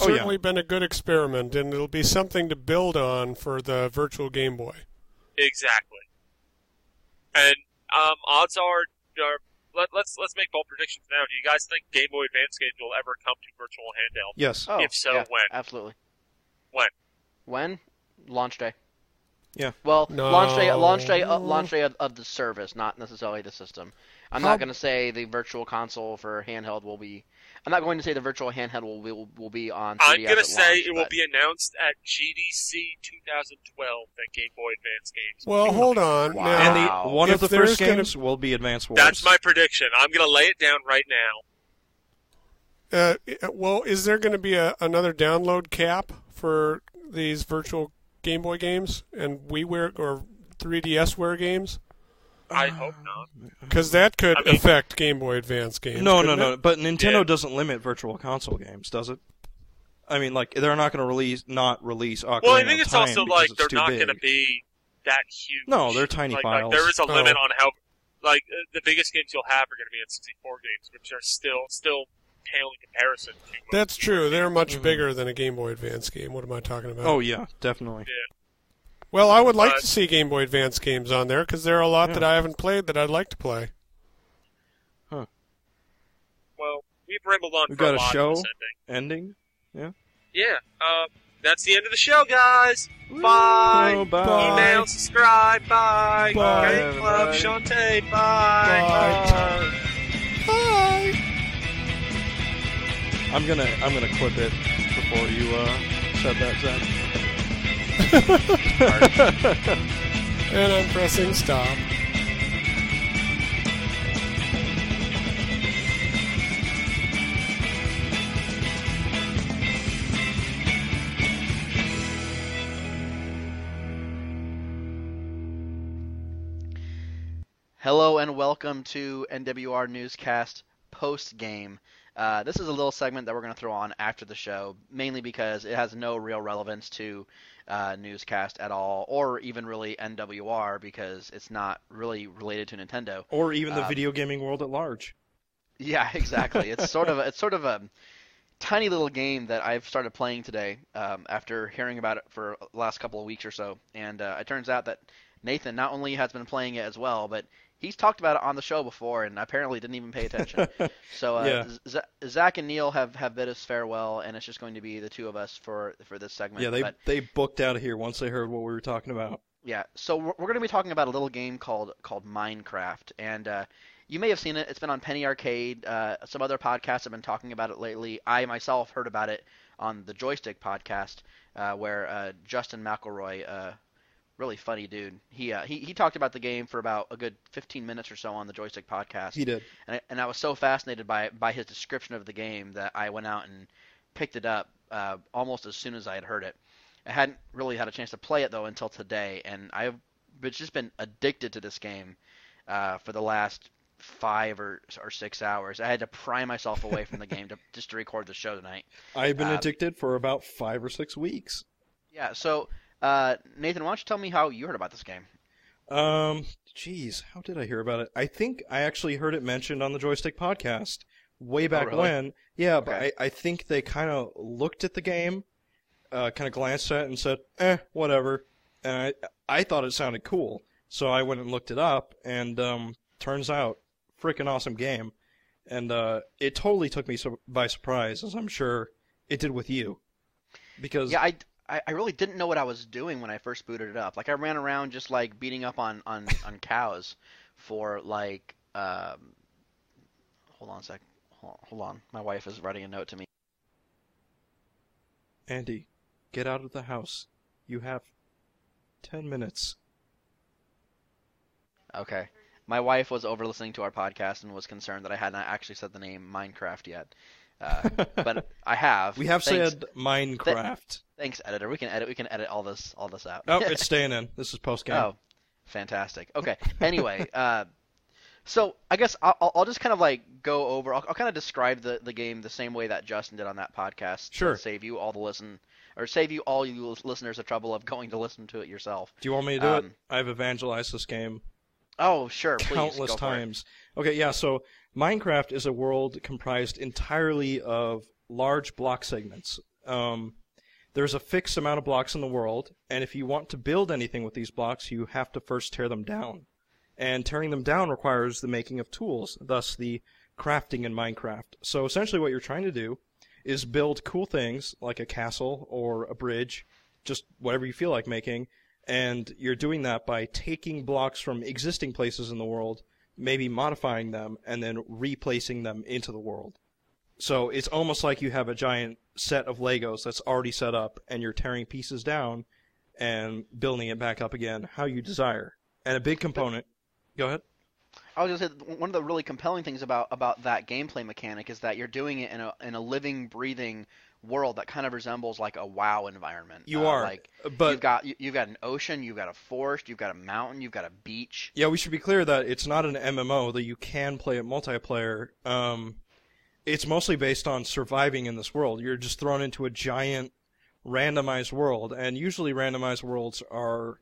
Speaker 3: Oh, yeah.
Speaker 4: Certainly been a good experiment, and it'll be something to build on for the Virtual Game Boy.
Speaker 1: Exactly. And um, odds are, are let, let's let's make bold predictions now. Do you guys think Game Boy Advance games will ever come to virtual handheld?
Speaker 3: Yes.
Speaker 2: Oh,
Speaker 1: If so,
Speaker 2: yeah,
Speaker 1: when?
Speaker 2: Absolutely.
Speaker 1: When?
Speaker 2: When? Launch day.
Speaker 3: Yeah.
Speaker 2: Well,
Speaker 4: No.
Speaker 2: launch day, launch day, uh, launch day of, of the service, not necessarily the system. I'm
Speaker 4: How-
Speaker 2: not going to say the virtual console for handheld will be. I'm not going to say the virtual handheld will will, will be on. 3DS
Speaker 1: I'm gonna say
Speaker 2: launch,
Speaker 1: it will be announced at GDC 2012 that Game Boy Advance games.
Speaker 4: Well, hold on.
Speaker 2: Wow.
Speaker 4: Now,
Speaker 3: And the one
Speaker 4: If
Speaker 3: of the
Speaker 4: there's
Speaker 3: first
Speaker 4: gonna-
Speaker 3: games will be Advance Wars.
Speaker 1: That's my prediction. I'm gonna lay it down right now.
Speaker 4: Uh, well, is there going to be a, another download cap for these virtual Game Boy games and WiiWare or 3DSware games?
Speaker 1: I hope not.
Speaker 4: Because that could
Speaker 1: I mean-
Speaker 4: affect Game Boy Advance games.
Speaker 3: No, no,
Speaker 4: couldn't
Speaker 3: no.
Speaker 4: it?
Speaker 3: But Nintendo
Speaker 1: Yeah.
Speaker 3: doesn't limit virtual console games, does it? I mean, like they're not going to release, not release. Ocarina
Speaker 1: Well, I think it's also like
Speaker 3: it's
Speaker 1: they're not going to be that huge.
Speaker 3: No, they're tiny
Speaker 1: like,
Speaker 3: files.
Speaker 1: Like, there is a limit
Speaker 4: Oh.
Speaker 1: on how, like, uh, the biggest games you'll have are going to be N64 games, which are still still pale in comparison to.
Speaker 4: That's true. They're much
Speaker 3: Mhm.
Speaker 4: bigger than a Game Boy Advance game. What am I talking about?
Speaker 3: Oh yeah, definitely.
Speaker 4: Well, I would like
Speaker 1: But-
Speaker 4: to see Game Boy Advance games on there because there are a lot
Speaker 3: Yeah.
Speaker 4: that I haven't played that I'd like to play. Huh.
Speaker 1: Well, we've rambled on
Speaker 3: We've
Speaker 1: for
Speaker 3: got
Speaker 1: a
Speaker 3: a
Speaker 1: lot
Speaker 3: show.
Speaker 1: ending.
Speaker 3: Yeah.
Speaker 1: Yeah, uh, that's the end of the show, guys. Bye.
Speaker 3: Oh, bye.
Speaker 4: Bye.
Speaker 1: Email, subscribe, bye.
Speaker 4: Bye,
Speaker 1: Game Club,
Speaker 3: everybody.
Speaker 1: Shantae, bye.
Speaker 4: Bye. Bye.
Speaker 3: I'm gonna I'm gonna clip it before you uh, said that, Zach. *laughs*
Speaker 4: And I'm pressing stop.
Speaker 2: Hello and welcome to NWR Newscast post game. Uh, this is a little segment that we're going to throw on after the show, mainly because it has no real relevance to uh, newscast at all, or even really NWR because it's not really related to Nintendo.
Speaker 3: or even the
Speaker 2: Um,
Speaker 3: video gaming world at large.
Speaker 2: Yeah, *laughs* exactly. It's sort of a, it's sort of a tiny little game that I've started playing today um, after hearing about it for the last couple of weeks or so, and uh, it turns out that Nathan not only has been playing it as well, but he's talked about it on the show before, and apparently didn't even pay attention. *laughs* So uh,
Speaker 3: Yeah.
Speaker 2: Z- Zach and Neal have, have bid us farewell, and it's just going to be the two of us for for this segment.
Speaker 3: yeah, they
Speaker 2: But,
Speaker 3: they booked out of here once they heard what we were talking about.
Speaker 2: yeah, so we're, we're going to be talking about a little game called called Minecraft, and uh, you may have seen it. It's been on Penny Arcade. Uh, some other podcasts have been talking about it lately. I myself heard about it on the Joystiq podcast, uh, where uh, Justin McElroy, uh, really funny dude, he, uh, he he talked about the game for about a good 15 minutes or so on the Joystiq podcast
Speaker 3: He did.
Speaker 2: and I, and I was so fascinated by by his description of the game that I went out and picked it up uh, almost as soon as I had heard it. I hadn't really had a chance to play it though until today, and I've just been addicted to this game uh, for the last five or or six hours. I had to pry myself away from the game to just to record the show tonight. *laughs*
Speaker 3: I've been
Speaker 2: Um,
Speaker 3: addicted for about five or six weeks.
Speaker 2: Yeah, so uh, Nathan, why don't you tell me how you heard about this game?
Speaker 3: Um, jeez, how did I hear about it? I think I actually heard it mentioned on the Joystiq podcast way back
Speaker 2: really?
Speaker 3: when. Yeah, but I, I think they kind of looked at the game, uh, kind of glanced at it and said, "Eh, whatever." And I I thought it sounded cool, so I went and looked it up, and um, turns out, freaking awesome game, and uh, it totally took me su- by surprise, as I'm sure it did with you, because
Speaker 2: Yeah, I, I, I really didn't know what I was doing when I first booted it up. Like I ran around just like beating up on on, on cows for like um hold on a sec. Hold hold on. My wife is writing a note to me.
Speaker 3: Andy, get out of the house. You have ten minutes.
Speaker 2: Okay. My wife was over listening to our podcast and was concerned that I hadn't actually said the name Minecraft yet. Uh, but *laughs* I have.
Speaker 3: We have
Speaker 2: Thanks-
Speaker 3: said Minecraft.
Speaker 2: Thanks, editor. We can edit. We can edit all this all this out.
Speaker 3: Oh, *laughs* it's staying in. This is post game.
Speaker 2: Oh, fantastic. Okay. Anyway, *laughs* uh, so I guess I'll, I'll- just kind of like go over. I'll, I'll kind of describe the, the game the same way that Justin did on that podcast. to
Speaker 3: Sure.
Speaker 2: save you all the listen, or save you all you listeners the trouble of going to listen to it yourself.
Speaker 3: Do you want me to do it?
Speaker 2: Um,
Speaker 3: I've evangelized this game
Speaker 2: Oh, sure. Please.
Speaker 3: countless
Speaker 2: go for it.
Speaker 3: times. Okay, yeah, so Minecraft is a world comprised entirely of large block segments. Um, there's a fixed amount of blocks in the world, and if you want to build anything with these blocks, you have to first tear them down. and tearing them down requires the making of tools, thus the crafting in Minecraft. So essentially, what you're trying to do is build cool things like a castle or a bridge, just whatever you feel like making, and you're doing that by taking blocks from existing places in the world, maybe modifying them, and then replacing them into the world. So it's almost like you have a giant set of Legos that's already set up, and you're tearing pieces down and building it back up again how you desire. And a big component. Go ahead.
Speaker 2: I was gonna say one of the really compelling things about about that gameplay mechanic is that you're doing it in a in a living, breathing world that kind of resembles like a WoW environment.
Speaker 3: You
Speaker 2: Uh,
Speaker 3: are,
Speaker 2: like
Speaker 3: but
Speaker 2: you've got you- you've got an ocean, you've got a forest, you've got a mountain, you've got a beach.
Speaker 3: Yeah, we should be clear that it's not an MMO that you can play it multiplayer. Um, it's mostly based on surviving in this world. You're just thrown into a giant randomized world, and usually randomized worlds are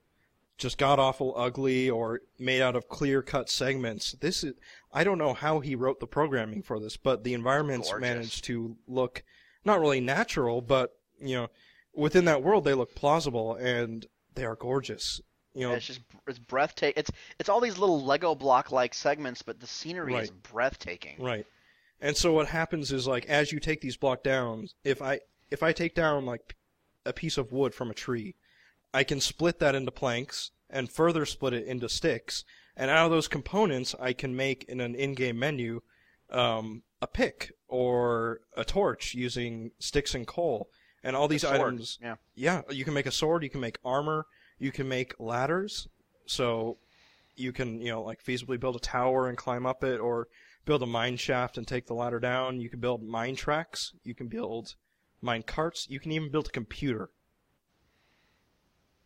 Speaker 3: just god awful ugly or made out of clear cut segments. This is I don't know how he wrote the programming for this, but the environments
Speaker 2: Gorgeous.
Speaker 3: managed to look not really natural, but you know, within that world they look plausible and they are gorgeous. You know,
Speaker 2: it's just it's breathtaking. It's it's all these little Lego block like segments, but the scenery is breathtaking.
Speaker 3: Right. And so what happens is like as you take these block down, if I if I take down like a piece of wood from a tree, I can split that into planks and further split it into sticks, and out of those components I can make in an in-game menu um, a pick or a torch using sticks and coal. And all these items
Speaker 2: Yeah.
Speaker 3: yeah, you can make a sword, you can make armor, you can make ladders, so you can, you know, like feasibly build a tower and climb up it, or build a mine shaft and take the ladder down. You can build mine tracks, you can build mine carts, you can even build a computer.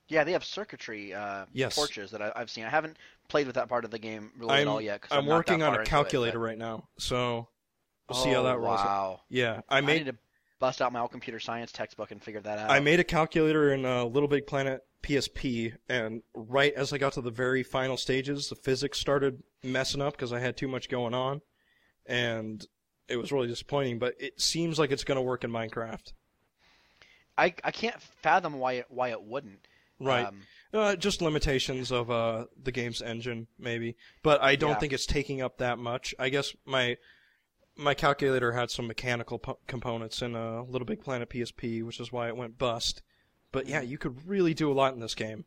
Speaker 2: Yeah, they have circuitry uh,
Speaker 3: Yes.
Speaker 2: torches that I, I've seen. I haven't played with that part of the game really
Speaker 3: I'm,
Speaker 2: at all yet.
Speaker 3: I'm
Speaker 2: I'm
Speaker 3: working on a
Speaker 2: into it,
Speaker 3: calculator
Speaker 2: but-
Speaker 3: right now, so we'll see how
Speaker 2: Oh,
Speaker 3: that rolls. out. Yeah, I
Speaker 2: I,
Speaker 3: made
Speaker 2: need to bust out my old computer science textbook and figure that out.
Speaker 3: I made a calculator in uh, LittleBigPlanet PSP, and right as I got to the very final stages, the physics started messing up because I had too much going on, and it was really disappointing. But it seems like it's going to work in Minecraft.
Speaker 2: I, I can't fathom why it why it wouldn't.
Speaker 3: Right.
Speaker 2: Um,
Speaker 3: Uh, just limitations of uh, the game's engine, maybe. But I don't
Speaker 2: Yeah.
Speaker 3: think it's taking up that much. I guess my my calculator had some mechanical po- components in a LittleBigPlanet PSP, which is why it went bust. But yeah, you could really do a lot in this game.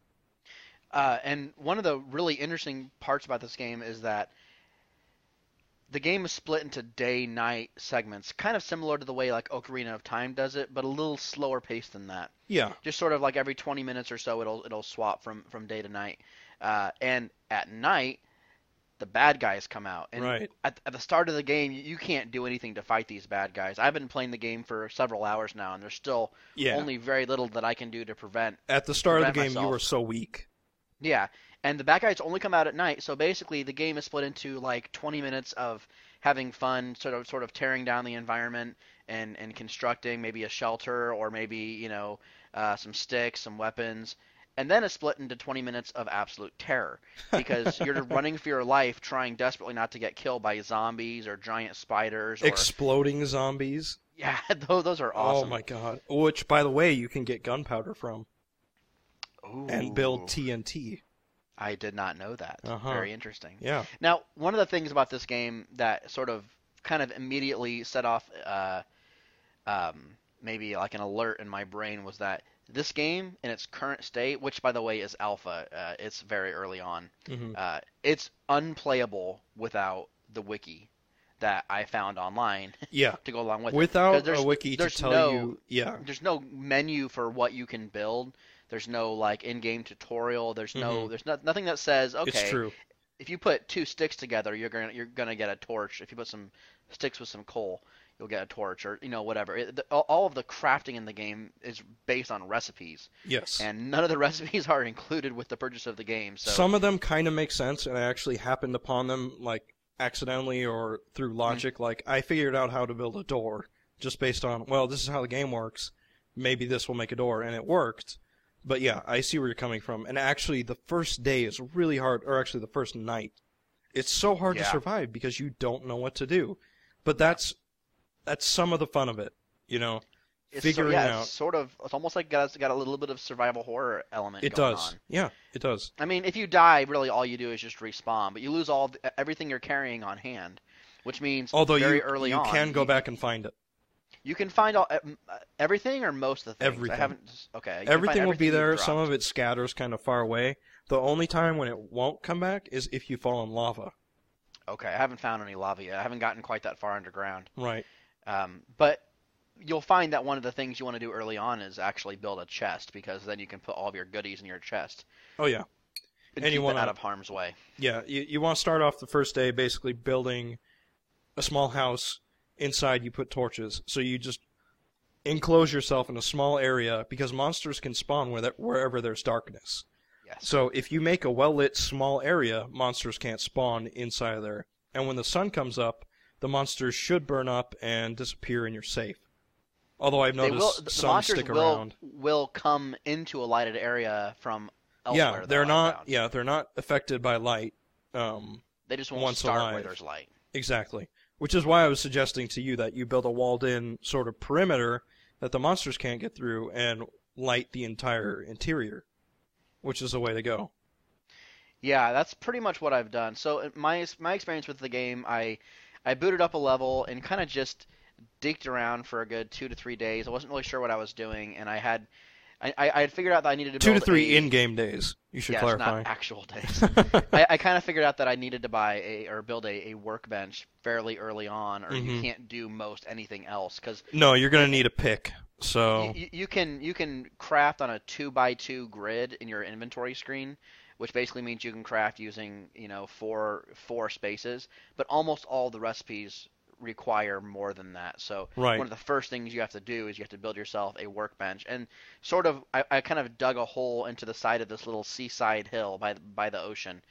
Speaker 2: Uh, and one of the really interesting parts about this game is that the game is split into day-night segments, kind of similar to the way like Ocarina of Time does it, but a little slower paced than that.
Speaker 3: Yeah.
Speaker 2: Just sort of like every 20 minutes or so, it'll it'll swap from from day to night. Uh, and at night, the bad guys come out. And
Speaker 3: Right.
Speaker 2: at, at the start of the game, you, you can't do anything to fight these bad guys. I've been playing the game for several hours now, and there's still
Speaker 3: Yeah.
Speaker 2: only very little that I can do to prevent
Speaker 3: At the start of the game, you
Speaker 2: myself.
Speaker 3: were so weak.
Speaker 2: yeah, and the bad guys only come out at night. So basically, the game is split into like 20 minutes of having fun, sort of sort of tearing down the environment and and constructing maybe a shelter or maybe you know uh, some sticks, some weapons. And then it's split into 20 minutes of absolute terror *laughs* because you're running for your life, trying desperately not to get killed by zombies or giant spiders. Or,
Speaker 3: Exploding zombies.
Speaker 2: yeah, *laughs* those, those are awesome.
Speaker 3: Oh my god. Which, by the way, you can get gunpowder from and build TNT.
Speaker 2: I did not know that.
Speaker 3: Uh-huh.
Speaker 2: Very interesting.
Speaker 3: Yeah.
Speaker 2: Now, one of the things about this game that sort of kind of immediately set off uh, um, maybe like an alert in my brain was that this game in its current state, which by the way is alpha, uh, it's very early on,
Speaker 3: hmm
Speaker 2: uh, it's unplayable without the wiki that I found online *laughs*
Speaker 3: Yeah.
Speaker 2: to go along with it.
Speaker 3: Without
Speaker 2: 'Cause there's-
Speaker 3: a wiki to tell
Speaker 2: no-
Speaker 3: you, yeah,
Speaker 2: There's no menu for what you can build. There's no like in-game tutorial. There's no.
Speaker 3: Mhm.
Speaker 2: There's no, nothing that says okay
Speaker 3: it's true.
Speaker 2: if you put two sticks together, you're gonna you're gonna get a torch. If you put some sticks with some coal, you'll get a torch, or you know whatever. It, the, all- all of the crafting in the game is based on recipes,
Speaker 3: Yes.
Speaker 2: and none of the *laughs* recipes are included with the purchase of the game. So
Speaker 3: Some of them kind of make sense, and I actually happened upon them like accidentally or through mm-hmm. logic. Like I figured out how to build a door just based on well, this is how the game works. Maybe this will make a door, and it worked. But yeah, I see where you're coming from. And actually, the first day is really hard, or actually the first night, it's so hard to survive because you don't know what to do. But that's that's some of the fun of it, you know.
Speaker 2: It's
Speaker 3: figuring
Speaker 2: so, yeah,
Speaker 3: out.
Speaker 2: It's sort of. It's almost like got, it's got a little bit of survival horror element.
Speaker 3: It does.
Speaker 2: On.
Speaker 3: Yeah, it does.
Speaker 2: I mean, if you die, really all you do is just respawn, but you lose all the, everything you're carrying on hand, which means
Speaker 3: Although
Speaker 2: very
Speaker 3: you
Speaker 2: early
Speaker 3: you
Speaker 2: on
Speaker 3: can go
Speaker 2: you,
Speaker 3: back and find it.
Speaker 2: You can find all uh, everything or most of the things.
Speaker 3: Everything.
Speaker 2: I haven't. Okay. find
Speaker 3: Everything will be there. Some of it scatters kind of far away. The only time when it won't come back is if you fall in lava.
Speaker 2: Okay, I haven't found any lava yet. I haven't gotten quite that far underground.
Speaker 3: Right.
Speaker 2: Um, but you'll find that one of the things you want to do early on is actually build a chest because then you can put all of your goodies in your chest
Speaker 3: Oh yeah.
Speaker 2: and,
Speaker 3: And you
Speaker 2: keep
Speaker 3: wanna-
Speaker 2: out of harm's way.
Speaker 3: Yeah. You you want to start off the first day basically building a small house. Inside you put torches, so you just enclose yourself in a small area because monsters can spawn where wherever there's darkness.
Speaker 2: Yes.
Speaker 3: So if you make a well lit small area, monsters can't spawn inside of there. And when the sun comes up, the monsters should burn up and disappear and you're safe. Although I've noticed
Speaker 2: will. The,
Speaker 3: some
Speaker 2: monsters
Speaker 3: stick
Speaker 2: will
Speaker 3: around.
Speaker 2: will come into a lighted area from elsewhere.
Speaker 3: Yeah, they're not.
Speaker 2: found.
Speaker 3: Yeah, they're not affected by light. Um,
Speaker 2: They just won't
Speaker 3: once
Speaker 2: start where there's light.
Speaker 3: exactly. Which is why I was suggesting to you that you build a walled-in sort of perimeter that the monsters can't get through and light the entire interior, which is the way to go.
Speaker 2: Yeah, that's pretty much what I've done. So uh, my my experience with the game, I I booted up a level and kind of just dicked around for a good two to three days. I wasn't really sure what I was doing, and I had I, I had figured out that I needed to
Speaker 3: Two to three
Speaker 2: a,
Speaker 3: in-game days. You should
Speaker 2: yes,
Speaker 3: clarify.
Speaker 2: not actual *laughs* days. I, I kind of figured out that I needed to buy a or build a, a workbench fairly early on, or you
Speaker 3: Mhm.
Speaker 2: can't do most anything else because
Speaker 3: no, you're gonna need a pick. So
Speaker 2: you, you can you can craft on a two by two grid in your inventory screen, which basically means you can craft using you know four four spaces. But almost all the recipes require more than that. So
Speaker 3: Right.
Speaker 2: one of the first things you have to do is you have to build yourself a workbench. And sort of I, I kind of dug a hole into the side of this little seaside hill by the- by the ocean.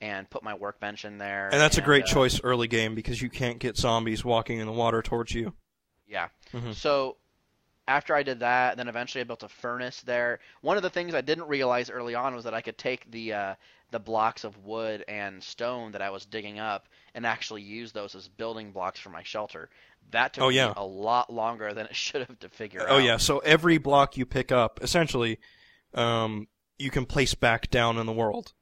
Speaker 2: And put my workbench in there.
Speaker 3: And that's a great
Speaker 2: uh,
Speaker 3: choice early game because you can't get zombies walking in the water towards you.
Speaker 2: Yeah.
Speaker 3: Mhm.
Speaker 2: So after I did that, then eventually I built a furnace there. One of the things I didn't realize early on was that I could take the uh, the blocks of wood and stone that I was digging up and actually use those as building blocks for my shelter. That took
Speaker 3: Oh,
Speaker 2: me
Speaker 3: yeah.
Speaker 2: a lot longer than it *laughs* should have to figure out.
Speaker 3: Oh yeah, so every block you pick up, essentially, um, you can place back down in the world,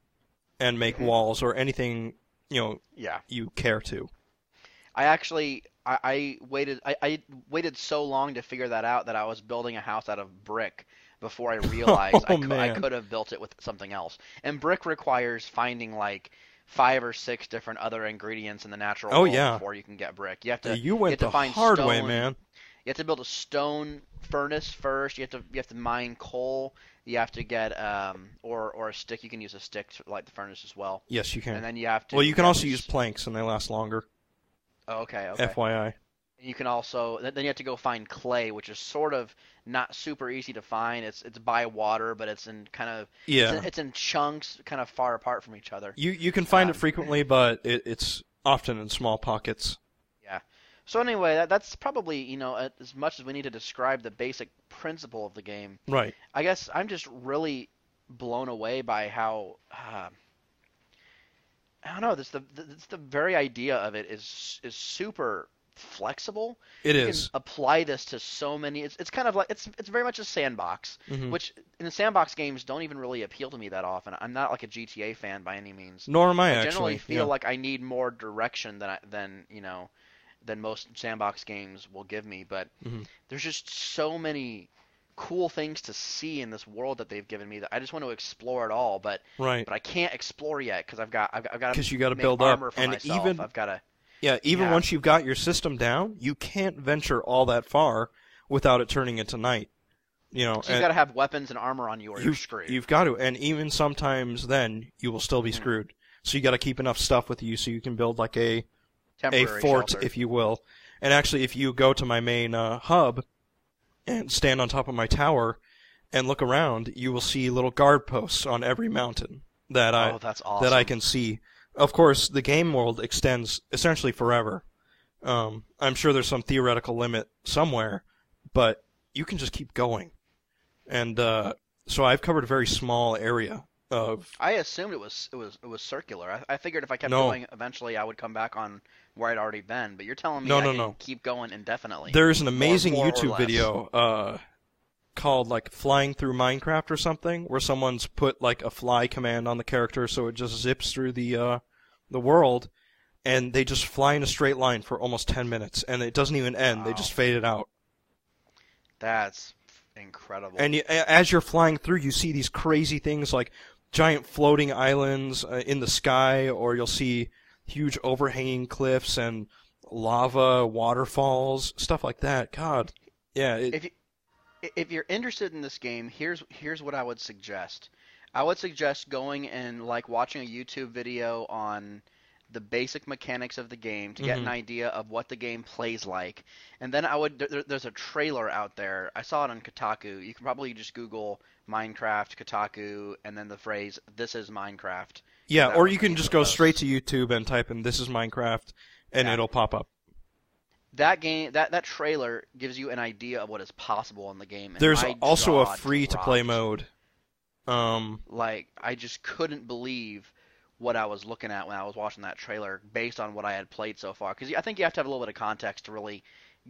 Speaker 3: and make
Speaker 2: Mhm.
Speaker 3: walls or anything you know
Speaker 2: Yeah.
Speaker 3: you care to.
Speaker 2: I actually I, I waited I, I waited so long to figure that out that I was building a house out of brick before I *laughs* realized I,
Speaker 3: Oh,
Speaker 2: I could have built it with something else. And brick requires finding like five or six different other ingredients in the natural
Speaker 3: Oh,
Speaker 2: world
Speaker 3: yeah.
Speaker 2: before you can get brick. You have to
Speaker 3: you went
Speaker 2: have to
Speaker 3: the
Speaker 2: find
Speaker 3: hard way, man.
Speaker 2: you have to build a stone furnace first. You have to you have to mine coal. You have to get um or or a stick. You can use a stick to light the furnace as well.
Speaker 3: Yes, you can.
Speaker 2: And then you have to.
Speaker 3: well, you can also use planks, and they last longer.
Speaker 2: Oh, okay. Okay.
Speaker 3: FYI.
Speaker 2: You can also then you have to go find clay, which is sort of not super easy to find. It's it's by water, but it's in kind of
Speaker 3: Yeah.
Speaker 2: it's, in, it's in chunks, kind of far apart from each other.
Speaker 3: You you can find
Speaker 2: Um,
Speaker 3: it frequently, *laughs* but it, it's often in small pockets. Yeah.
Speaker 2: So anyway, that, that's probably you know as much as we need to describe the basic principle of the game.
Speaker 3: Right.
Speaker 2: I guess I'm just really blown away by how uh, I don't know. This the, the this the very idea of it is is super flexible.
Speaker 3: It
Speaker 2: you
Speaker 3: is.
Speaker 2: can apply this to so many. It's it's kind of like it's it's very much a sandbox,
Speaker 3: Mhm.
Speaker 2: which in the sandbox games don't even really appeal to me that often. I'm not like a GTA fan by any means.
Speaker 3: Nor am I,
Speaker 2: I
Speaker 3: actually.
Speaker 2: generally feel
Speaker 3: yeah.
Speaker 2: like I need more direction than I, than you know than most sandbox games will give me. But
Speaker 3: Mhm.
Speaker 2: there's just so many cool things to see in this world that they've given me that I just want to explore it all. But
Speaker 3: right.
Speaker 2: but I can't explore yet because I've got I've, I've got
Speaker 3: Because you got to build up, and
Speaker 2: myself.
Speaker 3: even
Speaker 2: I've got to
Speaker 3: yeah, even
Speaker 2: Yeah.
Speaker 3: once you've got your system down, you can't venture all that far without it turning into night. You know,
Speaker 2: so you've got to have weapons and armor on you or you're
Speaker 3: you've,
Speaker 2: screwed.
Speaker 3: you've got to, and even sometimes then you will still be
Speaker 2: Mhm.
Speaker 3: screwed. So you got to keep enough stuff with you so you can build like a a
Speaker 2: Temporary
Speaker 3: fort,
Speaker 2: shelter.
Speaker 3: if you will. And actually, if you go to my main uh, hub and stand on top of my tower and look around, you will see little guard posts on every mountain that I
Speaker 2: oh, awesome.
Speaker 3: that I can see. Of course, the game world extends essentially forever. Um, I'm sure there's some theoretical limit somewhere, but you can just keep going. And uh, so I've covered a very small area of
Speaker 2: I assumed it was it was it was circular. I, I figured if I kept
Speaker 3: No.
Speaker 2: going, eventually I would come back on where I'd already been. But you're telling me
Speaker 3: No,
Speaker 2: I
Speaker 3: no, no.
Speaker 2: keep going indefinitely.
Speaker 3: There's an amazing
Speaker 2: more or
Speaker 3: YouTube video uh, called like "Flying Through Minecraft" or something, where someone's put like a fly command on the character, so it just zips through the uh, the world, and they just fly in a straight line for almost ten minutes, and it doesn't even end. They just fade it out,
Speaker 2: That's incredible.
Speaker 3: and you, as you're flying through, you see these crazy things like giant floating islands uh, in the sky, or you'll see huge overhanging cliffs and lava waterfalls, stuff like that. God, yeah, it,
Speaker 2: if you if you're interested in this game, here's here's what I would suggest. I would suggest going and like watching a YouTube video on the basic mechanics of the game to get an
Speaker 3: Mhm.
Speaker 2: idea of what the game plays like, and then I would. There, there's a trailer out there. I saw it on Kotaku. You can probably just Google Minecraft Kotaku and then the phrase "This is Minecraft."
Speaker 3: Yeah, or you can just go straight to YouTube and type in "This is Minecraft," and
Speaker 2: Yeah.
Speaker 3: it'll pop up.
Speaker 2: That game, that that trailer gives you an idea of what is possible in the game. and
Speaker 3: There's
Speaker 2: my
Speaker 3: also a
Speaker 2: jaw
Speaker 3: free-to-play
Speaker 2: dropped.
Speaker 3: mode. Um,
Speaker 2: like I just couldn't believe what I was looking at when I was watching that trailer based on what I had played so far. Because I think you have to have a little bit of context to really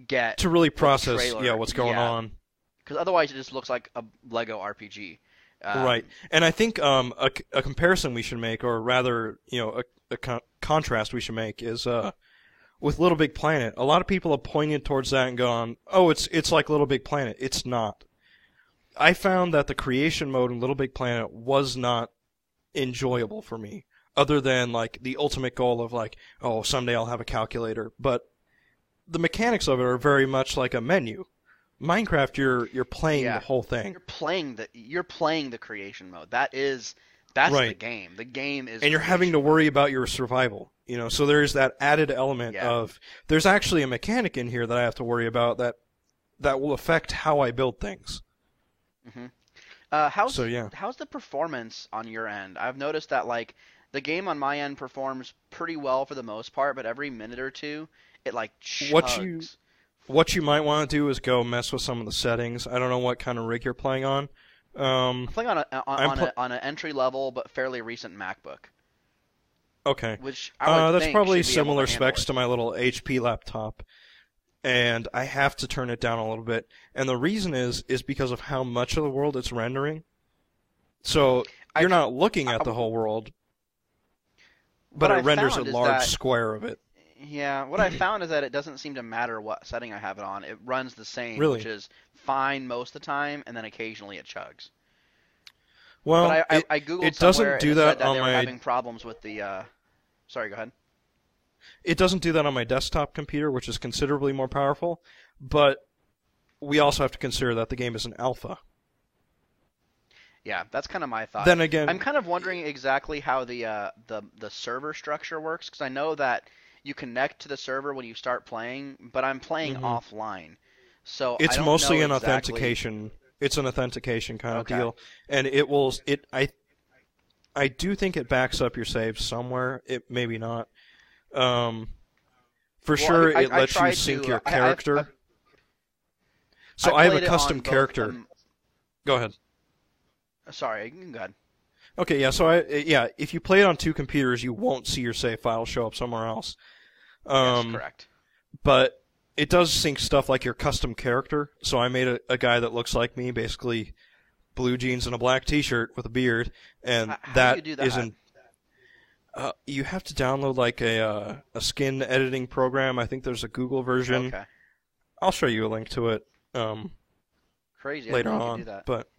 Speaker 2: get.
Speaker 3: to really process,
Speaker 2: trailer,
Speaker 3: yeah, what's going
Speaker 2: yeah.
Speaker 3: on.
Speaker 2: Because otherwise, it just looks like a Lego RPG. Um,
Speaker 3: right, and I think um, a, a comparison we should make, or rather, you know, a, a con- contrast we should make is uh, with LittleBigPlanet. A lot of people have pointed towards that and gone, "Oh, it's it's like LittleBigPlanet." It's not. I found that the creation mode in LittleBigPlanet was not enjoyable for me, other than like the ultimate goal of like, "Oh, someday I'll have a calculator." But the mechanics of it are very much like a menu. Minecraft, you're you're playing
Speaker 2: Yeah.
Speaker 3: the whole thing.
Speaker 2: You're playing the you're playing the creation mode. That is that's the game. The game is.
Speaker 3: and you're having to worry about your survival. You know, so there's that added element
Speaker 2: Yeah.
Speaker 3: of there's actually a mechanic in here that I have to worry about that that will affect how I build things.
Speaker 2: Uh, how's
Speaker 3: So, yeah.
Speaker 2: how's the performance on your end? I've noticed that like the game on my end performs pretty well for the most part, but every minute or two it like chugs.
Speaker 3: What you- What you might want to do is go mess with some of the settings. I don't know what kind of rig you're playing on. Um,
Speaker 2: I'm playing on a on,
Speaker 3: pl-
Speaker 2: a, on an entry level but fairly recent MacBook,
Speaker 3: okay.
Speaker 2: which I
Speaker 3: Uh, that's probably
Speaker 2: should be able
Speaker 3: similar specs
Speaker 2: it.
Speaker 3: to my little HP laptop, and I have to turn it down a little bit. And the reason is is because of how much of the world it's rendering. So you're
Speaker 2: c-
Speaker 3: not looking at
Speaker 2: I-
Speaker 3: the whole world, but it
Speaker 2: I
Speaker 3: renders a large square of it.
Speaker 2: Yeah, what I found is that it doesn't seem to matter what setting I have it on. It runs the same,
Speaker 3: Really?
Speaker 2: which is fine most of the time, and then occasionally it chugs.
Speaker 3: Well,
Speaker 2: but I,
Speaker 3: it,
Speaker 2: I, I googled
Speaker 3: it doesn't do that
Speaker 2: that
Speaker 3: on
Speaker 2: they were
Speaker 3: my-
Speaker 2: having problems with the. Uh... Sorry, go ahead.
Speaker 3: it doesn't do that on my desktop computer, which is considerably more powerful. But we also have to consider that the game is an alpha.
Speaker 2: Yeah, that's kind of my thought.
Speaker 3: Then again,
Speaker 2: I'm kind of wondering exactly how the uh, the the server structure works because I know that you connect to the server when you start playing, but I'm playing
Speaker 3: Mhm.
Speaker 2: offline, so
Speaker 3: it's
Speaker 2: I don't
Speaker 3: mostly an
Speaker 2: exactly-
Speaker 3: authentication. It's an authentication kind
Speaker 2: Okay.
Speaker 3: of deal, and it will. It I I do think it backs up your saves somewhere. It maybe not. Um, for
Speaker 2: Well,
Speaker 3: sure,
Speaker 2: I-
Speaker 3: it
Speaker 2: I
Speaker 3: lets you sync
Speaker 2: to-
Speaker 3: your
Speaker 2: I- I've-
Speaker 3: character.
Speaker 2: I've-
Speaker 3: so I have a
Speaker 2: it
Speaker 3: custom
Speaker 2: both,
Speaker 3: character.
Speaker 2: um,
Speaker 3: Go ahead.
Speaker 2: sorry, go ahead.
Speaker 3: Okay, yeah. So I yeah, if you play it on two computers, you won't see your save file show up somewhere else. Um,
Speaker 2: yes, correct.
Speaker 3: but it does sync stuff like your custom character. So I made a, a guy that looks like me, basically blue jeans and a black T-shirt with a beard, and
Speaker 2: how do
Speaker 3: that
Speaker 2: you do that?
Speaker 3: isn't. Uh, you have to download like a uh, a skin editing program. I think there's a Google version.
Speaker 2: Okay,
Speaker 3: I'll show you a link to it um,
Speaker 2: crazy.
Speaker 3: Later
Speaker 2: didn't know you
Speaker 3: on.
Speaker 2: do that.
Speaker 3: But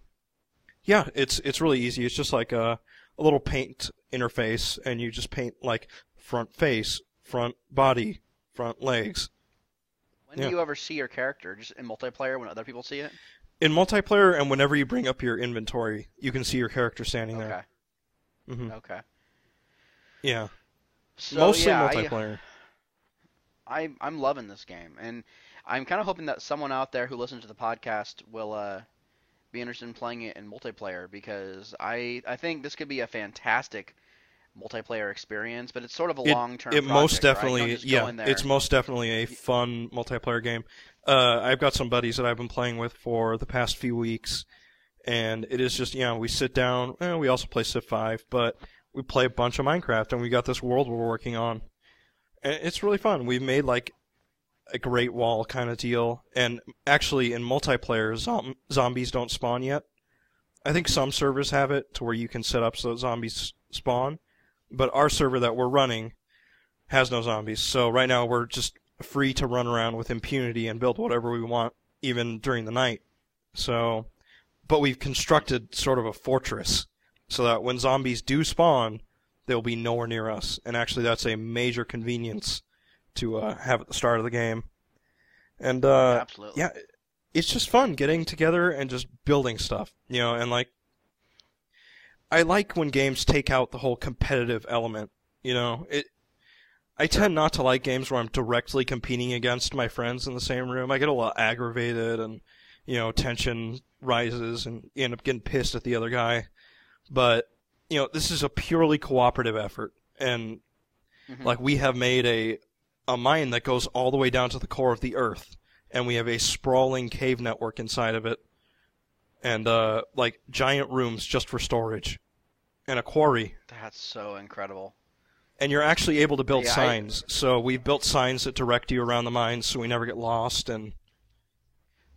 Speaker 3: yeah, it's it's really easy. It's just like a a little paint interface, and you just paint like front face, front body, front legs.
Speaker 2: When
Speaker 3: yeah.
Speaker 2: do you ever see your character? Just in multiplayer when other people see it?
Speaker 3: In multiplayer, and whenever you bring up your inventory, you can see your character standing
Speaker 2: Okay.
Speaker 3: there. hmm
Speaker 2: Okay.
Speaker 3: Yeah,
Speaker 2: So,
Speaker 3: mostly
Speaker 2: yeah, I-
Speaker 3: multiplayer.
Speaker 2: I I'm loving this game, and I'm kind of hoping that someone out there who listens to the podcast will uh, be interested in playing it in multiplayer because I I think this could be a fantastic multiplayer experience, but it's sort of a long term.
Speaker 3: it most
Speaker 2: project, right?
Speaker 3: Definitely,
Speaker 2: go
Speaker 3: yeah, it's most definitely a fun multiplayer game. Uh, I've got some buddies that I've been playing with for the past few weeks, and it is just you know we sit down. Eh, we also play Civ Five, but we play a bunch of Minecraft, and we got this world we're working on. And it's really fun. We've made like a Great Wall kind of deal, and actually in multiplayer, zom- zombies don't spawn yet. I think some servers have it to where you can set up so zombies spawn, but our server that we're running has no zombies. So right now we're just free to run around with impunity and build whatever we want, even during the night. So, but we've constructed sort of a fortress so that when zombies do spawn, they'll be nowhere near us. And actually, that's a major convenience to uh, have at the start of the game. And uh, yeah, it's just fun getting together and just building stuff, you know, and like I like when games take out the whole competitive element, you know. It I tend not to like games where I'm directly competing against my friends in the same room. I get a little aggravated and you know, tension rises and you end up getting pissed at the other guy. But you know, this is a purely cooperative effort and
Speaker 2: Mhm.
Speaker 3: like we have made a a mine that goes all the way down to the core of the earth and we have a sprawling cave network inside of it and uh like giant rooms just for storage and a quarry
Speaker 2: That's so incredible.
Speaker 3: and you're actually able to build
Speaker 2: Yeah, I-
Speaker 3: signs so we've built signs that direct you around the mines so we never get lost and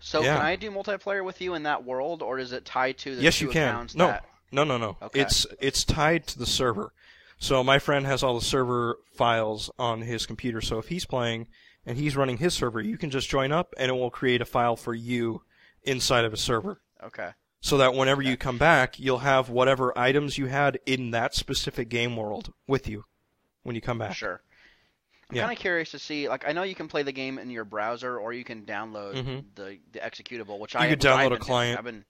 Speaker 2: So
Speaker 3: Yeah.
Speaker 2: can I do multiplayer with you in that world, or is it tied to the
Speaker 3: yes you can no
Speaker 2: that?
Speaker 3: no no no
Speaker 2: Okay.
Speaker 3: it's it's tied to the server so my friend has all the server files on his computer so if he's playing and he's running his server you can just join up and it will create a file for you inside of a server
Speaker 2: Okay.
Speaker 3: So that whenever you come back you'll have whatever items you had in that specific game world with you when you come back
Speaker 2: Sure. I'm
Speaker 3: Yeah.
Speaker 2: kind of curious to see. Like, I know you can play the game in your browser, or you can download
Speaker 3: Mhm.
Speaker 2: the the executable, which
Speaker 3: You
Speaker 2: I
Speaker 3: could download a
Speaker 2: been doing.
Speaker 3: client.
Speaker 2: I've been.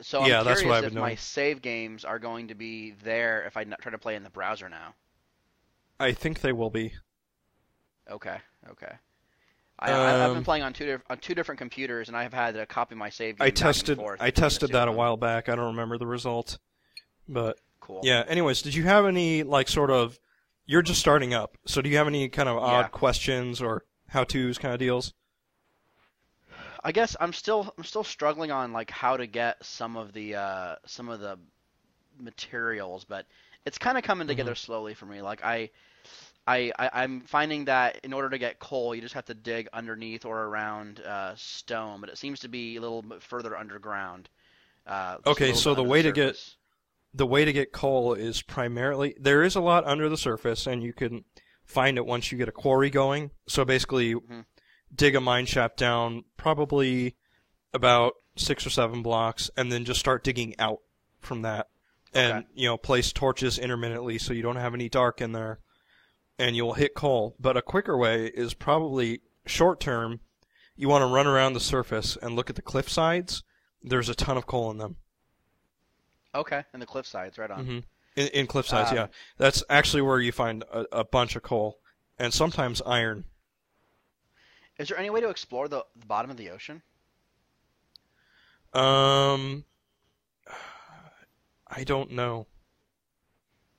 Speaker 2: So I'm
Speaker 3: Yeah, that's
Speaker 2: curious
Speaker 3: what I've
Speaker 2: if
Speaker 3: been
Speaker 2: my save games are going to be there if I try to play in the browser now.
Speaker 3: i think they will be
Speaker 2: Okay. Okay. I, I, I've been
Speaker 3: Um,
Speaker 2: playing on two on two different computers, and I've had to copy my save.
Speaker 3: I tested i tested that a while back i don't remember the result but
Speaker 2: Cool.
Speaker 3: Yeah. Anyways, did you have any like sort of? You're just starting up, so do you have any kind of odd
Speaker 2: Yeah.
Speaker 3: questions or how tos kind of deals?
Speaker 2: I guess I'm still I'm still struggling on like how to get some of the uh, some of the materials, but it's kind of coming together
Speaker 3: Mm-hmm.
Speaker 2: slowly for me. Like I, I, I I'm finding that in order to get coal, you just have to dig underneath or around uh, stone, but it seems to be a little bit further underground. Uh,
Speaker 3: Okay, so the way to get- The way to get coal is primarily there is a lot under the surface, and you can find it once you get a quarry going. So basically,
Speaker 2: Mhm.
Speaker 3: dig a mine shaft down, probably about six or seven blocks, and then just start digging out from that. And
Speaker 2: Okay.
Speaker 3: you know, place torches intermittently so you don't have any dark in there, and you'll hit coal. But a quicker way is probably short term. You want to run around the surface and look at the cliff sides. There's a ton of coal in them.
Speaker 2: Okay, and the cliff sides, right on.
Speaker 3: hmm In, in cliff sides,
Speaker 2: Um,
Speaker 3: yeah. That's actually where you find a, a bunch of coal and sometimes iron.
Speaker 2: Is there any way to explore the, the bottom of the ocean?
Speaker 3: Um, *sighs* I don't know.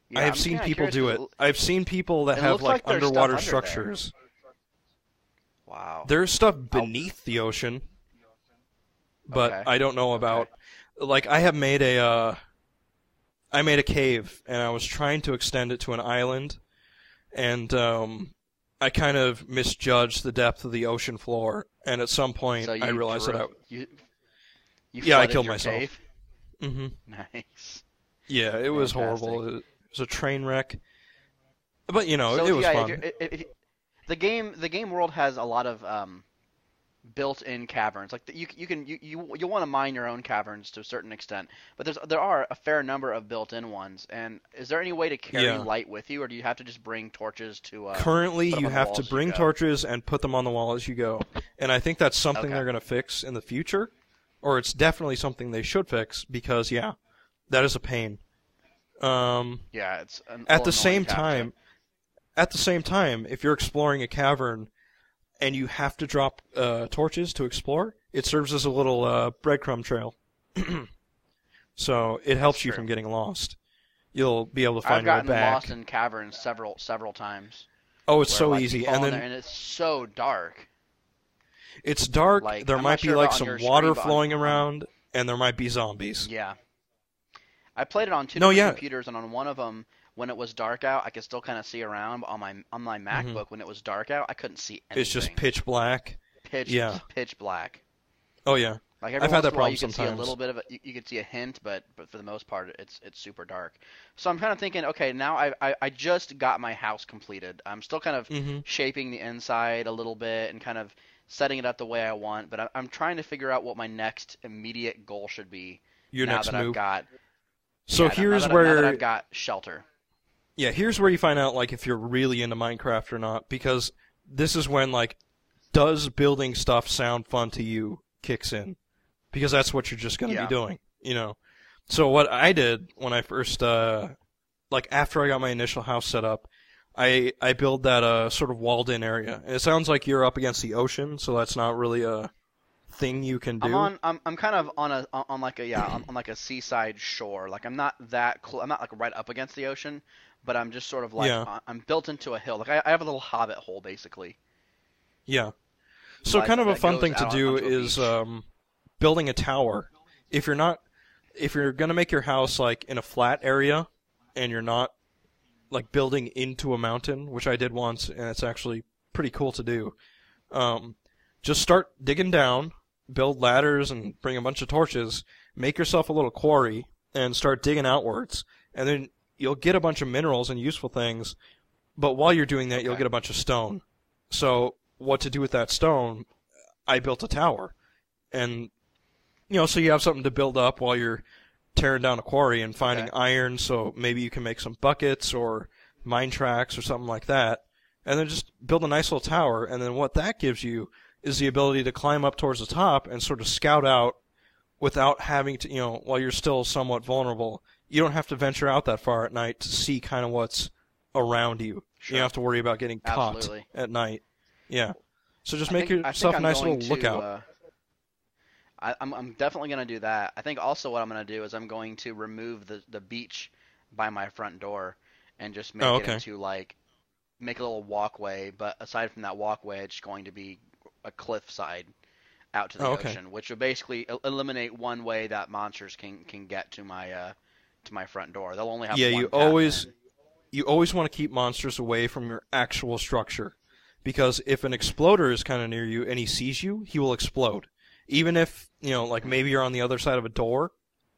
Speaker 2: Yeah,
Speaker 3: I have
Speaker 2: I'm
Speaker 3: seen people do it. I've seen people that have like,
Speaker 2: like
Speaker 3: underwater
Speaker 2: under there.
Speaker 3: structures.
Speaker 2: Wow.
Speaker 3: There's stuff beneath the ocean, but
Speaker 2: Okay.
Speaker 3: I don't know about. Like I have made a, uh, I made a cave and I was trying to extend it to an island, and um, I kind of misjudged the depth of the ocean floor, and at some point
Speaker 2: So
Speaker 3: I realized that I.
Speaker 2: you, you
Speaker 3: Yeah, I killed myself.
Speaker 2: cave?
Speaker 3: hmm *laughs*
Speaker 2: Nice.
Speaker 3: Yeah, it was
Speaker 2: Fantastic.
Speaker 3: horrible. Was a train wreck, but you know
Speaker 2: so
Speaker 3: it was
Speaker 2: yeah,
Speaker 3: fun.
Speaker 2: If if, if, the game the game world has a lot of um, built-in caverns. Like you you can you you, you want to mine your own caverns to a certain extent, but there's there are a fair number of built-in ones. And is there any way to carry
Speaker 3: Yeah.
Speaker 2: light with you, or do you have to just bring torches to? Uh,
Speaker 3: Currently, you have to bring torches and put them on the wall as you go, and I think that's something
Speaker 2: Okay.
Speaker 3: they're going to fix in the future, or it's definitely something they should fix because yeah, that is a pain. Um,
Speaker 2: yeah, it's
Speaker 3: at the same
Speaker 2: annoying to have to-
Speaker 3: time, at the same time, if you're exploring a cavern and you have to drop uh, torches to explore, it serves as a little uh, breadcrumb trail. *clears throat* so it helps you from getting lost. You'll be able to find
Speaker 2: I've
Speaker 3: your way
Speaker 2: gotten lost in caverns several several times.
Speaker 3: oh, it's so
Speaker 2: like,
Speaker 3: easy, and then
Speaker 2: and it's so dark.
Speaker 3: It's dark.
Speaker 2: Like,
Speaker 3: there
Speaker 2: I'm
Speaker 3: might be
Speaker 2: sure
Speaker 3: like some water
Speaker 2: screen,
Speaker 3: flowing
Speaker 2: on-
Speaker 3: around, and there might be zombies.
Speaker 2: Yeah. I played it on two
Speaker 3: No, yeah.
Speaker 2: computers, and on one of them, when it was dark out, I could still kind of see around. But on my on my MacBook, when it was dark out, I couldn't see anything.
Speaker 3: Mm-hmm. It's just pitch black.
Speaker 2: pitch,
Speaker 3: yeah.
Speaker 2: pitch black.
Speaker 3: Oh yeah.
Speaker 2: Like every
Speaker 3: I've had that
Speaker 2: in a while,
Speaker 3: problem
Speaker 2: you can see a little bit of it. You, you could see a hint, but but for the most part, it's it's super dark. So I'm kind of thinking, okay, now I, I I just got my house completed. I'm still kind of
Speaker 3: hmm
Speaker 2: shaping the inside a little bit and kind of setting it up the way I want. But I, I'm trying to figure out what my next immediate goal should be
Speaker 3: Your
Speaker 2: now
Speaker 3: next
Speaker 2: that I've
Speaker 3: move.
Speaker 2: got.
Speaker 3: So
Speaker 2: yeah,
Speaker 3: here's
Speaker 2: now that,
Speaker 3: where
Speaker 2: now that I've got shelter.
Speaker 3: Yeah, here's where you find out like if you're really into Minecraft or not because this is when like does building stuff sound fun to you kicks in. Because that's what you're just going to
Speaker 2: Yeah.
Speaker 3: be doing, you know. So what I did when I first uh like after I got my initial house set up, I I build that uh sort of walled in area. And it sounds like you're up against the ocean, so that's not really a thing you can do.
Speaker 2: I'm on. I'm, I'm kind of on a on, like a yeah on, on like a seaside shore. Like I'm not that close. I'm not like right up against the ocean, but I'm just sort of like
Speaker 3: Yeah.
Speaker 2: I'm built into a hill. Like I, I have a little hobbit hole basically.
Speaker 3: Yeah. So
Speaker 2: Like,
Speaker 3: kind of a fun thing to do is um, building a tower. If you're not, if you're gonna make your house like in a flat area, and you're not like building into a mountain, which I did once, and it's actually pretty cool to do. Um, just start digging down, build ladders, and bring a bunch of torches. Make yourself a little quarry and start digging outwards, and then you'll get a bunch of minerals and useful things. But while you're doing that, you'll get a bunch of stone. So what to do with that stone? I built a tower, and you know, so you have something to build up while you're tearing down a quarry and finding
Speaker 2: Okay.
Speaker 3: iron. So maybe you can make some buckets or mine tracks or something like that, and then just build a nice little tower. And then what that gives you is the ability to climb up towards the top and sort of scout out without having to, you know, while you're still somewhat vulnerable. You don't have to venture out that far at night to see kind of what's around you. You don't have to worry about getting caught at night. Yeah. So just
Speaker 2: I
Speaker 3: make
Speaker 2: think-
Speaker 3: yourself a nice little
Speaker 2: to,
Speaker 3: lookout.
Speaker 2: uh, I, I'm I'm definitely gonna do that. I think also what I'm gonna do is I'm going to remove the the beach by my front door and just make
Speaker 3: Oh,
Speaker 2: it
Speaker 3: okay.
Speaker 2: into like make a little walkway. But aside from that walkway, it's going to be a cliffside out to the
Speaker 3: Oh, okay.
Speaker 2: ocean, which will basically el- eliminate one way that monsters can can get to my uh to my front door. They'll only have
Speaker 3: Yeah, you always-
Speaker 2: in.
Speaker 3: you always want to keep monsters away from your actual structure because if an exploder is kind of near you and he sees you, he will explode. Even if, you know, like maybe you're on the other side of a door,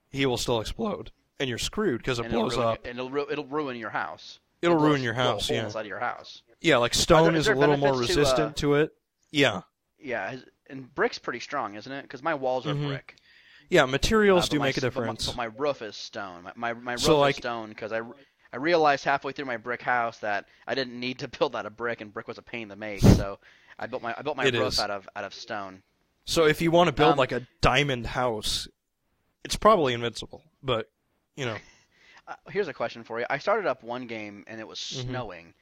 Speaker 3: he will still explode and you're screwed because it
Speaker 2: and it'll
Speaker 3: blows up.
Speaker 2: and it'll ru- it'll ruin your house.
Speaker 3: It'll
Speaker 2: blow-
Speaker 3: ruin your house, yeah.
Speaker 2: inside your house.
Speaker 3: Yeah, like stone
Speaker 2: is
Speaker 3: is, a little more
Speaker 2: benefits to, uh,
Speaker 3: resistant to it. Yeah.
Speaker 2: Yeah, his- and brick's pretty strong, isn't it? Because my walls are
Speaker 3: Mhm.
Speaker 2: brick.
Speaker 3: Yeah,
Speaker 2: Uh,
Speaker 3: materials
Speaker 2: but
Speaker 3: do
Speaker 2: my
Speaker 3: make a
Speaker 2: s- but my-
Speaker 3: difference.
Speaker 2: But my, roof is stone. My my, my roof
Speaker 3: So, like-
Speaker 2: is stone because I, I realized halfway through my brick house that I didn't need to *laughs* build out of brick, and brick was a pain to make. So I built my I built my roof
Speaker 3: is.
Speaker 2: out of out of stone.
Speaker 3: So if you want to build
Speaker 2: Um,
Speaker 3: like a diamond house, it's probably invincible, but you know, *laughs*
Speaker 2: Uh, here's a question for you. I started up one game and it was
Speaker 3: Mhm.
Speaker 2: snowing,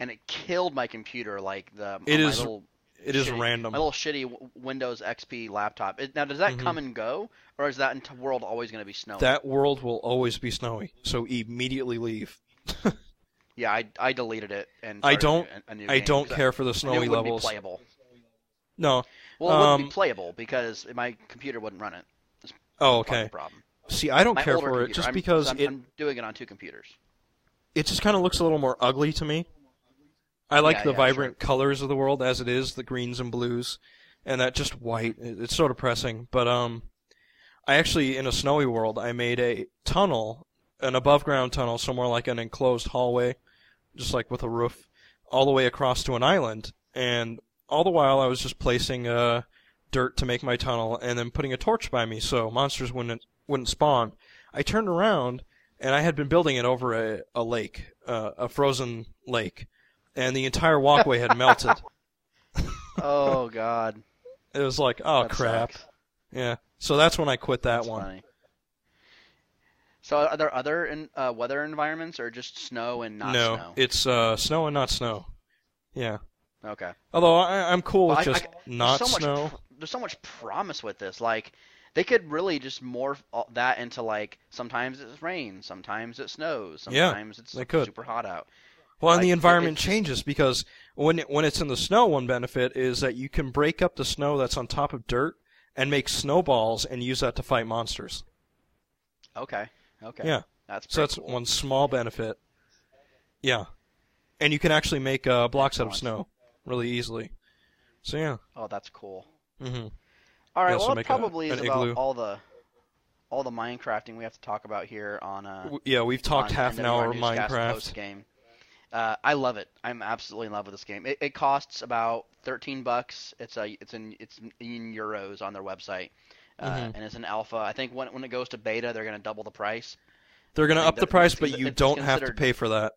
Speaker 2: and it killed my computer. Like the
Speaker 3: It is
Speaker 2: little
Speaker 3: it is
Speaker 2: shitty-
Speaker 3: random.
Speaker 2: My little shitty Windows XP laptop. It, now, does that
Speaker 3: Mhm.
Speaker 2: come and go, or is that world always going to be snowy?
Speaker 3: That world will always be snowy, so immediately leave. *laughs*
Speaker 2: yeah, I, I deleted it and
Speaker 3: I don't-
Speaker 2: A, a new
Speaker 3: I don't care for the snowy levels.
Speaker 2: Be playable.
Speaker 3: No.
Speaker 2: Well, it wouldn't
Speaker 3: Um,
Speaker 2: be playable because my computer wouldn't run it.
Speaker 3: Oh, okay.
Speaker 2: problem.
Speaker 3: See, I don't
Speaker 2: My
Speaker 3: care for it just
Speaker 2: I'm,
Speaker 3: because
Speaker 2: I'm,
Speaker 3: it
Speaker 2: I'm doing it on two computers.
Speaker 3: it just kind of looks a little more ugly to me. I like
Speaker 2: Yeah,
Speaker 3: the
Speaker 2: yeah,
Speaker 3: vibrant colors of the world as it is, the greens and blues, and that just white. It's so depressing. But um, I actually in a snowy world, I made a tunnel, an above ground tunnel, somewhere like an enclosed hallway, just like with a roof, all the way across to an island. And all the while, I was just placing uh dirt to make my tunnel, and then putting a torch by me so monsters wouldn't wouldn't spawn. I turned around and I had been building it over a, a lake, uh, a frozen lake, and the entire walkway had melted. *laughs*
Speaker 2: Oh God.
Speaker 3: It was like, oh
Speaker 2: That
Speaker 3: crap.
Speaker 2: sucks.
Speaker 3: Yeah. So that's when I quit that
Speaker 2: That's
Speaker 3: one.
Speaker 2: funny. So are there other in, uh, weather environments or just snow and not
Speaker 3: no,
Speaker 2: snow?
Speaker 3: it's uh, snow and not snow. Yeah.
Speaker 2: Okay.
Speaker 3: Although I, I'm cool
Speaker 2: Well,
Speaker 3: with
Speaker 2: I-
Speaker 3: just
Speaker 2: I-
Speaker 3: not
Speaker 2: so
Speaker 3: snow.
Speaker 2: Much, there's so much promise with this. Like, they could really just morph that into like sometimes it rains, sometimes it snows,
Speaker 3: Yeah,
Speaker 2: sometimes it's
Speaker 3: they could.
Speaker 2: super hot out.
Speaker 3: Well, and
Speaker 2: Like,
Speaker 3: the
Speaker 2: it-
Speaker 3: environment
Speaker 2: it's-
Speaker 3: changes because when it, when it's in the snow, one benefit is that you can break up the snow that's on top of dirt and make snowballs and use that to fight monsters.
Speaker 2: Okay. Okay.
Speaker 3: Yeah.
Speaker 2: That's
Speaker 3: So that's
Speaker 2: cool.
Speaker 3: one small benefit. Yeah, and you can actually make uh, blocks out of snow really easily. So yeah.
Speaker 2: Oh, that's cool.
Speaker 3: hmm
Speaker 2: All right. Well,
Speaker 3: make a-
Speaker 2: probably is about
Speaker 3: igloo.
Speaker 2: all the all the Minecrafting we have to talk about here on. Uh,
Speaker 3: Yeah, we've talked half an hour
Speaker 2: Newscast
Speaker 3: Minecraft.
Speaker 2: Game. Uh, I love it. I'm absolutely in love with this game. It, it costs about 13 bucks. It's a it's in it's in euros on their website, uh,
Speaker 3: Mhm.
Speaker 2: and it's an alpha. I think when when it goes to beta, they're going to double the price.
Speaker 3: They're gonna up the price, but you don't have to pay for that.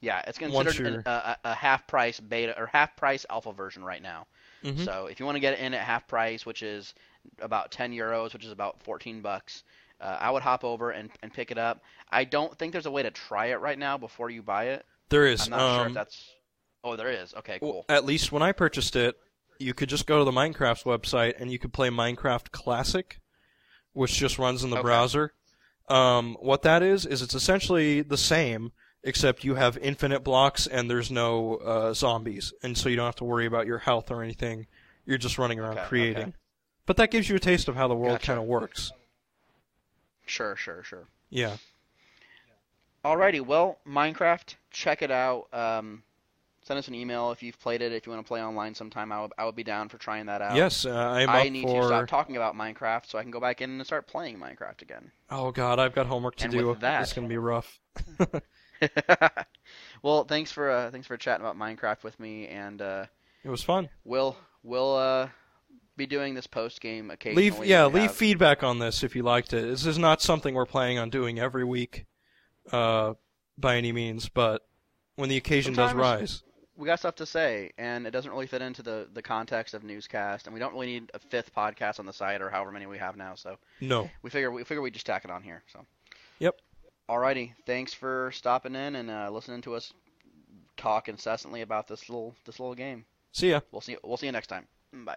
Speaker 2: Yeah, it's considered a, a a half price beta or half price alpha version right now.
Speaker 3: Mhm.
Speaker 2: So if you want to get it in at half price, which is about 10 euros, which is about 14 bucks, uh, I would hop over and, and pick it up. I don't think there's a way to try it right now before you buy it.
Speaker 3: There is.
Speaker 2: I'm not sure
Speaker 3: um,
Speaker 2: if that's. Oh, there is. Okay,
Speaker 3: well,
Speaker 2: cool.
Speaker 3: at least when I purchased it, you could just go to the Minecraft website and you could play Minecraft Classic, which just runs in the
Speaker 2: Okay.
Speaker 3: browser. Um, what that is is it's essentially the same, except you have infinite blocks and there's no uh, zombies, and so you don't have to worry about your health or anything. You're just running around
Speaker 2: Okay,
Speaker 3: creating.
Speaker 2: okay.
Speaker 3: But that gives you a taste of how the world
Speaker 2: Gotcha.
Speaker 3: kind of works.
Speaker 2: Sure, sure, sure.
Speaker 3: Yeah.
Speaker 2: Alrighty, well, Minecraft, check it out. Um, send us an email if you've played it. If you want to play online sometime, I would, I would be down for trying that out.
Speaker 3: Yes, uh, I'm
Speaker 2: I need
Speaker 3: for.
Speaker 2: to stop talking about Minecraft so I can go back in and start playing Minecraft again.
Speaker 3: Oh God, I've got homework to
Speaker 2: And
Speaker 3: do.
Speaker 2: with that-
Speaker 3: It's gonna be rough. *laughs* *laughs*
Speaker 2: well, thanks for uh, thanks for chatting about Minecraft with me, and uh,
Speaker 3: It was fun.
Speaker 2: we'll we'll uh, be doing this post game occasionally.
Speaker 3: Leave yeah, leave
Speaker 2: have-
Speaker 3: feedback on this if you liked it. This is not something we're planning on doing every week, uh, by any means. But when the occasion does rise,
Speaker 2: we got stuff to say, and it doesn't really fit into the, the context of newscast, and we don't really need a fifth podcast on the site or however many we have now. So
Speaker 3: no.
Speaker 2: we figure we figure we just tack it on here. So.
Speaker 3: Yep.
Speaker 2: Alrighty, thanks for stopping in and uh, listening to us talk incessantly about this little this little game.
Speaker 3: See ya.
Speaker 2: We'll see we'll see you next time. Bye.